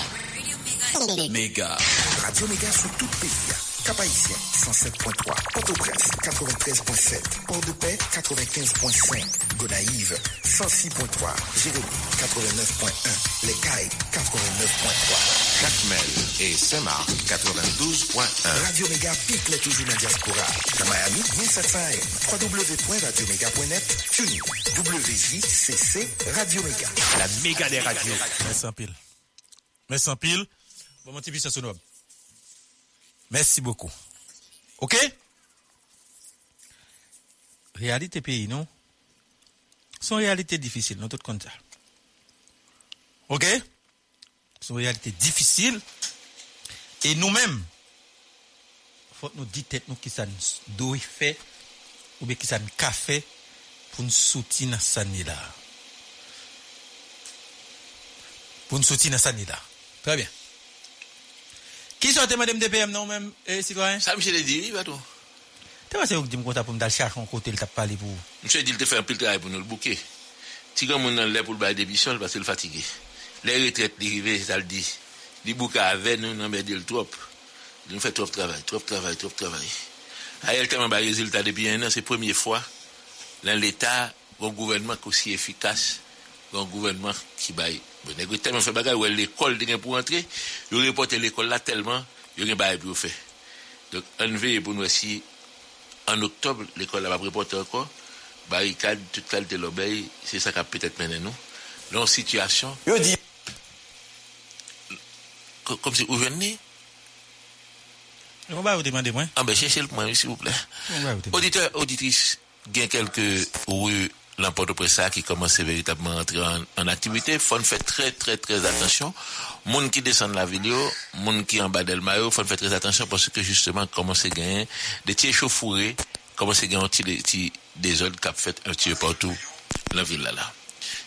Mega. Radio Mega sur tout pays. Cap Haïtien 107.3, Port-au-Prince 93.7, Port-de-Paix 95.5, Gonaïve 106.3, Jérémy 89.1, Les Cailles 89.3. Jacmel et Saint-Marc 92.1. Radio Méga pique les toujours dans la diaspora. Dans Miami, 1700 AM, www.radioméga.net, TuneIn, WJCC, Radio Méga. La méga des radios. Merci en pile. Merci en pile. Bon, mon petit fils, c'est Merci beaucoup. OK? Réalité pays, non? Son réalité difficile, non tout compte. OK? Son réalité difficile. Et nous-mêmes, faut nous dire nous qui ça nous faire ou bien qui ça nous fait pour nous soutenir dans ça là. Pour nous soutenir dans ça là. Très bien. Qui sont madame DPM non même eh, citoyen Ça monsieur le dit, oui, bateau. Tu vois c'est vous qui me compte pour me chercher un côté le t'a parlé pour. Monsieur dit il te fait un pile de travail pour nous le bouquet. ti grand moun nan lè pou l'bay démission parce qu'il fatigué. Les retraites, li rive, ça le dit. Li bouka avec nous, nan mè le trop. Nous fait trop travail, trop travail, trop travail. Ariel tellement ba résultat depuis un an, c'est la première fois dans l'État, un gouvernement qui est aussi efficace, un gouvernement qui baille. Bon, nèg tellement fait bagay où l'école de pour entrer, il reporté l'école là tellement, il y a bail pour faire. Donc, on veille pour nous aussi, en octobre, l'école va reporter encore, barricade, toute qualité de l'obéi, c'est ça qui a peut-être mené nous. Dans situation. Yo dit. Comme si vous venez? On va vous demander moi. Ah ben cherchez le point, s'il vous plaît. On va vous demander. Auditeur, auditrice, il y a quelques de presse qui commence véritablement à entrer en, en activité. Faut faire très très très attention. Moun qui descend de la vidéo, moun qui en bas del maillot, faut faire très attention parce que justement commence à gagner des petits échauffourés, commence à gagner des autres cap fait un petit peu partout dans la ville là. là.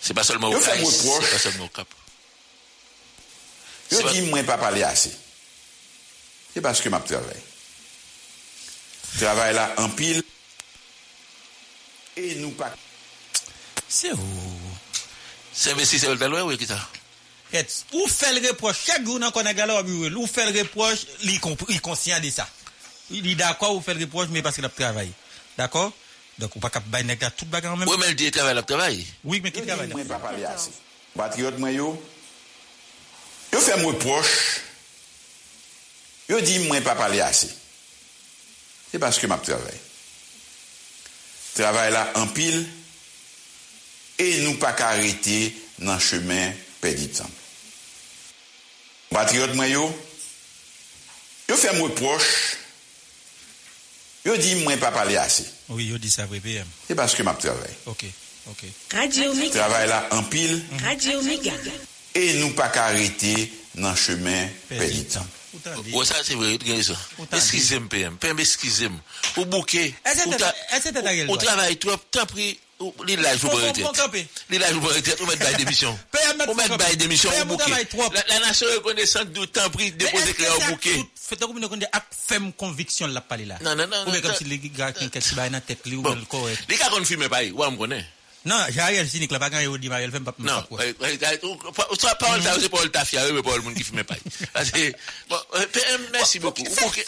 C'est pas seulement au moi c'est pas seulement au Cap. Yo C'est di mwen pa pale ase. Se paske map travay. Travay la Se ou. Se ve si se vel pel wè ou e ki ta? Et, ou fel reproche, chak goun an konen gala ou biwel, ou fel reproche, li, li konsyen de sa. Li d'akwa ou fel reproche, me paske la travay. D'akwa? Donk ou pa kap bay nek la tout bagan an men. Ou men di travay la travay? Oui, men ki travay la. Mwen pa pale ase. Patriot mwen yo, yo fe mwen proche, yo di mwen pa pale ase. Se paske map travay. Travay la an pil, E nou pa ka arete nan chemen pedi tan. Patriot mwen yo. Yo fè mwen proche. Yo di mwen pa pale ase. Oui, il dit ça, vrai, PM. Se paske map travay. Ok, ok. Radio Méga. Travay la an pil. Radio Méga. E nou pa ka arete nan chemen pedi tan. Ouais, ça, c'est vrai, il ça. Excusez-moi, PM. PM, excusez-moi. Ou bouquet. Est-ce que ou t'as- ta- est-ce que t'as gagné le Ou droit? travail, trop, t'as pris. Retraite, ou mettre bail d'émission. Bail bouquet. La, nation reconnaissante du temps pris, déposer au bouquet. Faites comme nous connaissons ak femme conviction la parler là? Non, non, non, Ou bien non, comme non. si les gars qui ont quelque chose dans la tête, li, ou Bon. le correct. Les gars qu'on filme pas, ouais, on me connaît. Non, Jariel sinik la bagan yo di Mariel fem pap mwen sa kwa. Non, sa parol ta, se parol ta fya, yo me parol moun ki fime pay. Ase, bon, euh, PM, mersi beaucoup.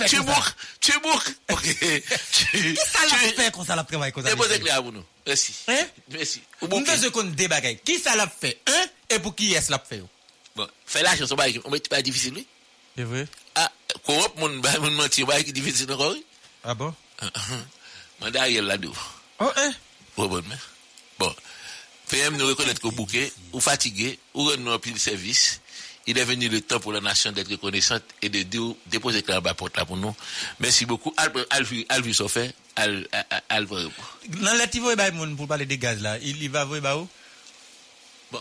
Tu mouk, tu mouk. Ok. Ki sa la fe kon sa la prema e kon sa? E bo zek le avou nou. Mersi. Hein? Mersi. Mwen de se kon de bagay. Ki sa la fe? Hein? E pou ki yes la fe yo? Bon, fe la chanson bagay, mwen te pa difisil li? E vwe? Ah, korop moun menti, mwen ki difisil nan kori? A ah bon? Ah, ah, mwen da Ariel la do. Oh, hein? Bo bon, bon men. PM nous reconnaître qu'au bouquet, ou fatigué, ou renouer un pile service. Il est venu le temps pour la nation d'être reconnaissante et de dé- déposer clair bas porte là pour nous. Merci beaucoup. Alvi, Alvi Sofé, Al, Al, Al, Dans la TV, bah, moun, pour parler des gaz là, il il va voir, bah, où? Bon,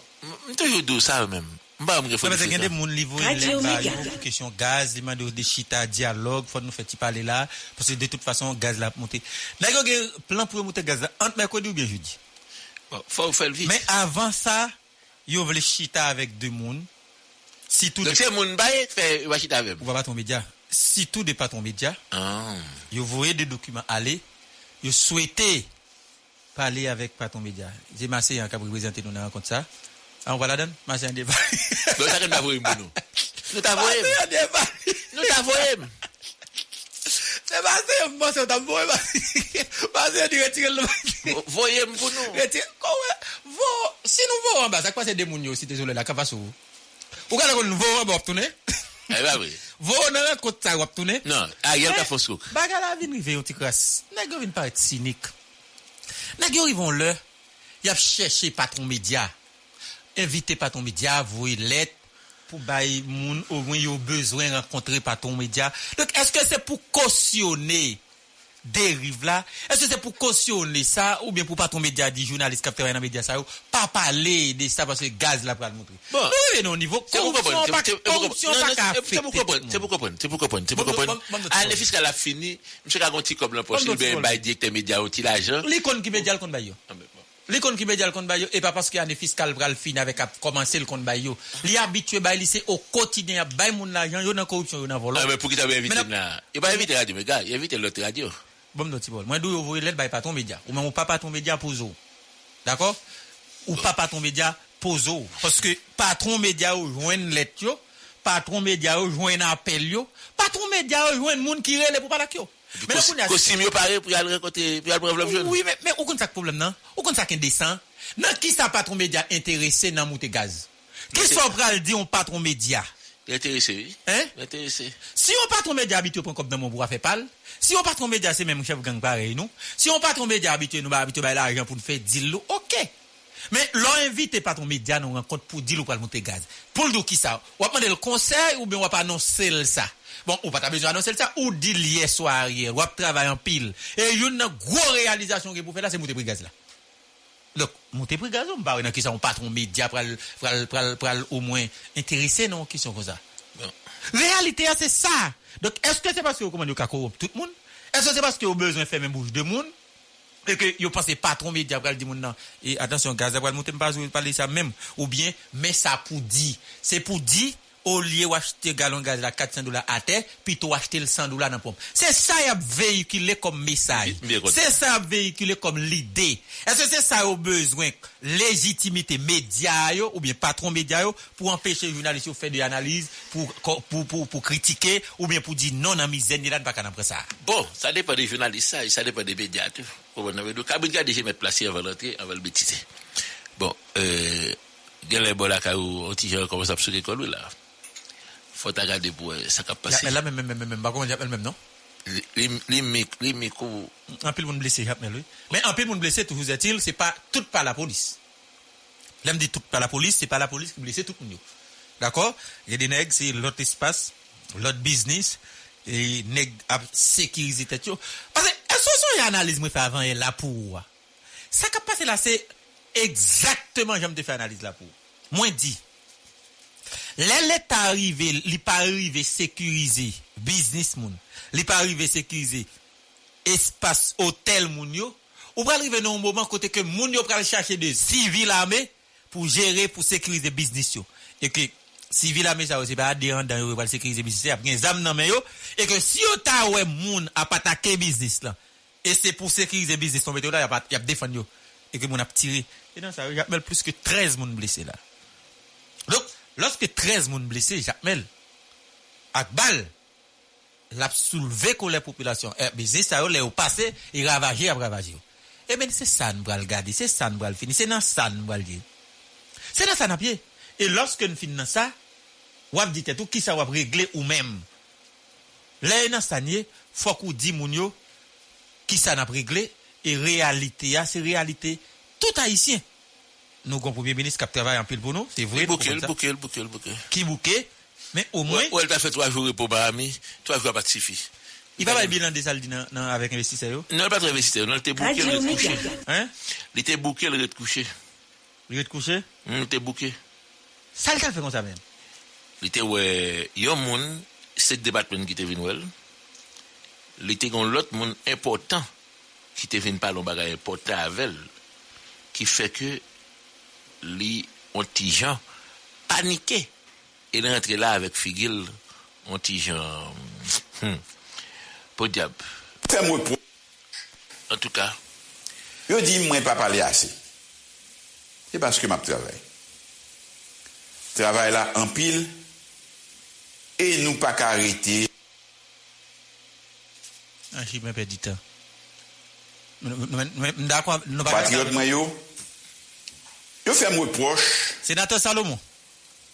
toujours dit ça même. Non, mais c'est qu'il y a des gens qui bah, pour question gaz, ils demandent des chita, dialogue, faut nous faire parler là, parce que de toute façon, gaz là monter. Là, il y a un plan pour monter gaz là, entre mercredi ou bien jeudi. Bon, faut faire vite. Mais avant ça, ils veulent chita avec deux monde. Si tout Donc c'est mon bail, fait, va chita avec. On va pas ton média. Si tout dépend ton média, Ah. ils voyaient des documents aller, ils souhaitaient parler avec patron média. J'ai massé un cap représenté nous dans rencontre ça. Ah, on va la donner, massé un débat. Donc ça, qu'on va voir, nous. Nous t'avons Se basè yon basè yon tam voye basè. Basè yon di retire lè basè. Voye m pou nou. Retire. Kowe. Vo. Si nou vo an basè. Kwa se demoun yo si te zole la kapa sou. Ou ka la kon nou vo an bop toune. E ba we. Vo nan an kote sa wap toune. Nan. A yon ka fos kouk. Baga la vin rive yon ti kras. Nèk yo vin paret sinik. Nèk yo rivon lè. Yap chèche patron media. Invite patron media. Voye let. Pour bay moun au moins yo besoin rencontrer patron média. Donc est-ce que c'est pour cautionner dérive là? Est-ce que c'est pour cautionner ça? Ou bien pour patron média dit journaliste qui travaille dans média ça pas parler de ça parce que gaz là pour le montrer? Bon. Nous venons au niveau C'est pour corruption comprendre. pas c'est- c'est pour corruption pas C'est pour comprendre. C'est pour comprendre. C'est pour comprendre. C'est pour comprendre. le fiscal a fini. Monsieur Kagonti comme il bien bon, bail directeur média outil l'argent. L'icône qui média le compte bon. L'icône qui média le compte bayo et pas parce qu'il y a un fiscal fin avec à commencer le compte bayo. Li habitué bay au quotidien bay moun l'argent yo dans corruption yo dans vol. Ah, mais pour qui t'avait invité là? Il va inviter radio, mais gars, il invite l'autre radio. Bon non ti bol. Moi yo voyer lettre bay patron média ou même pas patron média pour zo. D'accord? Ou pas patron média poso. Parce que patron média ou joindre lettre yo, patron média ou joindre appel yo, patron média ou joindre moun qui relè pour parler yo. Kosim yo pare pou yal rekote, pou yal brevlop joun. Oui, men, ou kon sak problem nan? Ou kon sak indesan? Nan ki sa patron media interese nan mouti gaz? Ki so pral di yon patron media? L'interese, oui. Hein? L'interese. Si yon patron media abityo pren kop nan moun bou a fe pal, si yon patron media se men mou chef gang pare yon, si yon patron media abityo nou ba abityo bay la ajan pou nou fe dil lou, ok. Men, lor invite patron media nou renkont pou dil lou pral mouti gaz. Poul do ki sa? Wap man del konser ou ben wap anonsel sa? Bon, ou pata bezon anonsel sa, ou di liye so a rye, wap travay an pil. E yon nan gwo realizasyon ki pou fè la, se mouté pri gaz la. Lòk, mouté pri gaz ou mba wè nan ki sa, ou patron media pral, pral, pral, pral ou mwen interese nan ki son kon sa. Bon. Realite a se sa. Dok, eske se paske ou komande ou kakorom tout moun? Eske se paske ou bezon fè men bouche de moun? et que yo pensez patron média pral di moun nan et attention gaz pral monter pas parler ça même ou bien mais ça pour dire c'est pour dire au lieu d'acheter gallon gaz à 400 dollars à terre, plutôt acheter le 100 dollars dans la pompe. C'est ça y a véhiculé comme message. C'est ça véhiculé comme l'idée. Est-ce que c'est ça au besoin? Légitimité média ou bien patron média pour empêcher les journalistes de faire des analyses, pour, pour, pour, pour critiquer, ou bien pour dire non, en misère, ni là, pas après ça. Bon, ça dépend des journalistes, ça, ça dépend des médias. Vous? Donc, quand vous déjà mettre placé avant l'entrée, avant le bêtiser. Bon, euh, il y a les un petit genre commence à comme lui, là? Faut regarder pour euh, ça qui a passé. Mais là, même, même, même, même, bah, comment j'appelle même, non? Les, les, mic- les micros, Un peu de monde blessé, j'appelle lui. Mais un peu de monde blessé, toujours est-il, c'est pas tout par la police. Là, me dit tout par la police, c'est pas la police qui blesse tout le monde. D'accord? Il y a des nègres, c'est l'autre espace, l'autre business, et nègres à sécuriser tête. Parce que, est-ce que son analyse me fait avant, elle là pour? Ça qui a passé là, c'est exactement, j'aime te faire analyse là pour. Moins dit. Lè lè ta arrive, li pa arrive sekurize biznis moun, li pa arrive sekurize espas hotel moun yo, ou pral rive nou mouman kote ke moun yo pral chache de sivil ame pou jere pou sekurize biznis yo. E ke sivil ame sa ou se pa aderan dan yo pral sekurize biznis yo, ap gen zam nan men yo, e ke si yo ta we moun ap atake biznis lan, e se pou sekurize biznis ton bete yo la, yap, yap defan yo, e ke moun ap tire. E nan sa, yap mel plus ke 13 moun blese la. Lorske 13 moun blese, jakmel, ak bal, l ap souleve kon le populasyon. E, beze sa yo le ou pase, e ravaje ap ravaje yo. E men, se san bral gade, se san bral fini, se nan san bral ye. Se nan san ap ye. E lorske n fin nan sa, wap dite tou ki sa wap regle ou mem. Le nan san ye, fok ou di moun yo, ki sa nap regle, e realite ya, se realite tout haisyen. Nous avons un premier ministre qui travaille en pile pour nous, c'est vrai. bouquet, bouquet, bouquet, bouquet. Qui bouquet, mais au moins, Ouais, ouais, elle t'a fait trois jours pour Bahami, trois jours à Pacifique. il va pas bilan des salles avec investisseurs. yo? Non, il pas investisseur, non, il était Radio il était couché. Hein? Il était bouqué, il était couché. Il était couché? Il était bouqué. Ça, le fait comme ça même. Il était, ouais, il y a un monde, c'est département qui était venu. Il était un monde important qui était venu parler un bagage important avec elle, qui fait que paniqué. Et il est rentré là avec Figil, hum, pas diable. Fais-moi pour. En tout cas, Yo dit moi pas parler assez. C'est parce que m'a travail. Travail là en pile et nous pas qu'arrêter. Ah, même perdu du temps. Nous- nous- nous- nous- D'accord, nous pas- Patriote moi yo. Yo fait moi reproche. Sénateur Salomon.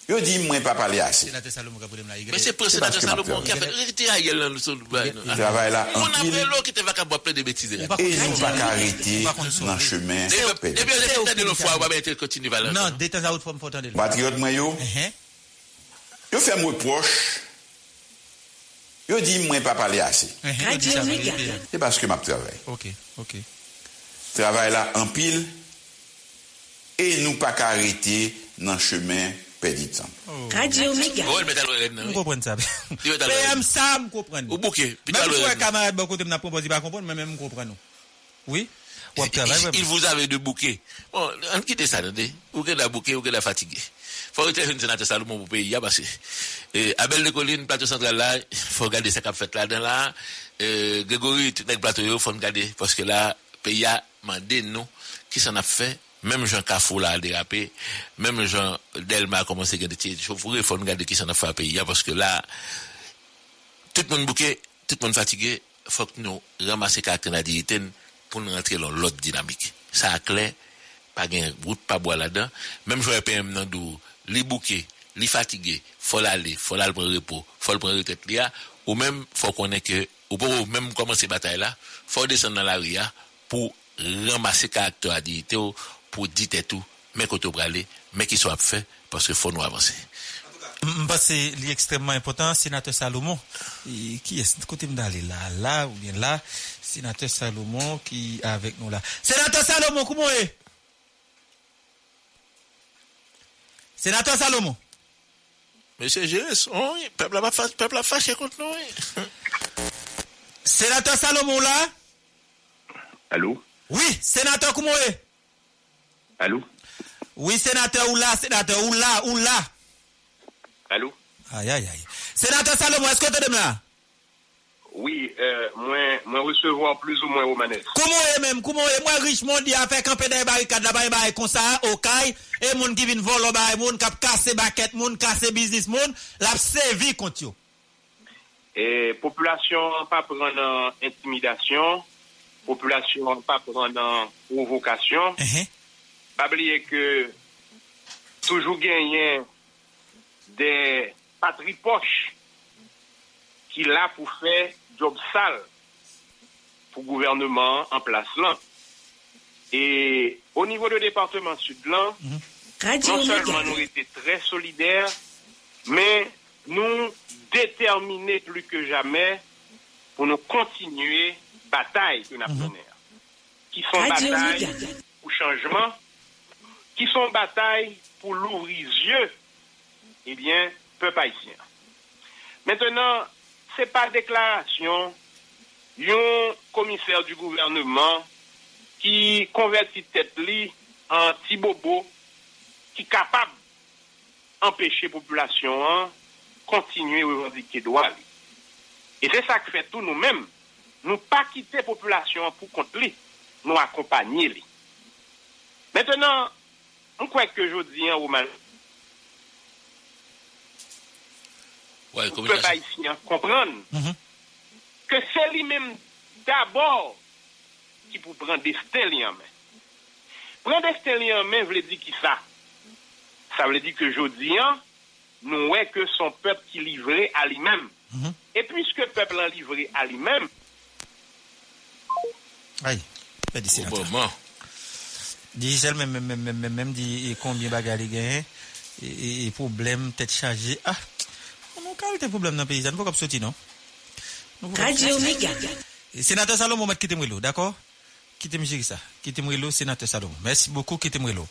Yo dit moi pas parler assez. Sénateur Salomon qui a là. mais c'est pour sénateur Salomon qui a fait, Ariel dans le sol. Il travaille là On a pris l'eau qui était vacant plein de bêtises. Et nous pas qu'arrêter dans le chemin. Et bien, de fois, on va mettre continue valeur. Non, de temps à autre, faut entendre. Patriote moi yo. Yo fait moi reproche. Yo dit moi pas parler assez. C'est parce que m'a travail. Ok, ok. Travail là en pile et nous pas qu'arrêter dans le chemin perdu de temps. Radio Méga. Oh, l'oreille, non, Vous oui. comprenez ça? Mais même ça. Au bouquet. puis Même à si l'oreille. un camarade, bon côté, m'a proposé pas comprendre, mais même comprendre. Oui? Ou Il, vous avait deux bouquets. Bon, on quitte ça, attendez. Ou que la bouquet, ou que la fatigué. Faut une sénateur Salomon pour payer, parce que, Abel de Colline, plateau central là, faut regarder ça qu'a fait là, dans là, Grégory, tout le plateau, faut regarder, parce que là, pays a mandé, nous, qui s'en a fait, Mem jan Kafou la al derape, mem jan Delma a komanse gade tiye di choufure, fon gade ki san a fwa peyi ya, paske la, tout moun bouke, tout moun fatige, fok nou ramase kakten la diriten pou nou rentre lon lot dinamik. Sa akle, pa gen gout, pa bo la dan, mem jan EPM nan dou, li bouke, li fatige, fol ale, fol al pren repo, fol pren retet li ya, ou mem fok konen ke, ou pou mem komanse batay la, fok desen nan la ri ya, pou ramase kakten la diriten ou, pour dire tout, mais qu'on peut aller, mais qu'il soit fait, parce qu'il faut nous avancer. C'est extrêmement important, sénateur Salomon. Et qui est côté d'aller là, là ou bien là, sénateur Salomon qui est avec nous là. Sénateur Salomon, comment est? Sénateur Salomon. Monsieur Gérès, oui, peuple a fâché, peuple a fâché contre nous. oui. Sénateur Salomon là? Allô? Oui, sénateur comment est? Allô Oui, sénateur ou là, sénateur ou là, ou là? Allô Aïe, aïe, aïe. Sénateur Salomon, est-ce que tu es là Oui, euh, moi moi, recevoir plus ou moins au Romanes. Comment est même Comment est moi riche monde a fait camper des barricades là-bas et comme ça au caille et monde qui vient voler bail monde qui a cassé baquette monde cassé business monde l'a servi contre eux. Et population pas prendre intimidation, population pas prendre provocation. Uh -huh. Pas oublier que toujours gagner des patries poches qui là pour faire job sale pour gouvernement en place là. Et au niveau du département sud là, Radio non seulement nous étions très solidaires, mais nous déterminés plus que jamais pour nous continuer bataille que nous avons qui sont batailles pour changement, qui sont batailles pour l'ouvrir yeux, eh bien, peuple haïtien. Maintenant, c'est par déclaration, un commissaire du gouvernement qui convertit tête en petit bobo qui est capable d'empêcher la population hein, continuer à revendiquer droit. Et c'est ça que fait tout nous-mêmes. Nous pas quitter la population pour lui, nous accompagner. Maintenant, on croit que je dis hein, au mal, Ouais, peuple haïtien comprendre que c'est lui-même d'abord qui pour prendre destin li en main. Prendre destin li en main veut dire qui ça? Ça veut dire que hein, nous ouais que son peuple qui livré à lui-même. Et puisque le peuple a livré à lui-même, Aïe, pas dit Digel même, même, même, même, même dit combien bagarre il gagne et, et, problème tête chargée. Ah, on a qualité problème dans le pays, ça ne faut pas sortir, non? Radio. Et Sénateur Salomon, m'a quitter Mwelo, d'accord? Quittez moi ça? Mwelo, sénateur Salomon. Merci beaucoup, quittez Mwelo.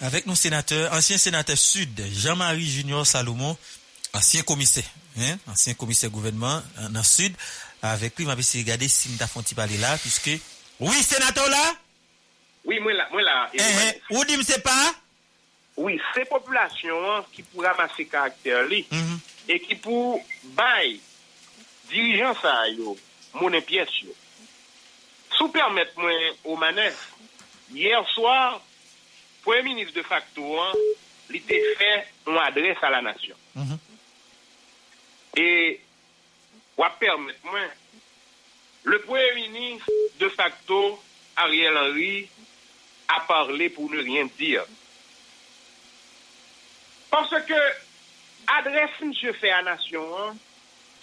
Avec nos sénateurs, ancien sénateur sud, Jean-Marie Junior Salomon, ancien commissaire, hein, ancien commissaire gouvernement euh, dans le sud. Avec lui, m'a essayé de regarder si m'ta font parler là, puisque, oui, sénateur là? Oui, mwen la... Mwen la eh, eh, ou di mse pa? Oui, se populasyon ki pou ramase karakter li mm -hmm. e ki pou bay dirijan sa yo, mounen piyes yo. Sou permette mwen o manes, yer soar, Premier Ministre de facto an, li te fè an adres a la nasyon. Mm -hmm. E wap permette mwen, le Premier Ministre de facto Ariel Henry a parlé pour ne rien dire. Parce que adresse monsieur fait à la nation, hein,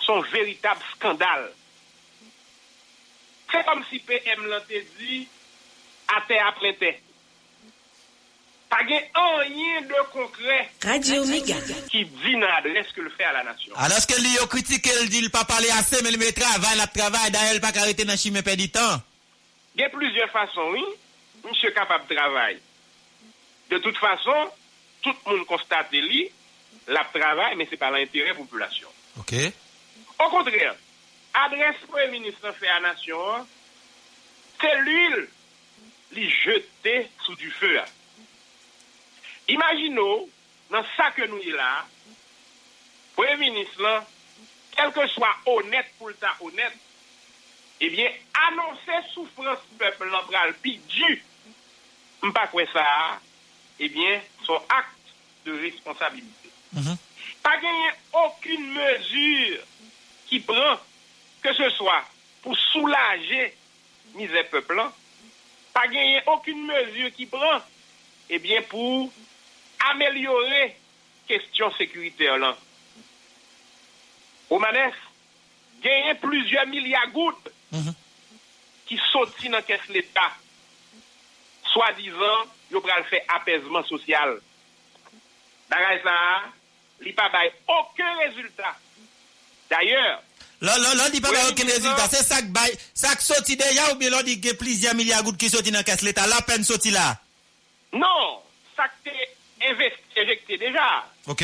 son véritable scandale. C'est comme si PM l'a dit à terre après terre. Pas rien de concret Radio qui dit dans l'adresse que le fait à la nation. Alors que lui, critique, il dit, il pas parler assez, mais il met travail, la travail, d'ailleurs, il pas arrêter dans chimie, perdre du temps. Il y a plusieurs façons, oui. Monsieur capable de travailler. De toute façon, tout le monde constate lui, la travail, mais c'est pas l'intérêt de la population. Ok. Au contraire, adresse Premier ministre fait à la nation, c'est l'huile li jeter sous du feu. Imaginons, dans ça que nous y là, Premier ministre, là, quel que soit honnête pour le temps honnête, eh bien, annoncer souffrance peuple là pral pi ça, eh bien, son acte de responsabilité. Pas gagner aucune mesure qui prend, que ce soit pour soulager misère peuple, pas gagner aucune mesure qui prend, eh bien, pour améliorer question sécuritaire là. Au manef, gagner plusieurs milliards de gouttes qui sortent dans caisse l'État. Soi-disant, yo pral faire apaisement social. Bagay ça, li pa bay aucun résultat. D'ailleurs, Là, là, là, dit pas aucun résultat. C'est ça que bail, ça que sorti déjà ou bien là, dit que plusieurs milliards de qui sorti dans la caisse l'État? La peine sorti là? non, ça que t'es investi, injecté déjà. OK?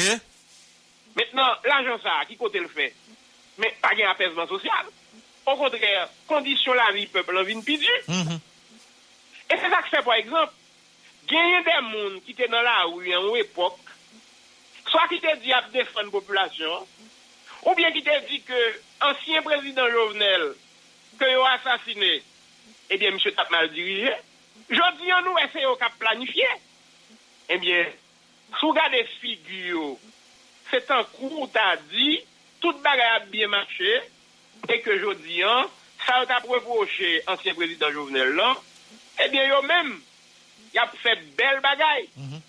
Maintenant, l'argent ça, qui côté le fait? Mais pas un apaisement social. Au contraire, condition la vie peuple en vin pidi. E se sak se, por ekzamp, genye de moun ki te nan la ou yon ou epok, swa ki te di ap defan populasyon, ou bien ki te di ke ansyen prezident Jovenel ke yo asasine, ebyen msye tap mal dirije, jodi yon nou ese yo kap planifiye. Ebyen, sou gade figyo, se tan kou ta di, tout bagay ap biye mache, e ke jodi yon, sa yo tap reproche ansyen prezident Jovenel lan, Eh ebyen yo men, yap fè bel bagay. Mm -hmm.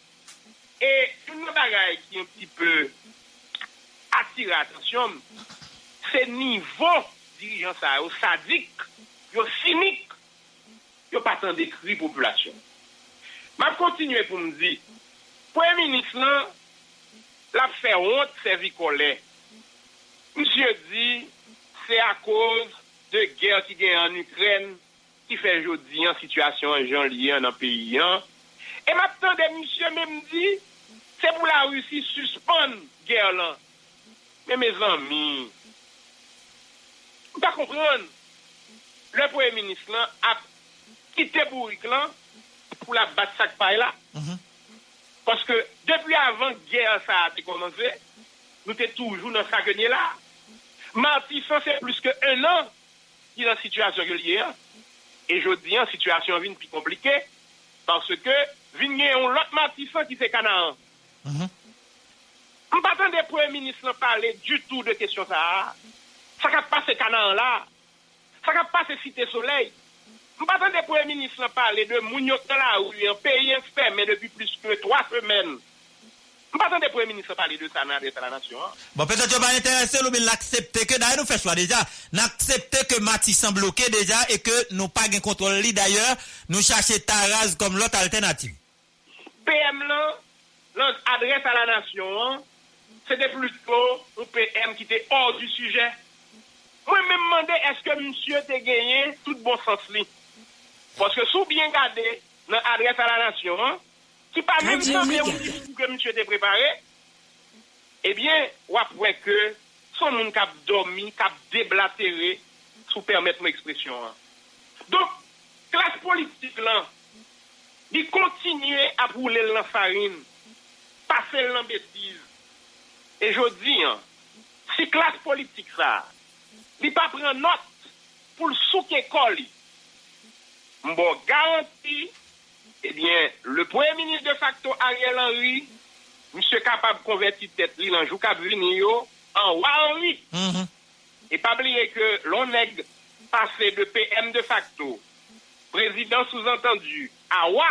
E, tout nou bagay ki yon ti pè atire atensyon, se nivou dirijan sa yo sadik, yo sinik, yo patan dekri populasyon. Ma kontinue pou m di, Premier Ministre nan, la fè honte se vikolè. Msye di, se a koz de gèr ki gen an Ukren, ki fè jodi an situasyon jan liyan nan peyi an. E matan de misye mè mdi, se pou la russi suspon gèr lan. Mè mè zanmi, mè pa kompron, le pou e minis lan ap kite bourik lan pou la bat sak pay la. Mm -hmm. Paske depi avan gèr sa ati konanse, nou te toujou nan sa genye la. Mati san se plus ke un an ki nan situasyon gèr liyan. Et je dis en situation vine plus compliquée parce que vine un l'autre Martissan qui c'est Canaan. On pas attendre des premiers ministres parler du tout de question ça. Ça va passer Canaan là. Ça va passer Cité Soleil. On pas des premiers ministres parler de Mouniok dans la rue, un pays fermé depuis plus que trois semaines. On pas attendre des premiers ministres parler de ça dans l'État de la nation. hein. Bon, peut-être que pas intéressé, ou bien l'accepter que d'ailleurs nous fait choix déjà. N'accepter que Matissan bloqué déjà et que nous pas de contrôle d'ailleurs, nous chercher Taraz comme l'autre alternative. PM là, notre adresse à la nation, hein, c'était plutôt un PM qui était hors du sujet. Moi, me demandé est-ce que monsieur t'a gagné tout bon sens li. Parce que sous bien gardé, notre adresse à la nation, ki pa mèm sanbe ou di pou ke msye te prepare, ebyen wap wè ke son moun kap domi, kap deblaterè sou permèt mè ekspresyon an. Donk, klas politik lan, di kontinye ap roule lan farin, pase lan betiz, e jodi an, si klas politik sa, li pa pren not pou l souk ekol li, mbo garanti eh bien, le premier ministre de facto Ariel Henry, monsieur capable de convertir tête li dans jou kap vini yo, en roi Henry. Et pas oublier que l'on est passé de PM de facto, président sous-entendu, à roi,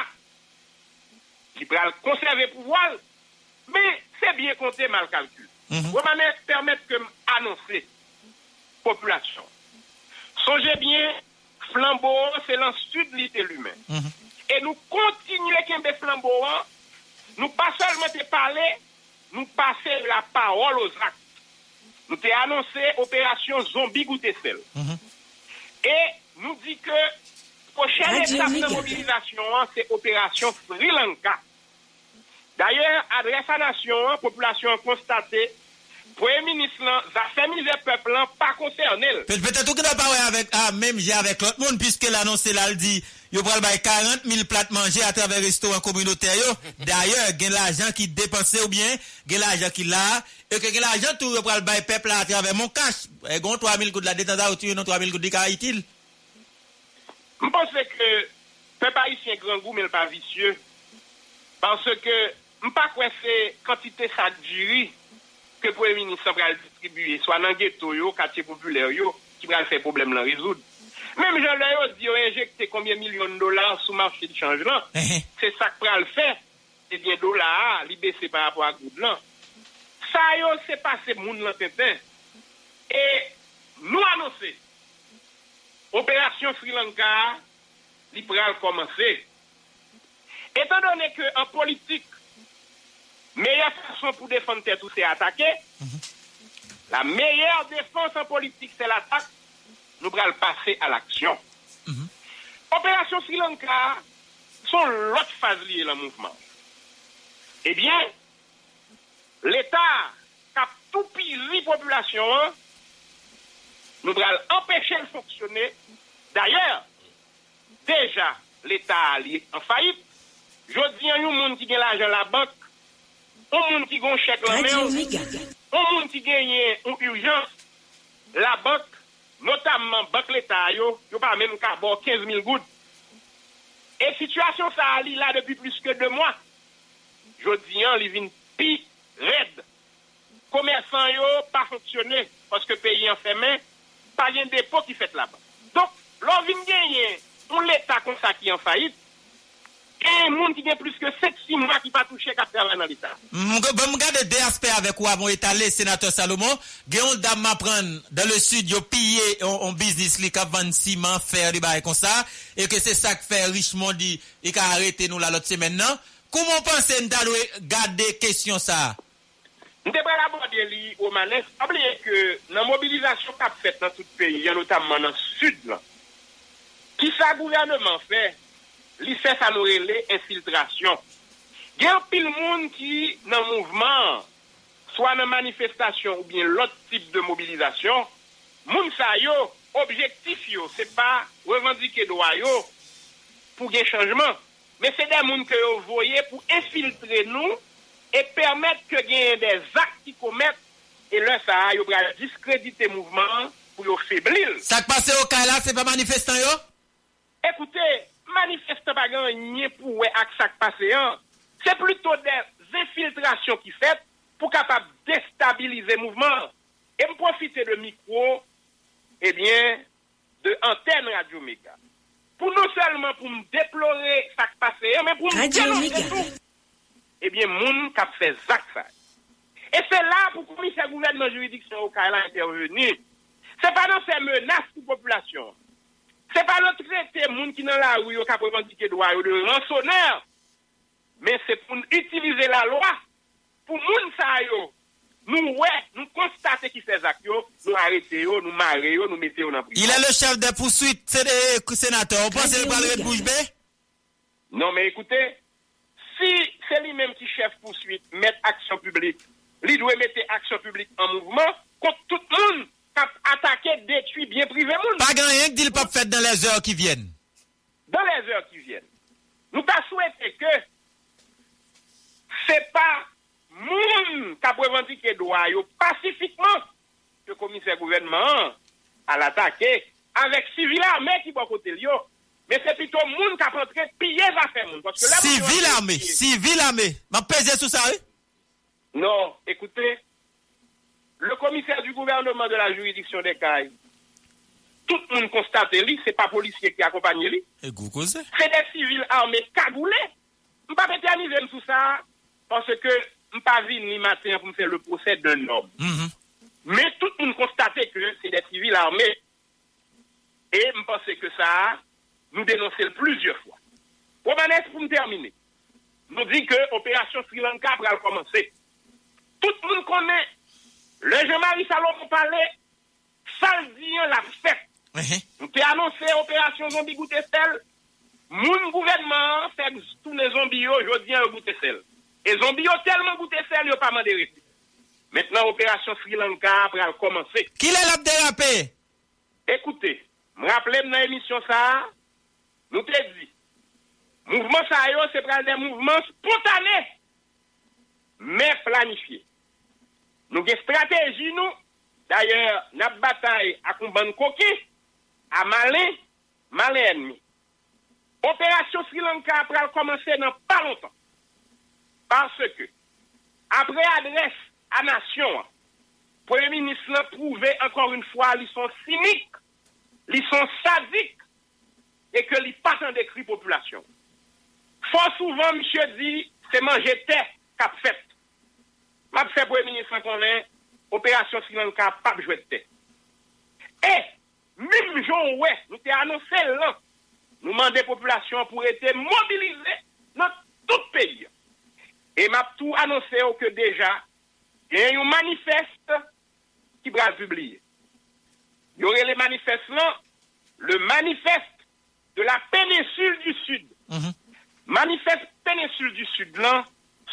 qui pourra conserver pouvoir, mais c'est bien compté mal calcul. Vous m'en permettre que annoncer population. Songez bien, flambeau, c'est sud de l'île humain. Et nous continuons à des flambeaux, nous pas seulement te parler, nous passer la parole aux actes. Nous t'ai annoncé opération zombie goûter sel. Et nous dit que prochaine Radio étape de mobilisation, hein, c'est opération Sri Lanka. D'ailleurs, adresse à la nation, hein, population a constaté, Premier ministre, ça fait misère peuple, pas concerné. Pe- Peut-être que n'a pas avec, ah, même j'ai avec l'autre monde, puisque l'annonce là, elle dit, yo pral bay 40 000 plat manje a travè restoran kominote yo. D'ayor, gen l'ajan ki depanse ou bien, gen l'ajan ki la, e ke gen l'ajan tou yo pral bay pepla a travè mon kache. E eh, gon 3 000 kout la detanda ou tu yon 3 000 kout di ka itil. M'pense ke pepa isyen gran gou men pa visye. Pense ke m'pa kwen se kantite sa djiri ke pou e minisan pral distribuye. Swa nan geto yo, katye populer yo, ki pral se problem lan rezoud. Mem jan la yo di yo injekte kombien milyon dolar sou marché de chanj lan, se sak pral fè, se bien dolar, li bese par rapport a goud. Sa yo se pase moun lan tenten. E nou anose, opérasyon Sri Lanka, li pral komanse. Etan donne ke an politik, meyè fason pou defante tèt ou se atake, la meyèr defanse an politik se l'atak, nou pral pase a l'aksyon. Opérasyon Sri Lanka, son lot faz liye la mouvman. Ebyen, l'Etat kap tou pizi populasyon, nou pral empèche l'fonksyonne. D'ailleurs, deja l'Etat li en faillite, jodi an yon moun ki gen l'ajan la bank, yon moun ki gon chèk la men, yon moun ki genye ou urjans, la bank, notamman bank l'Etat yo, yo pa men ka bo 15.000 goud. E situasyon sa li la depi plus ke 2 mwa. Jodi an li vin pi red. Komersan yo pa fonksyonne, paske peyi an femen, pa gen depo ki fet la ba. Donk, lor vin genyen, on l'Etat kon sa ki an fayit, gen moun ki gen plus ke 7-6 mwa ki pa touche kap travay nan l'Etat. Mwen gade de aspe avek ou avon etale, Senator Salomon, gen yon dam mapren dan le sud yo piye yon biznis li kap van siman, fer li bare kon sa, e ke se sak fer Richemont non? li, e ka arete nou la lot semen nan. Koumon panse n talwe gade kesyon sa? N debra la borde li ou manes, ableye ke nan mobilizasyon kap fet nan tout peyi, yon notamman nan sud lan, ki sa gouvernement fey, li fè sa nou rele infiltrasyon. Gen pil moun ki nan mouvman, swa nan manifestasyon ou bien lot tip de mobilizasyon, moun sa yo, objektif yo, se pa revandike doa yo pou gen chanjman. Men se den moun ke yo voye pou infiltre nou e permette ke gen de zak ki komet e lè sa yo pra diskredite mouvman pou yo feblil. Sak pase yo ka la se pa manifestan yo? Ekoute, manifeste bagan nye pou we ak pase an, se pluto des infiltrasyon ki fet pou kapap destabilize mouvman. E m profite de mikro, ebyen, de antenne Radio Mega. Pou nou selman pou m deplore sak pase an, men pou m denonse tout, ebyen moun kap fe zak sa. E se la pou komise gouvernement juridiksyon ou ka la interveni, se pa nan se menas pou populasyon. Se pa nou trete moun ki nan la ou yo ka prevandike doa yo de ransoner, men se pou nou itilize la loa, pou moun sa yo, nou we, nou konstate ki se zak yo, nou arete yo, nou mare yo, nou mete yo nan priva. Il est le chef de poursuite, sénateur. On pense le parler de Boujbe? Non, men écoutez, si se li menm ki chef poursuite, mette aksyon publik, li dwe mette aksyon publik an mouvment, kont tout moun, kap atake detui bien prive moun. Pa gan yon di l pap fèt dan les or ki vyen. Dan les or ki vyen. Nou ta souwete ke se pa moun kap revandike doa yo pasifikman ke komise gouvernement al atake avèk sivil armè ki bon kote li yo. Men se pito moun kap rentre piye zafè moun. Sivil armè, sivil armè. Man peze sou sa e? Non, ekoute... le commissaire du gouvernement de la juridiction des Cailles, tout le monde constate lui, c'est pas policier qui accompagne lui. C'est des civils armés cagoulés. Je ne pas éterniser tout ça, parce que je ne pas ni matin pour me faire le procès d'un homme. Mais tout le monde constate que c'est des civils armés. Et je pense que ça, nous dénonçons plusieurs fois. Romanes, pour me terminer, nous dit que l'opération Sri Lanka va commencer. Tout le monde connaît le Jean-Marie Salomon parlait, samedi la fête. Nous t'ai annoncé opération zombie goûter sel. Mon gouvernement fait tous les zombies aujourd'hui à goûter sel. Et zombies tellement goûter sel, ils pas mandé Maintenant, opération Sri Lanka va commencer. Qui la dérapé? Écoutez, me rappelez dans l'émission ça, nous t'ai dit, mouvement ça c'est des mouvements spontanés, mais planifiés. Nou gen strateji nou, d'ayor, nap batay akoun ban koki, a malen, malen enmi. Opération Sri Lanka pral commencer dans pas longtemps. Parce que, après adresse à nation, Premier ministre l'a prouvé encore une fois, ils sont cyniques, ils sont sadiques, et que ils pas en décrit population. Fort souvent, monsieur dit, c'est manger terre qu'a fait. M'a fait Premier ministre qu'on est, opération Sri Lanka, pas jouer de terre. Et, même jour, ouais, nous t'ai annoncé là, nous demandons population pour être mobilisée dans tout le pays. Et m'a tout annoncé que déjà, il y a un manifeste qui va publier. Il y aurait les manifestes là, le manifeste de la péninsule du Sud. Manifeste péninsule du Sud là,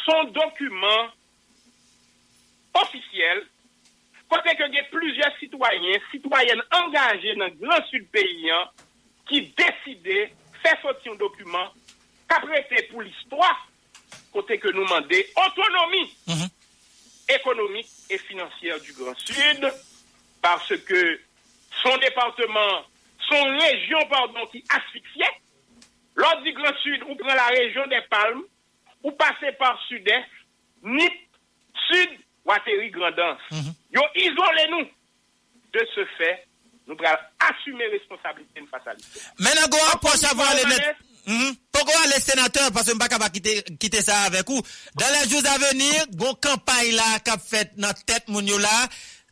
son document officiel, côté que il y a plusieurs citoyens, citoyennes engagés dans le grand sud pays, hein, qui décidaient faire sortir un document qu'après pour l'histoire, côté que nous demandons autonomie économique et financière du Grand Sud, parce que son département, son région, pardon, qui asphyxiait, lors du Grand Sud, on prend la région des Palmes, ou passer par Sud-Est, NIP, Sud, Wateri Grandans, mm -hmm. yo izole nou. De se fè, nou pral asume responsabilite nou fasa li. Men an go aposhe avan le net... Poko an le senateur, pasè mba kaba kite sa avek ou, dan la jouz avenir, gon kampay la kap fèt nan tèt moun yo la,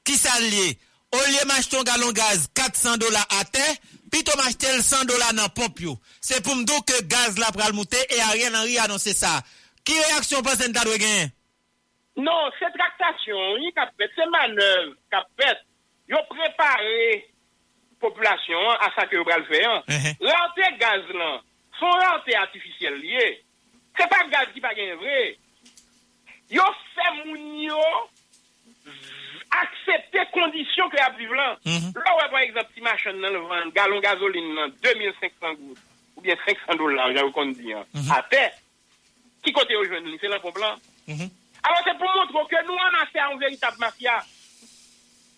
ki sa liye. O liye m'achton galon gaz 400 dola ate, pi to m'achtel 100 dola nan pomp yo. Se pou mdou ke gaz la pral moutè, e a rien an ri anonsè sa. Ki reaksyon pasè nta dwe genye? Non, se traktasyon, yi kapet, se manev kapet, yo prepare populasyon a sa ke yo bral feyan. Uh -huh. Lante gaz lan, son lante artificiel liye. Se pa gaz ki pa gen vre. Yo fe moun yo aksepte kondisyon ke ap viv lan. Uh -huh. La wè pwa ekzap ti machan nan levan, galon gazolin nan 2500 gout, ou bien 500 dolan, javou kon di an. Uh -huh. Ate, ki kote yo jwen li, se lan pou plan. Mm-hmm. Uh-huh. Alors, c'est pour montrer que nous, on a fait un véritable mafia.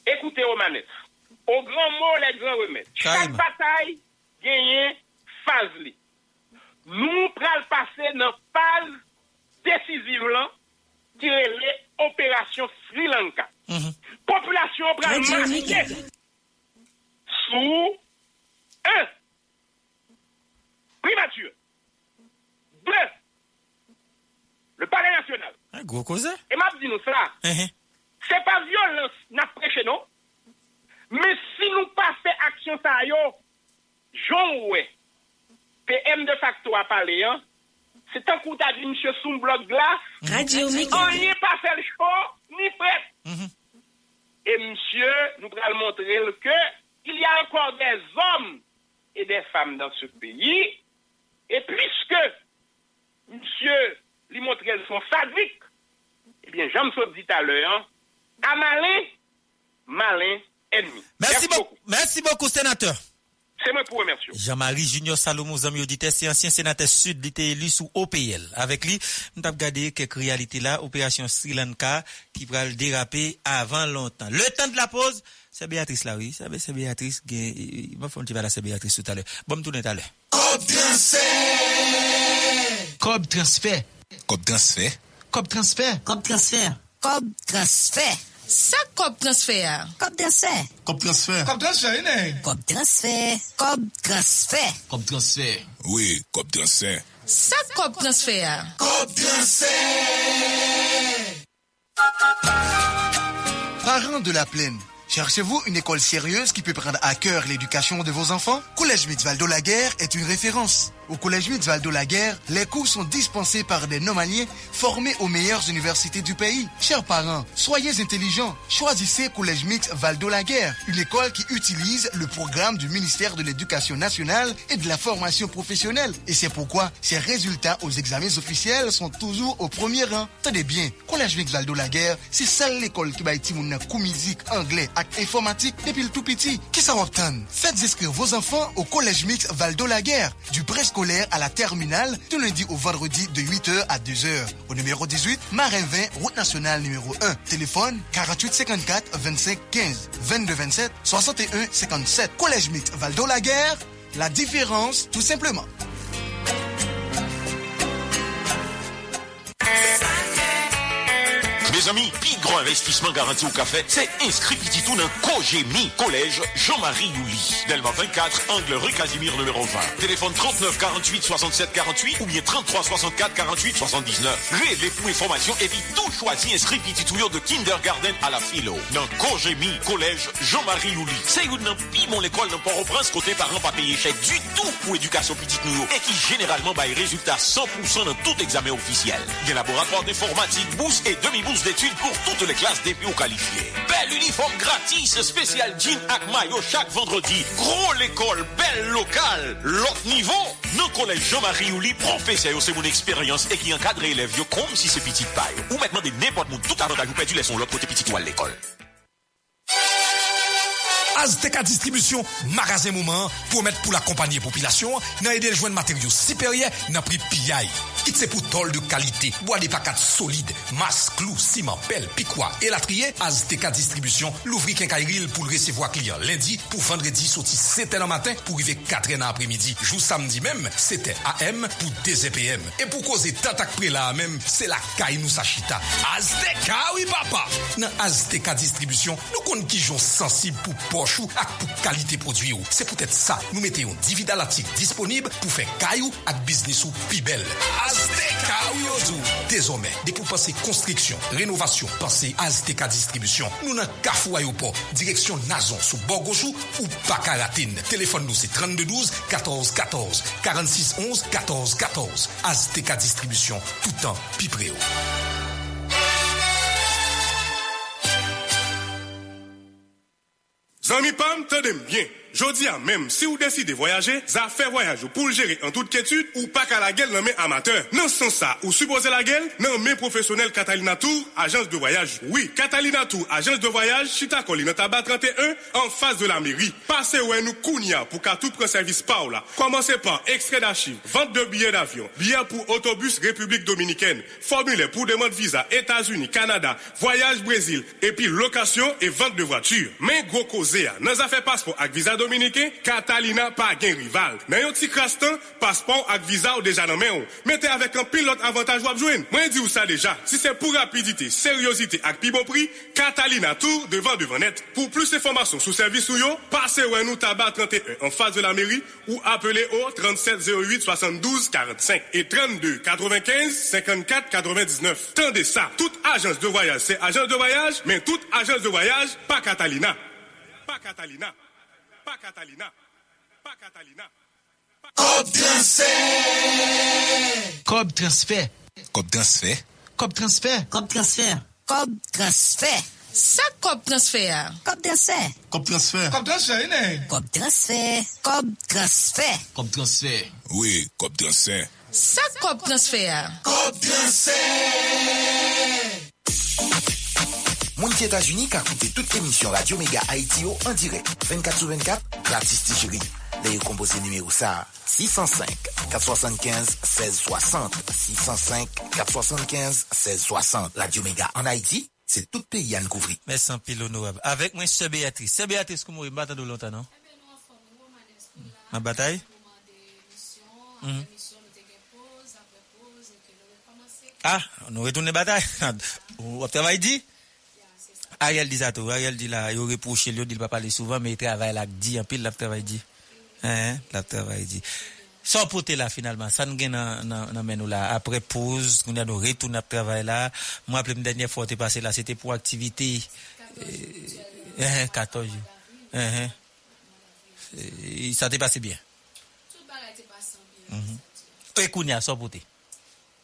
Écoutez, Romanès, au grand mot, les grands remèdes. Chaque bataille gagne phase li. Nous pral passer dans phase décisive là, qui est l'opération Sri Lanka. Population pral marquer sous un primature. Deux, le palais national. Un gros cause. Et m'a dit nous ça. C'est pas violence n'a prêché non? Mais si nous pas fait action ça yo, Jean ouais. PM de facto a parlé hein. C'est un coup t'as dit monsieur sous bloc glace. Radio Mix. On n'y est pas fait le show ni prêt. Et monsieur nous allons montrer que il y a encore des hommes et des femmes dans ce pays. Et puisque monsieur lui montrer son sadique, eh bien, j'aime ça dit tout à l'heure, hein, à malin, malin ennemi. Merci beaucoup. Merci beaucoup, sénateur. C'est moi pour remercier. Jean-Marie Junior Salomon, Zami auditeur, c'est ancien sénateur sud, il était élu sous OPL. Avec lui, nous avons regardé quelques réalités là, opération Sri Lanka, qui va le déraper avant longtemps. Le temps de la pause, c'est Béatrice là, oui. C'est c'est Béatrice, il va faire un petit là, c'est Béatrice tout à l'heure. Bon, tourner tout à l'heure. Cob transfert. Cob transfert. Cob transfert. Cob transfert. Cob transfert. Cob transfert. Ça, Cob transfert. Cob transfert. Cob transfert. Cob transfert, né? Cob transfert. Cob transfert. Cob transfert. Oui, Cob transfert. Ça, Cob transfert. Cob transfert. Parents de la plaine, cherchez-vous une école sérieuse qui peut prendre à cœur l'éducation de vos enfants? Collège Mitzvaldo Laguerre est une référence. Au Collège Mitzvaldo Laguerre, les cours sont dispensés par des non-maliens formés aux meilleures universités du pays. Chers parents, soyez intelligents. Choisissez Collège Mix Valdo Laguerre, une école qui utilise le programme du ministère de l'Éducation nationale et de la formation professionnelle. Et c'est pourquoi ses résultats aux examens officiels sont toujours au premier rang. Tenez bien, Collège Mix Valdo Laguerre, c'est celle l'école qui va être mon musique, anglais et informatique depuis le tout petit. Qui s'en obtient Faites inscrire vos enfants au Collège Mix Valdo Laguerre, du préscolaire à la terminale, du lundi au vendredi de 8h à 2h. Au numéro 18, Marin 20, route nationale numéro 1. Téléphone 48 54 25 15 22 27 61 57. Collège Mix Valdo Laguerre, la différence tout simplement. Mes amis, pi grand investissement garanti au café, c'est inscrit petit tout dans Cogémi, collège Jean-Marie Youli. Delma 24, angle rue Casimir numéro 20. Téléphone 39 48 67 48 ou bien 33 64 48 79. Rêvez pour information et puis tout choisi inscrit petit tout de kindergarten à la philo. Dans Cogémi, collège Jean-Marie Youli. C'est une nan pi mon l'école dans Port-au-Prince côté parents pas payer cher du tout pour éducation petite nous et qui généralement baille résultat 100% dans tout examen officiel. Des laboratoires d'informatique, bourse et demi-bourse pour toutes les classes des plus qualifiées. Bel uniforme gratis, spécial jean ak maillot chaque vendredi. Gros l'école, belle locale, l'autre niveau. Nos collèges Jean-Marie Ouli, professeur, c'est mon expérience et qui encadre élèves comme si c'est petite paille. Ou maintenant des n'importe où tout avantage ou perdu laissons l'autre côté petit toile l'école. Azteca Distribution, magasin Moment, promet pour l'accompagner population, n'a aidé le joindre matériaux supérieurs, n'a pris piaille. Kit c'est pour tôle de qualité, bois des pacates solides, masse, clous, ciment, pelle, piquois et latrier, Azteca Distribution, l'ouvrit quincaillerie pour recevoir client lundi, pour vendredi, sorti 7 h matin, pour arriver 4 h après-midi. Jour samedi même, c'était AM pour 2 EPM. Et pour causer tatac près là même, c'est la caille nous sachita. Azteca, oui papa! Dans Azteca Distribution, nous comptons qui sont sensibles pour poche ou ak pour qualité produit ou. C'est peut-être ça, nous mettons un dividalatique disponible pour faire caillou ak business ou pi belle. Azteca, oui ozou. Désormais, dès pour passer construction, rénovation, passer Azteca Distribution, nous n'avons Carrefour Aéroport, direction Nazon sous Borgojou ou Bakaratine. Téléphone nous c'est 32 12 14 14 46 11 14 14. Azteca Distribution, tout temps, pi préau. Zami pam, tade mbyen. Jodi a même, si vous décidez de voyager, ça fait voyage ou pour le gérer en toute quiétude ou pas qu'à la gueule non mais amateur. Non sans ça, ou supposez la gueule, non mais professionnel Catalina Tour, agence de voyage. Oui, Catalina Tour, agence de voyage, Chita dans tabac 31, en face de la mairie. Passez où nous kounia pour qu'à tout prend service par là. Commencez par extrait d'archives, vente de billets d'avion, billets pour autobus République Dominicaine, formulaire pour demande visa États-Unis, Canada, voyage Brésil, et puis location et vente de voitures. Mais gros causé, dans affaires passeport avec visa dominicain, Catalina pas gain rival. Dans yon petit crastan, passeport avec visa ou déjà dans main. Mettez avec un pilote avantage ou joindre. Moi dis ça déjà. Si c'est pour rapidité, sériosité avec pi bon prix, Catalina Tour devant devant net. Pour plus d'informations sur service ou yo, passez ou nous tabac 31 en face de la mairie ou appelez au 37 08 72 45 et 32 95 54 99. Tendez ça. Toute agence de voyage, c'est agence de voyage, mais toute agence de voyage, pas Catalina. Pas Catalina. pa Catalina, pa Catalina. Kop transfer! Kop transfer! Kop transfer! Kop transfer! Kop transfer! Kop transfer! Sa kop transfer? Kop transfer! Kop transfer! Kop transfer, inè! Kop transfer! Kop transfer! Kop transfer! Oui, kop transfer! Sa kop transfer? Kop transfer! Moun ki Etats-Unis ka koute tout emisyon Radio Mega Haiti yo en direct. 24 sur 24, gratis ti chéri. Deye kompose numéro ça 605 475 1660 605 475 1660 Radio Mega en Haïti, c'est tout pays à nous couvrir. Merci un pile honorable. Avec moi, c'est Béatrice. C'est Béatrice, comment vous battez de longtemps, non? Ma bataille? Mhm. Ah, nous retournons bataille. Vous travaillez dit? Ariel dit ça tout. Ariel dit là, il reproche il ne pas parler souvent, mais il travaille là, dit en pile, il travaille dit. Hein, il travaille dit. Sans porter là, finalement, ça nous gagne dans nous là. Après pause, nous avons retourné à travail là. Moi, la dernière fois, tu passé là, c'était pour activité, euh, 14 jours. Euh, euh, ça t'est passé bien. Tout le bagage t'est passé bien. Mm -hmm. Et Kounia, sans porter.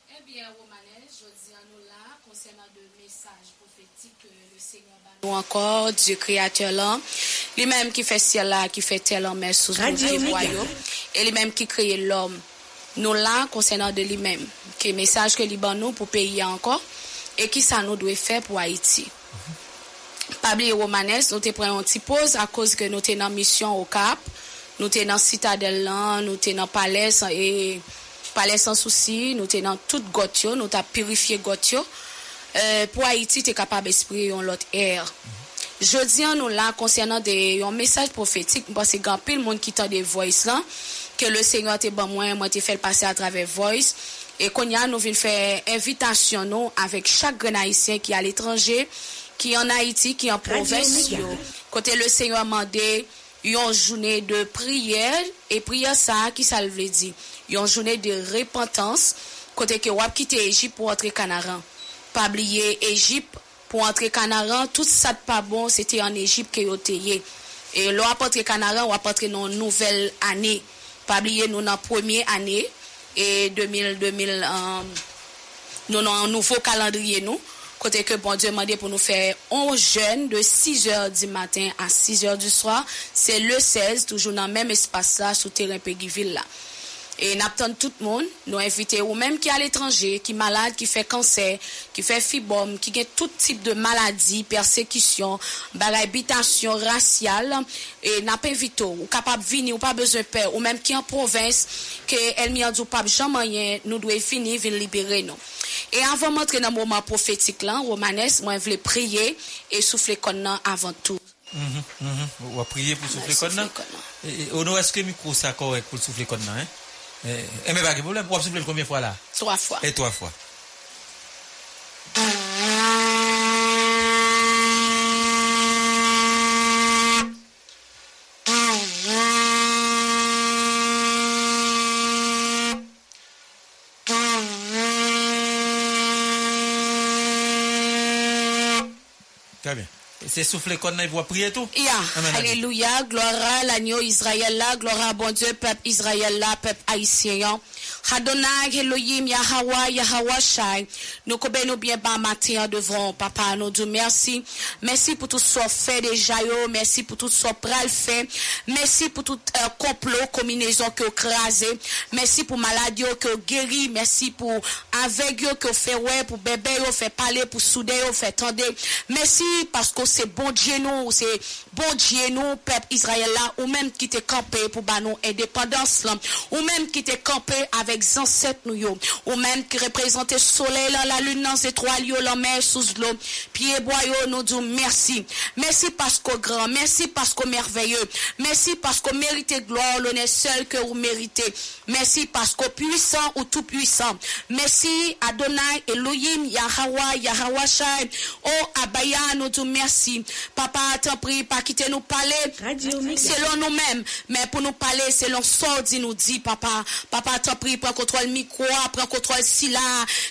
Eh bien, Romanes, je dis à nous là, concernant le message prophétique que le Nous encore, Dieu créateur là, lui-même qui fait ciel là, qui fait tel mer sous le royaume, et lui-même qui crée l'homme. Nous là, concernant de lui-même, qui est message que Liban nous pour payer encore, et qui ça nous doit faire pour Haïti. Pas oublier Romanes, nous te prenons un petit pause à cause que nous en mission au Cap, nous dans Citadelle nous dans Palais et Palais sans souci, nous dans toute Gotio, nous avons purifié Gotio. Euh, pour Haïti, tu es capable d'exprimer l'autre air. Je dis à nous là, concernant des, un message prophétique, parce que grand pile monde qui t'a des voice là, que le Seigneur te bon moi, moi te fait passer à travers voice. Et Konya, nous venons faire invitation nous avec chaque grand haïtien qui est à l'étranger, qui est en Haïti, qui est en province. Côté le Seigneur a demandé une journée de prière et prière ça qui ça veut dire? Une journée de repentance côté que wap quitter Égypte pour entrer Canaran Pabliye Ejip pou antre kanaran, tout sa pa bon se te an Ejip ke yo te ye. E lo apotre kanaran wapotre nou nouvel ane. Pabliye nou nan premier ane, e 2000, 2000, um, euh, nou nan nouvo kalandriye nou. Kote ke bon Dieu mande pou nou fè 11 jen de 6 or di matin a 6 or du soir. Se le 16, toujou nan menm espasa sou teren Peggyville la. Et nous attendons tout le monde, nous inviter ou même qui est à l'étranger, qui est malade, qui fait cancer, qui fait fibrome, qui a tout type de maladie, persécution, habitation raciale, et n'a pas invité ou capable de venir ou pas besoin de peur, ou même qui est en province, que elle m'y a dit pas jamais nous devons finir, venir libérer nous. Et avant d'entrer dans le moment prophétique là, Romanes, moi je voulais prier et souffler comme avant tout. Mhm, mhm. On va prier pour souffler comme Ono, est-ce que micro ça correct pour souffler comme hein? Eh, eh, mais pas de problème. On va souffler combien de fois là? Trois fois. Et trois fois. Très bien. Et C'est souffler comme ça, il va prier tout? Yeah. Amen. Alléluia. Gloire à l'agneau Israël là. Gloire à bon Dieu, peuple Israël là, peuple haïtien. Adonai, Elohim. Nous combien nous bien bas matin devant papa, nous disons merci. Merci pour tout ce fait déjà. Merci pour tout ce pral fait. Merci pour tout euh, complot, combinaison que crasé. Merci pour maladie que guéri. Merci pour avec yo que fait ouais, pour bébé yo fait parler, pour souder yo fait tendre. Merci parce que c'est bon Dieu nous, c'est bon Dieu nous, peuple Israël là, ou même qui t'est campé pour nous indépendance là, ou même qui t'est campé avec ancêtres nous yo, ou même qui représentait le soleil là, la lune dans les étoiles yo, la mer sous l'eau, pied bois yo, nous disons merci. Merci parce qu'au grand, merci parce qu'au merveilleux, merci parce qu'au mérité gloire, l'honneur seul que vous méritez. Merci parce qu'au puissant ou tout puissant. Merci Adonai, Elohim, Yahweh, Yahweh Shai. Oh Abaya, nous disons merci. Papa, t'en prie, pas quitter nous parler. Selon nous-mêmes, mais pour nous parler, selon ce dit nous dit, papa. Papa, t'en prie, prends contrôle micro, prends contrôle si là.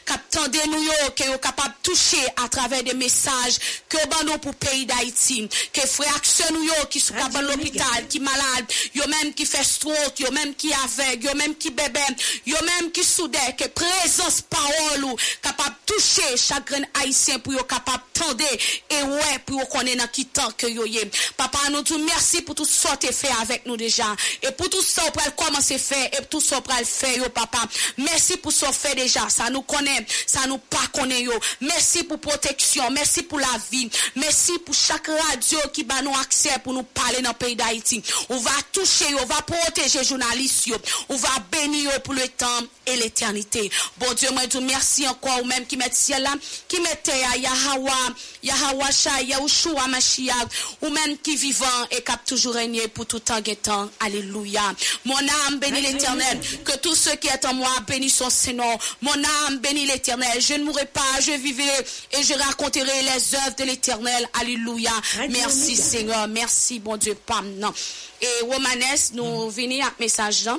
Captendez nous yo, que yo capable toucher à travers des messages que ban nous pour pays d'Haïti. Que frère action nous yo qui sont dans l'hôpital, qui malade, yo même qui fait stroke, yo même qui aveugle, yo même qui bébé, yo même qui soudé, que présence parole ou capable toucher chaque haïtien pour yo capable tendre et ouais pour yo connaître dans qui temps que yo yé. Papa, nous te merci pour tout ça que fait avec nous déjà. Et pour tout ça, pour commencer faire et tout ça pour le faire papa. Merci pour ce fait déjà. Ça nous connaît, ça nous pas connaît yo. Merci pour protection, merci pour la vie. Merci pour chaque radio qui va nous accès pour nous parler dans le pays d'Haïti. On va toucher, on va protéger les journalistes, on va bénir pour le temps et l'éternité. Bon Dieu, moi, je merci encore, ou même qui met ciel là, qui mette à Yahweh Shai, Yahushua Mashiach, ou même qui vivant et qui a toujours régné pour tout temps et temps. Alléluia. Mon âme bénit l'éternel. Que tous ceux qui est en moi bénissent son Seigneur. Mon âme bénit l'éternel. Je ne mourrai pas, je vivrai et je raconterai les œuvres de l'éternel. Alléluia. Merci Seigneur. Merci, bon Dieu, pas maintenant. Et Romanes, nous venons avec message là.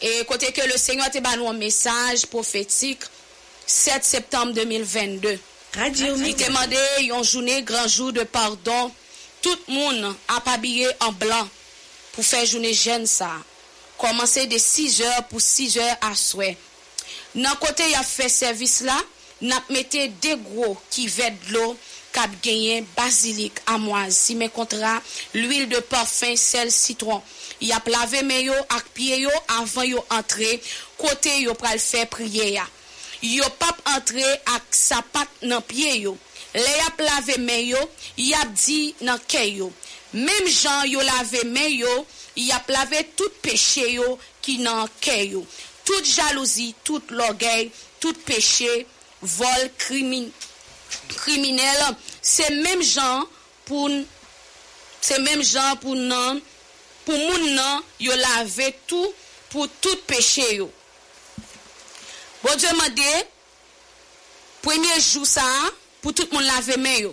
Et côté que le Seigneur te ba nous un message prophétique 7 septembre 2022. Radio Il te demandé une journée grand jour de pardon. Tout le monde a habillé en blanc pour faire journée jeune ça. komanse de 6 jeur pou 6 jeur aswe. Nan kote ya fe servis la, nap mette de gro ki ved lo kap genyen basilik, amwaz, sime kontra, l'huil de parfum, sel, citron. Ya plave men yo ak pie yo avan yo antre, kote yo pral fe priye ya. Yo pap antre ak sapat nan pie yo. Le ya plave men yo, ya di nan ke yo. Mem jan yo lave men yo, y ap lave tout peche yo ki nan ke yo. Tout jalouzi, tout logay, tout peche, vol, krimin, kriminel. Se menm jan pou, pou, nan, pou moun nan yo lave tout pou tout peche yo. Bon diyo mande, premye jou sa, pou tout moun lave men yo.